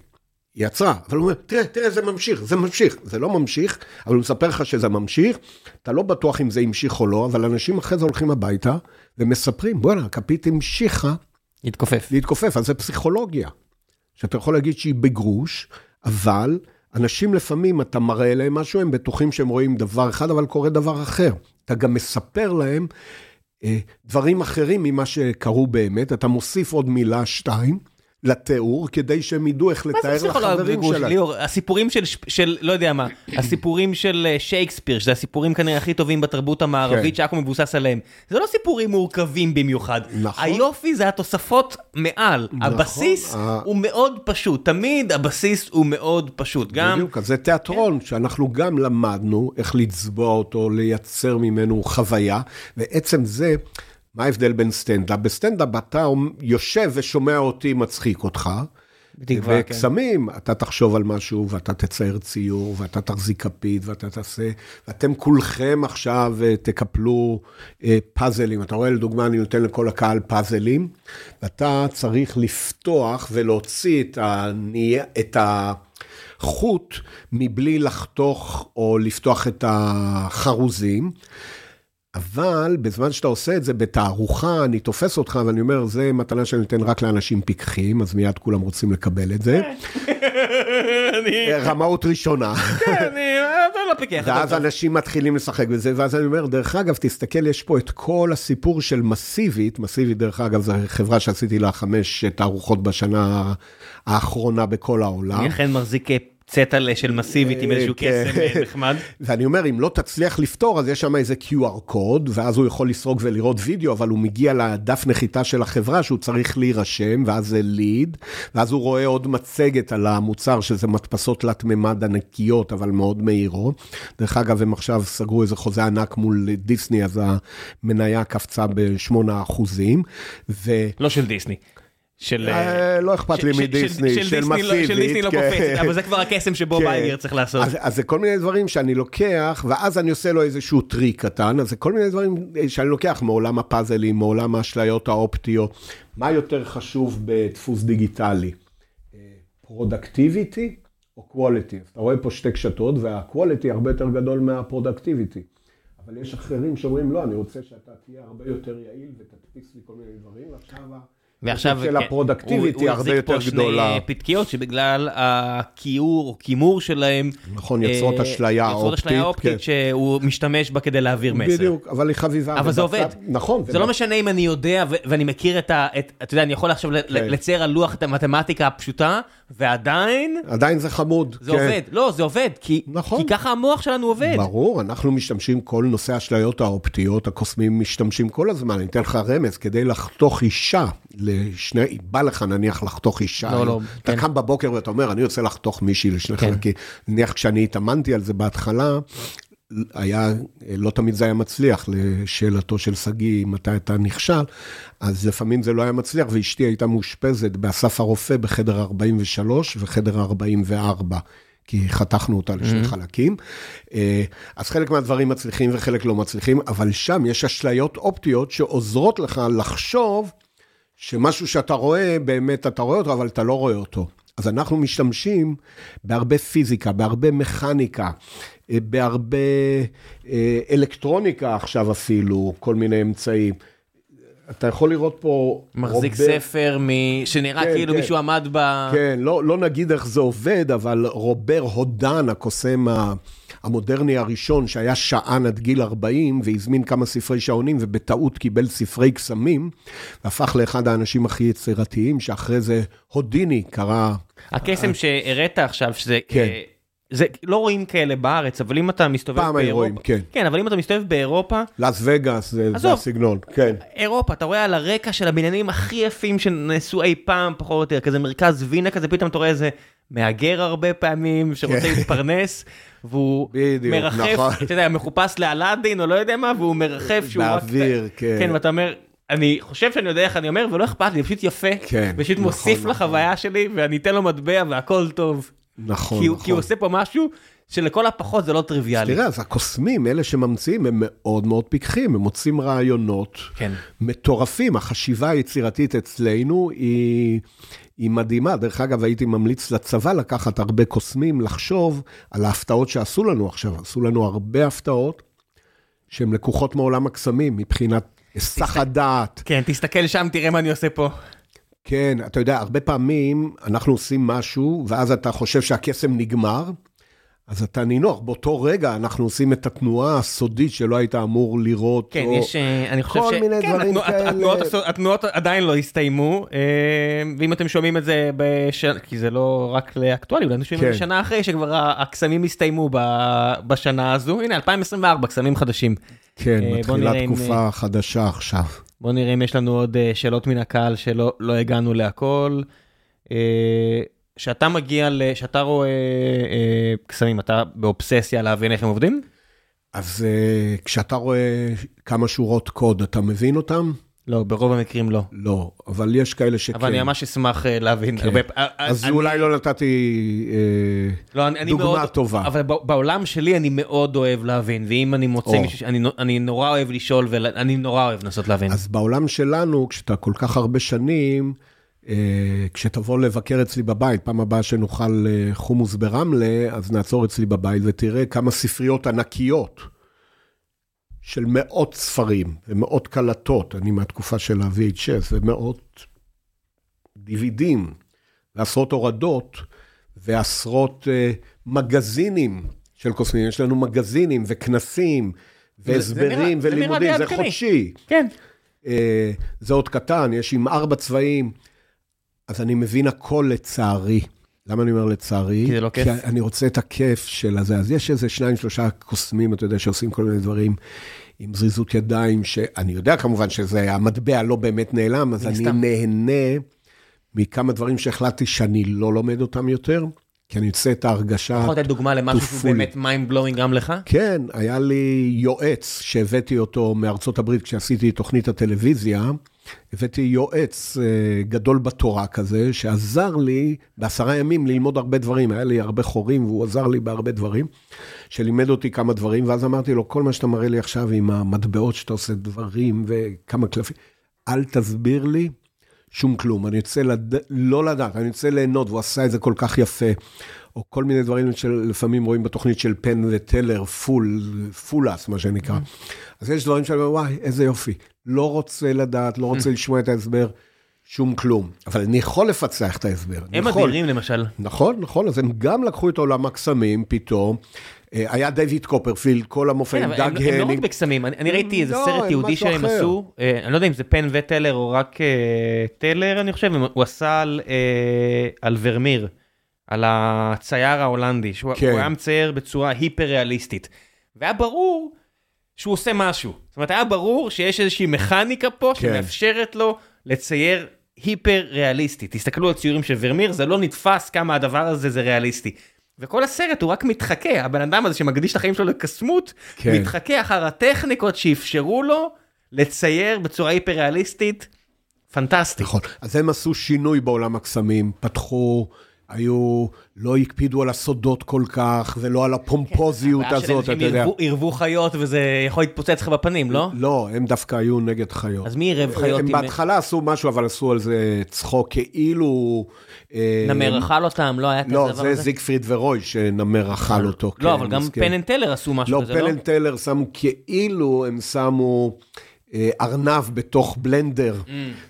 היא עצרה, אבל הוא אומר, תראה, תראה, זה ממשיך, זה ממשיך. זה לא ממשיך, אבל הוא מספר לך שזה ממשיך, אתה לא בטוח אם זה המשיך או לא, אבל אנשים אחרי זה הולכים הביתה ומספרים, בואנה, הכפית המשיכה. להתכופף. להתכופף, אז זה פסיכולוגיה. שאתה יכול להגיד שהיא בגרוש, אבל אנשים לפעמים, אתה מראה להם משהו, הם בטוחים שהם רואים דבר אחד, אבל קורה דבר אחר. אתה גם מספר להם דברים אחרים ממה שקרו באמת, אתה מוסיף עוד מילה, שתיים. לתיאור, כדי שהם ידעו איך לתאר לחברים שלהם. ליאור, הסיפורים של, של, לא יודע מה, הסיפורים של אה, שייקספיר, שזה הסיפורים כנראה הכי טובים בתרבות המערבית, כן. שהכל מבוסס עליהם. זה לא סיפורים מורכבים במיוחד. נכון. היופי זה התוספות מעל. נכון. הבסיס ה... הוא מאוד פשוט, תמיד הבסיס הוא מאוד פשוט. גם... בדיוק, אז זה תיאטרון, כן. שאנחנו גם למדנו איך לצבוע אותו, לייצר ממנו חוויה, ועצם זה... מה ההבדל בין סטנדאפ? בסטנדאפ אתה יושב ושומע אותי מצחיק אותך. בתקווה, כן. וקסמים, אתה תחשוב על משהו, ואתה תצייר ציור, ואתה תחזיק כפית, ואתה תעשה, ואתם כולכם עכשיו אה, תקפלו אה, פאזלים. אתה רואה, לדוגמה, אני נותן לכל הקהל פאזלים, ואתה צריך לפתוח ולהוציא את, הני... את החוט מבלי לחתוך או לפתוח את החרוזים. אבל בזמן שאתה עושה את זה בתערוכה, אני תופס אותך ואני אומר, זה מתנה שאני נותן רק לאנשים פיקחים, אז מיד כולם רוצים לקבל את זה. רמאות ראשונה. כן, אני לא פיקח. ואז אנשים מתחילים לשחק בזה, ואז אני אומר, דרך אגב, תסתכל, יש פה את כל הסיפור של מסיבית, מסיבית, דרך אגב, זו חברה שעשיתי לה חמש תערוכות בשנה האחרונה בכל העולם. אני אכן מחזיק צטלה של מסיבית עם איזשהו כן. קסם אה, נחמד. ואני אומר, אם לא תצליח לפתור, אז יש שם איזה QR קוד, ואז הוא יכול לסרוק ולראות וידאו, אבל הוא מגיע לדף נחיתה של החברה שהוא צריך להירשם, ואז זה ליד, ואז הוא רואה עוד מצגת על המוצר, שזה מדפסות תלת מימד ענקיות, אבל מאוד מהירות. דרך אגב, הם עכשיו סגרו איזה חוזה ענק מול דיסני, אז המניה קפצה ב-8 אחוזים. לא של דיסני. של... אה, לא אכפת לי מדיסני, של מסיבית. של דיסני לא קופצת, כן. אבל זה כבר הקסם שבו בייגר צריך לעשות. אז זה כל מיני דברים שאני לוקח, ואז אני עושה לו איזשהו טריק קטן, אז זה כל מיני דברים שאני לוקח מעולם הפאזלים, מעולם האשליות האופטיות. מה יותר חשוב בדפוס דיגיטלי? productivity או quality? אתה רואה פה שתי קשתות, וה quality הרבה יותר גדול מה productivity. אבל יש אחרים שאומרים, לא, אני רוצה שאתה תהיה הרבה יותר יעיל ותדפיס לי כל מיני דברים, ועכשיו... ועכשיו של כן, ה productivity הרבה יותר גדולה. הוא החזיק פה שני פתקיות שבגלל הקיעור או קימור שלהם, נכון, יוצרות אה, אשליה אופטית, יוצרות אשליה אופטית כן. שהוא משתמש בה כדי להעביר מסר. בדיוק, אבל היא חביבה. אבל זה עובד. נכון. זה לא משנה אם אני יודע ואני מכיר את ה... אתה יודע, אני יכול עכשיו כן. לצייר על לוח את המתמטיקה הפשוטה, ועדיין... עדיין זה חמוד. זה עובד. לא, זה עובד, כי נכון. ככה המוח שלנו עובד. ברור, אנחנו משתמשים, כל נושא האשליות האופטיות, הקוסמים משתמשים כל הזמן. אני אתן לך רמז, כדי לחתוך אישה לשני, בא לך נניח לחתוך אישה, לא, לא, אתה כן. קם בבוקר ואתה אומר, אני רוצה לחתוך מישהי לשני כן. חלקים. נניח כשאני התאמנתי על זה בהתחלה, היה, לא תמיד זה היה מצליח, לשאלתו של שגיא, מתי אתה נכשל, אז לפעמים זה לא היה מצליח, ואשתי הייתה מאושפזת באסף הרופא בחדר 43 וחדר 44. כי חתכנו אותה לשני mm-hmm. חלקים. אה, אז חלק מהדברים מצליחים וחלק לא מצליחים, אבל שם יש אשליות אופטיות שעוזרות לך לחשוב שמשהו שאתה רואה, באמת אתה רואה אותו, אבל אתה לא רואה אותו. אז אנחנו משתמשים בהרבה פיזיקה, בהרבה מכניקה, אה, בהרבה אה, אלקטרוניקה עכשיו אפילו, כל מיני אמצעים. אתה יכול לראות פה... מחזיק רובר... ספר מ... שנראה כן, כאילו כן. מישהו עמד ב... כן, לא, לא נגיד איך זה עובד, אבל רובר הודן, הקוסם המודרני הראשון, שהיה שען עד גיל 40, והזמין כמה ספרי שעונים, ובטעות קיבל ספרי קסמים, והפך לאחד האנשים הכי יצירתיים, שאחרי זה הודיני קרא... הקסם שהראית עכשיו, שזה... כן. זה לא רואים כאלה בארץ, אבל אם אתה מסתובב באירופה... פעם היו רואים, כן. כן, אבל אם אתה מסתובב באירופה... לאס וגאס, זה, זה הסגנון, כן. אירופה, אתה רואה על הרקע של הבניינים הכי יפים שנעשו אי פעם, פחות או יותר, כזה מרכז וינה כזה, פתאום אתה רואה איזה מהגר הרבה פעמים, שרוצה כן. להתפרנס, והוא בדיוק, מרחף, נכון. אתה יודע, מחופש לאלאדין או לא יודע מה, והוא מרחף שהוא רק... באוויר, כן. כן, ואתה אומר... אני חושב שאני יודע איך אני אומר, ולא אכפת לי, פשוט יפה. כן, פשוט נכון, מוסיף נכון. לחוויה שלי, ואני אתן לו מטבע והכל טוב. נכון, כי, נכון. כי הוא עושה פה משהו שלכל הפחות זה לא טריוויאלי. תראה, אז הקוסמים, אלה שממציאים, הם מאוד מאוד פיקחים, הם מוצאים רעיונות כן. מטורפים. החשיבה היצירתית אצלנו היא, היא מדהימה. דרך אגב, הייתי ממליץ לצבא לקחת הרבה קוסמים, לחשוב על ההפתעות שעשו לנו עכשיו. עשו לנו הרבה הפתעות שהן לקוחות מעולם הקסמים, מבחינת היסח הדעת. כן, תסתכל שם, תראה מה אני עושה פה. כן, אתה יודע, הרבה פעמים אנחנו עושים משהו, ואז אתה חושב שהקסם נגמר, אז אתה נינוח. באותו רגע אנחנו עושים את התנועה הסודית שלא היית אמור לראות. כן, או... יש, אה, אני חושב כל ש... מיני כן, דברים התנוע- כאלה. התנועות התנועות עדיין לא הסתיימו, אה, ואם אתם שומעים את זה בשנה, כי זה לא רק לאקטואלי, אולי אתם שומעים את זה כן. שנה אחרי שכבר הקסמים הסתיימו בשנה הזו. הנה, 2024, קסמים חדשים. כן, אה, מתחילה תקופה חדשה עכשיו. בואו נראה אם יש לנו עוד אה, שאלות מן הקהל שלא לא הגענו להכל. אה, כשאתה מגיע, כשאתה רואה אה, קסמים, אתה באובססיה להבין איך הם עובדים? אז כשאתה רואה כמה שורות קוד, אתה מבין אותם? לא, ברוב המקרים לא. לא, אבל יש כאלה שכן. אבל אני ממש אשמח אה, להבין. כן. הרבה פ- אה, אז אני- אולי לא נתתי אה, לא, אני, אני דוגמה מאוד, טובה. אבל בעולם שלי אני מאוד אוהב להבין, ואם אני מוצא או. מישהו, אני, אני נורא אוהב לשאול, ואני נורא אוהב לנסות להבין. אז בעולם שלנו, כשאתה כל כך הרבה שנים, אה, כשתבוא לבקר אצלי בבית, פעם הבאה שנאכל אה, חומוס ברמלה, אז נעצור אצלי בבית ותראה כמה ספריות ענקיות של מאות ספרים ומאות קלטות, אני מהתקופה של ה-VHS, ומאות DVDים, ועשרות הורדות, ועשרות אה, מגזינים של קוסמים. יש לנו מגזינים וכנסים, זה והסברים זה לי ולימודים, זה עדכני. חודשי. כן. אה, זה עוד קטן, יש עם ארבע צבעים, אז אני מבין הכל לצערי. למה אני אומר לצערי? כי זה לא כיף? כי אני רוצה את הכיף של הזה. אז יש איזה שניים, שלושה קוסמים, אתה יודע, שעושים כל מיני דברים עם זריזות ידיים, שאני יודע כמובן שזה, המטבע לא באמת נעלם, אז אני. נהנה מכמה דברים שהחלטתי שאני לא לומד אותם יותר, כי אני יוצא את ההרגשה... יכול לתת דוגמה למשהו שהוא. באמת mind blowing גם לך? כן, היה לי יועץ שהבאתי אותו מארצות הברית כשעשיתי את תוכנית הטלוויזיה. הבאתי יועץ אה, גדול בתורה כזה, שעזר לי בעשרה ימים ללמוד הרבה דברים. היה לי הרבה חורים והוא עזר לי בהרבה דברים, שלימד אותי כמה דברים, ואז אמרתי לו, כל מה שאתה מראה לי עכשיו עם המטבעות שאתה עושה דברים וכמה קלפים, אל תסביר לי שום כלום. אני רוצה לד... לא לדעת, אני רוצה ליהנות, והוא עשה את זה כל כך יפה. או כל מיני דברים שלפעמים רואים בתוכנית של פן וטלר, Fool, Fool Us, מה שנקרא. אז יש דברים שאני אומר, וואי, איזה יופי. לא רוצה לדעת, לא רוצה לשמוע את ההסבר, שום כלום. אבל אני יכול לפצח את ההסבר. הם. אדירים למשל. נכון, נכון, אז הם גם לקחו את עולם הקסמים פתאום. אה, היה דיוויד קופרפילד, כל כן, המופעים, הם דאג הם לא רק הניג. בקסמים, אני אני ראיתי איזה לא, סרט יהודי שהם אחר. עשו, אה, אני לא יודע אם זה פן וטלר או רק אה, טלר, אני חושב, הוא עשה על, על ורמיר, על הצייר ההולנדי, שהוא כן. היה מצייר בצורה היפר ריאליסטית. והיה ברור שהוא עושה משהו. זאת אומרת, היה ברור שיש איזושהי מכניקה פה כן. שמאפשרת לו לצייר היפר ריאליסטי. תסתכלו על ציורים של ורמיר, זה לא נתפס כמה הדבר הזה זה ריאליסטי. וכל הסרט הוא רק מתחכה, הבן אדם הזה שמקדיש את החיים שלו לקסמות, כן. מתחכה אחר הטכניקות שאפשרו לו לצייר בצורה היפר ריאליסטית. פנטסטי. נכון, אז הם עשו שינוי בעולם הקסמים, פתחו, היו, לא הקפידו על הסודות כל כך, ולא על הפומפוזיות הבעיה הזאת, אתה יודע. עירבו- חיות וזה יכול להתפוצץ לך בפנים, לא? לא, הם דווקא היו נגד חיות. אז מי עירב חיות הם עם... בהתחלה עשו משהו, אבל עשו על זה צחוק, כאילו... אה, נמר אכל אותם, לא היה כזה לא, דבר זה הזה? זיגפריד ורוי שנמר אכל אותו. לא, כן, אבל גם כן. Penn and Teller עשו משהו לא, כזה, לא? and Teller שמו כאילו, הם שמו ארנב בתוך בלנדר,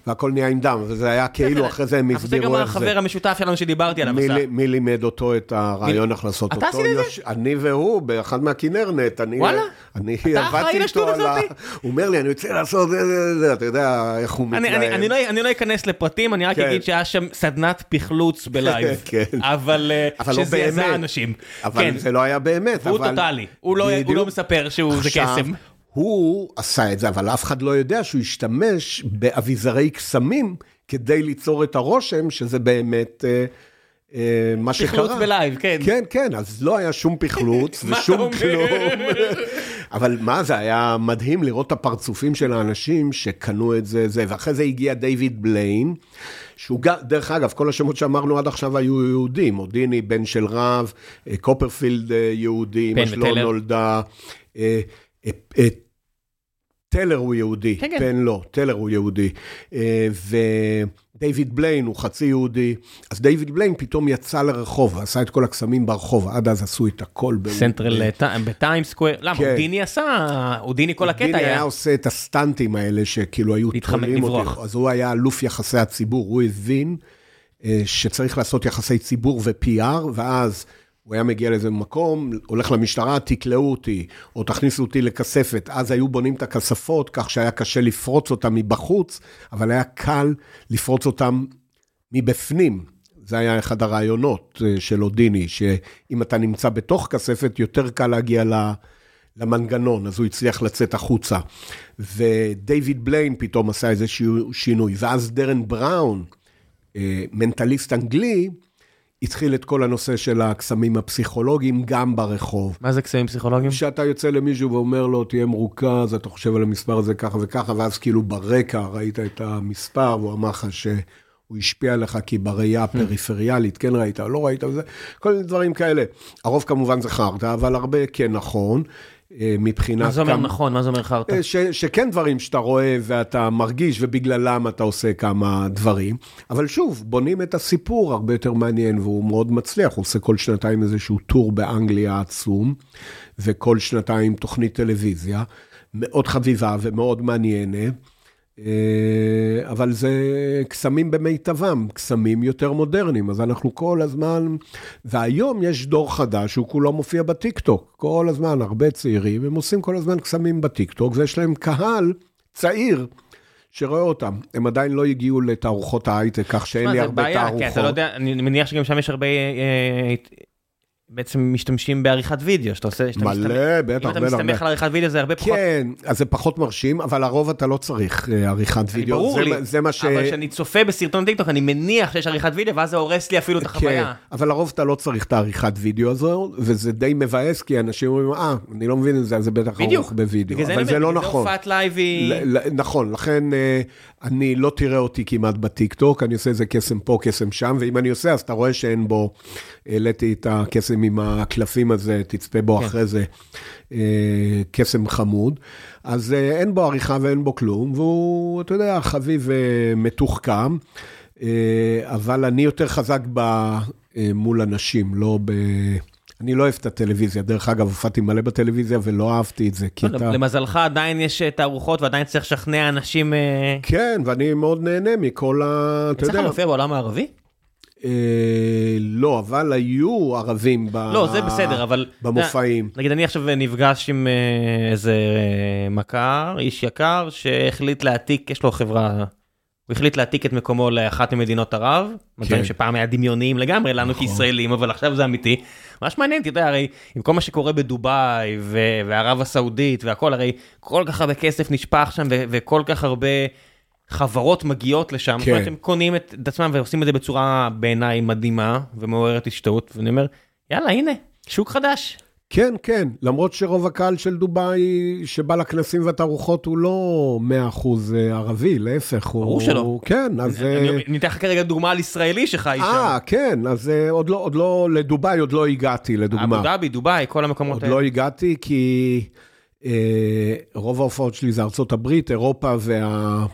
והכל נהיה עם דם, וזה היה כאילו, אחרי זה הם אבל זה גם הסבירו איך החבר זה. המשותף שלנו שדיברתי עליו מי לימד אותו את הרעיון איך לעשות אתה אותו? עשית את זה? אני והוא, באחד מהכינרנט. אני- וואלה? אני אתה אחראי עבדתי לשטות איתו על ה... הזאתי? הוא אומר לי, אני רוצה לעשות זה, זה, זה, אתה יודע איך הוא אני, אני, מתלהב. אני, לא, אני לא אכנס לפרטים, אני רק כן. אגיד שהיה שם סדנת פחלוץ בלייב. כן. אבל, אה, אבל לא שזעזע באמת. אנשים. אבל כן, זה לא היה באמת. אבל- טוטאלי. הוא לא, הוא. לא מספר זה עכשיו, קסם. הוא עשה את זה, אבל אף אחד לא יודע שהוא השתמש באביזרי קסמים כדי ליצור את הרושם שזה באמת אה, אה, מה שקרה. פחלוץ בלייב, כן. כן, כן, אז לא היה שום פחלוץ אתה ושום? כלום. אבל מה, זה היה מדהים לראות את הפרצופים של האנשים שקנו את זה, זה, ואחרי זה הגיע דיוויד בליין, שהוא גם, דרך אגב, כל השמות שאמרנו עד עכשיו היו יהודים, הודיני, בן של רב, אה, קופרפילד אה, יהודי, אמא שלו. נולדה, אה, טלר הוא יהודי, כן, כן. פן לא, טלר הוא יהודי, אה, ודייוויד בליין הוא חצי יהודי, אז דיוויד בליין פתאום יצא לרחוב, ועשה את כל הקסמים ברחוב, עד אז עשו את הכל. סנטרל אה, ב Times Square, למה? כן. הודיני עשה, הודיני כל הקטע היה היה. עושה את הסטנטים האלה שכאילו היו תולים. אותי, אז הוא היה אלוף יחסי הציבור, הוא הבין אה, שצריך לעשות יחסי ציבור ו-PR, ואז הוא היה מגיע לאיזה מקום, הולך למשטרה, תקלעו אותי, או תכניסו אותי לכספת. אז היו בונים את הכספות, כך שהיה קשה לפרוץ אותם מבחוץ, אבל היה קל לפרוץ אותם מבפנים. זה היה אחד הרעיונות אה, של אודיני, שאם אתה נמצא בתוך כספת, יותר קל להגיע למנגנון, אז הוא הצליח לצאת החוצה. ודייוויד בליין פתאום עשה איזשהו שינוי, ואז דרן בראון, אה, מנטליסט אנגלי, התחיל את כל הנושא של הקסמים הפסיכולוגיים גם ברחוב. מה זה קסמים פסיכולוגיים? כשאתה יוצא למישהו ואומר לו, תהיה מרוכז, אתה חושב על המספר הזה ככה וככה, ואז כאילו ברקע ראית את המספר, והוא אמר לך שהוא השפיע עליך כי בראייה הפריפריאלית, כן ראית או לא ראית, וזה, כל מיני דברים כאלה. הרוב כמובן זה חרטא, אבל הרבה כן נכון. אה, מבחינת... מה זה אומר נכון? מה זה אומר חרטא? אה, ש, שכן דברים שאתה רואה ואתה מרגיש ובגללם אתה עושה כמה דברים. אבל שוב, בונים את הסיפור הרבה יותר מעניין והוא מאוד מצליח. הוא עושה כל שנתיים איזשהו טור באנגליה עצום, וכל שנתיים תוכנית טלוויזיה. מאוד חביבה ומאוד מעניינת. אה, אבל זה קסמים במיטבם, קסמים יותר מודרניים, אז אנחנו כל הזמן, והיום יש דור חדש שהוא כולו מופיע בטיקטוק, כל הזמן, הרבה צעירים, הם עושים כל הזמן קסמים בטיקטוק, ויש להם קהל צעיר. שרואה אותם, הם עדיין לא הגיעו לתערוכות ההייטק, כך שאין לי הרבה תערוכות. אתה לא יודע, אני מניח שגם שם יש הרבה אה, בעצם משתמשים בעריכת וידאו, שאתה עושה... מלא, מסתמך, בטח, אם אתה מסתמך על עריכת וידאו זה הרבה פחות... כן, אז זה פחות מרשים, אבל לרוב אתה לא צריך אה, עריכת וידאו. ברור זה, לי, זה מה ש... אבל כשאני צופה בסרטון טיקטוק, אני מניח שיש עריכת וידאו, ואז זה הורס לי אפילו את החוויה. כן, אבל לרוב אתה לא צריך את העריכת וידאו הזו, וזה די מבאס, כי אנשים אומרים, אה, אני לא מבין את זה, זה בטח ערוך בווידאו. אבל זה לא נכון. נכון, לכן אה, אני לא תראה אותי כמעט בטיקטוק, אני עושה איזה קסם פה, קסם שם, ואם אני עושה, אז אתה רואה שאין בו, העליתי את הקסם עם הקלפים הזה, תצפה בו כן. אחרי זה, אה, קסם חמוד. אז אה, אין בו עריכה ואין בו כלום, והוא, אתה יודע, חביב מתוחכם, אבל אני יותר חזק ב, מול אנשים, לא ב... אני לא אוהב את הטלוויזיה, דרך אגב, הופעתי מלא בטלוויזיה ולא אהבתי את זה, כי אתה... למזלך עדיין יש תערוכות ועדיין צריך לשכנע אנשים... כן, ואני מאוד נהנה מכל ה... אתה יודע... צריך להופיע בעולם הערבי? לא, אבל היו ערבים ב... לא, זה בסדר, אבל... במופעים. נגיד, אני עכשיו נפגש עם איזה מכר, איש יקר, שהחליט להעתיק, יש לו חברה הוא החליט להעתיק את מקומו לאחת ממדינות ערב, כן. דברים שפעם היה דמיוניים לגמרי לנו נכון. כישראלים, אבל עכשיו זה אמיתי. ממש מעניין, אתה יודע, הרי עם כל מה שקורה בדובאי וערב הסעודית והכל, הרי כל כך הרבה כסף נשפך שם וכל כך הרבה חברות מגיעות לשם, כן. זאת אומרת, הם קונים את עצמם ועושים את זה בצורה בעיניי מדהימה ומעוררת השתאות, ואני אומר, יאללה, הנה, שוק חדש. כן, כן, למרות שרוב הקהל של דובאי שבא לכנסים והתערוכות הוא לא 100% אה, ערבי, להפך. הוא... ברור שלא. כן, אז... אני אה, אתן לך כרגע דוגמה על ישראלי שחי שם. אה, כן, אז אה, עוד לא, עוד לא, לדובאי עוד לא הגעתי, לדוגמה. אבו דאבי, דובאי, כל המקומות האלה. עוד לא הגעתי כי אה, רוב ההופעות שלי זה ארצות הברית, אירופה וה...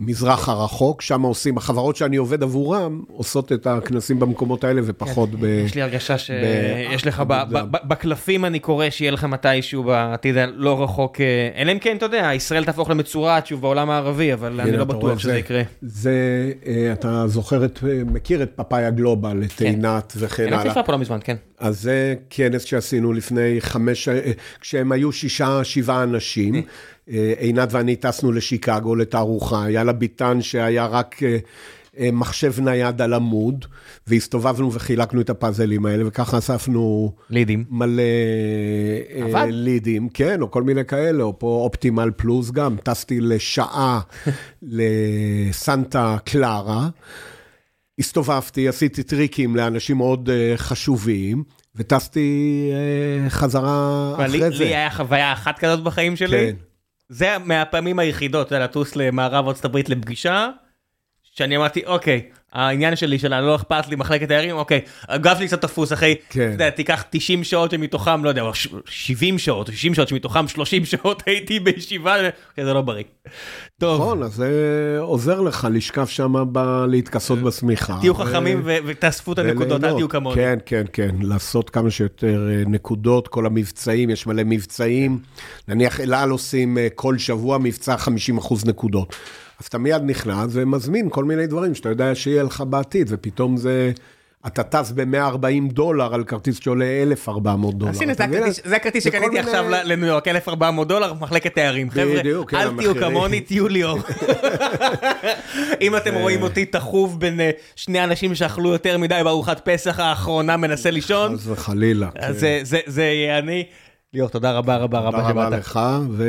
מזרח הרחוק, שם עושים, החברות שאני עובד עבורם, עושות את הכנסים במקומות האלה ופחות כן, ב... יש לי הרגשה שיש לך, בקלפים אני קורא שיהיה לך מתישהו בעתיד הלא רחוק, אה, אלא אם כן, אתה יודע, ישראל תהפוך למצורעת שוב בעולם הערבי, אבל אני לא בטוח שזה יקרה. זה, אה, אתה זוכר, את, מכיר את פאפאיה גלובל, את כן. עינת וכן הלאה. עינת חיפה פה לא מזמן, כן. אז זה כנס שעשינו לפני חמש, אה, כשהם היו שישה, שבעה אנשים. אה, עינת ואני טסנו לשיקגו לתערוכה, היה לה ביטן שהיה רק אה, אה, מחשב נייד על עמוד, והסתובבנו וחילקנו את הפאזלים האלה, וככה אספנו... לידים. מלא עבד? לידים, כן, או כל מיני כאלה, או פה אופטימל פלוס גם, טסתי לשעה לסנטה קלרה. הסתובבתי, עשיתי טריקים לאנשים מאוד חשובים, וטסתי חזרה אחרי זה. לי היה חוויה אחת כזאת בחיים שלי. כן. זה מהפעמים היחידות, לטוס למערב ארצות הברית לפגישה, שאני אמרתי, אוקיי, העניין שלי של לא אכפת לי מחלקת תיירים, אוקיי, שלי קצת תפוס אחרי, כן. אתה יודע, תיקח 90 שעות שמתוכם, לא יודע, 70 שעות, 60 שעות שמתוכם 30 שעות הייתי בישיבה, זה לא בריא. טוב. נכון, אז זה עוזר לך לשכב שם, להתכסות בשמיכה. תהיו חכמים ותאספו את הנקודות, אל תהיו כמוני. כן, כן, כן, לעשות כמה שיותר אה, נקודות, כל המבצעים, יש מלא מבצעים. נניח אלעל עושים אה, כל שבוע מבצע 50 אחוז נקודות. אז אתה מיד נכנס ומזמין כל מיני דברים שאתה יודע שיהיה לך בעתיד, ופתאום זה אתה טס ב-140 דולר על כרטיס שעולה 1,400 דולר. אז הנה, זה? הכרטיס- שקניתי עכשיו לניו יורק, 1,400 דולר, מחלקת תיירים. חבר'ה, כן, אל תהיו. כמוני, תהיו ליאור. אם אתם רואים אותי תחוב בין אה, שני אנשים שאכלו יותר מדי בארוחת פסח האחרונה, מנסה לישון, חס וחלילה. כן. אז זה- יהיה אני. ליאור, תודה רבה רבה רבה תודה רבה שבאת. לך, ו...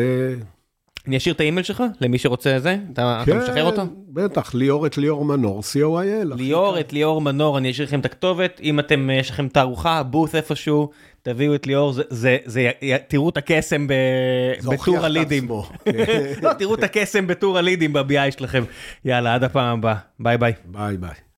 אני אשאיר את האימייל שלך למי שרוצה זה, אתה אתה משחרר אותו? כן, בטח, ליאור את ליאור מנור, co.il. ליאור, את ליאור מנור, אני אשאיר לכם את הכתובת, אם אתם, יש לכם תערוכה, בוס איפשהו, תביאו את ליאור, זה, תראו את הקסם בטור הלידים. לא, תראו את הקסם בטור הלידים ב-BI שלכם. יאללה, עד הפעם הבאה. ביי ביי. ביי ביי.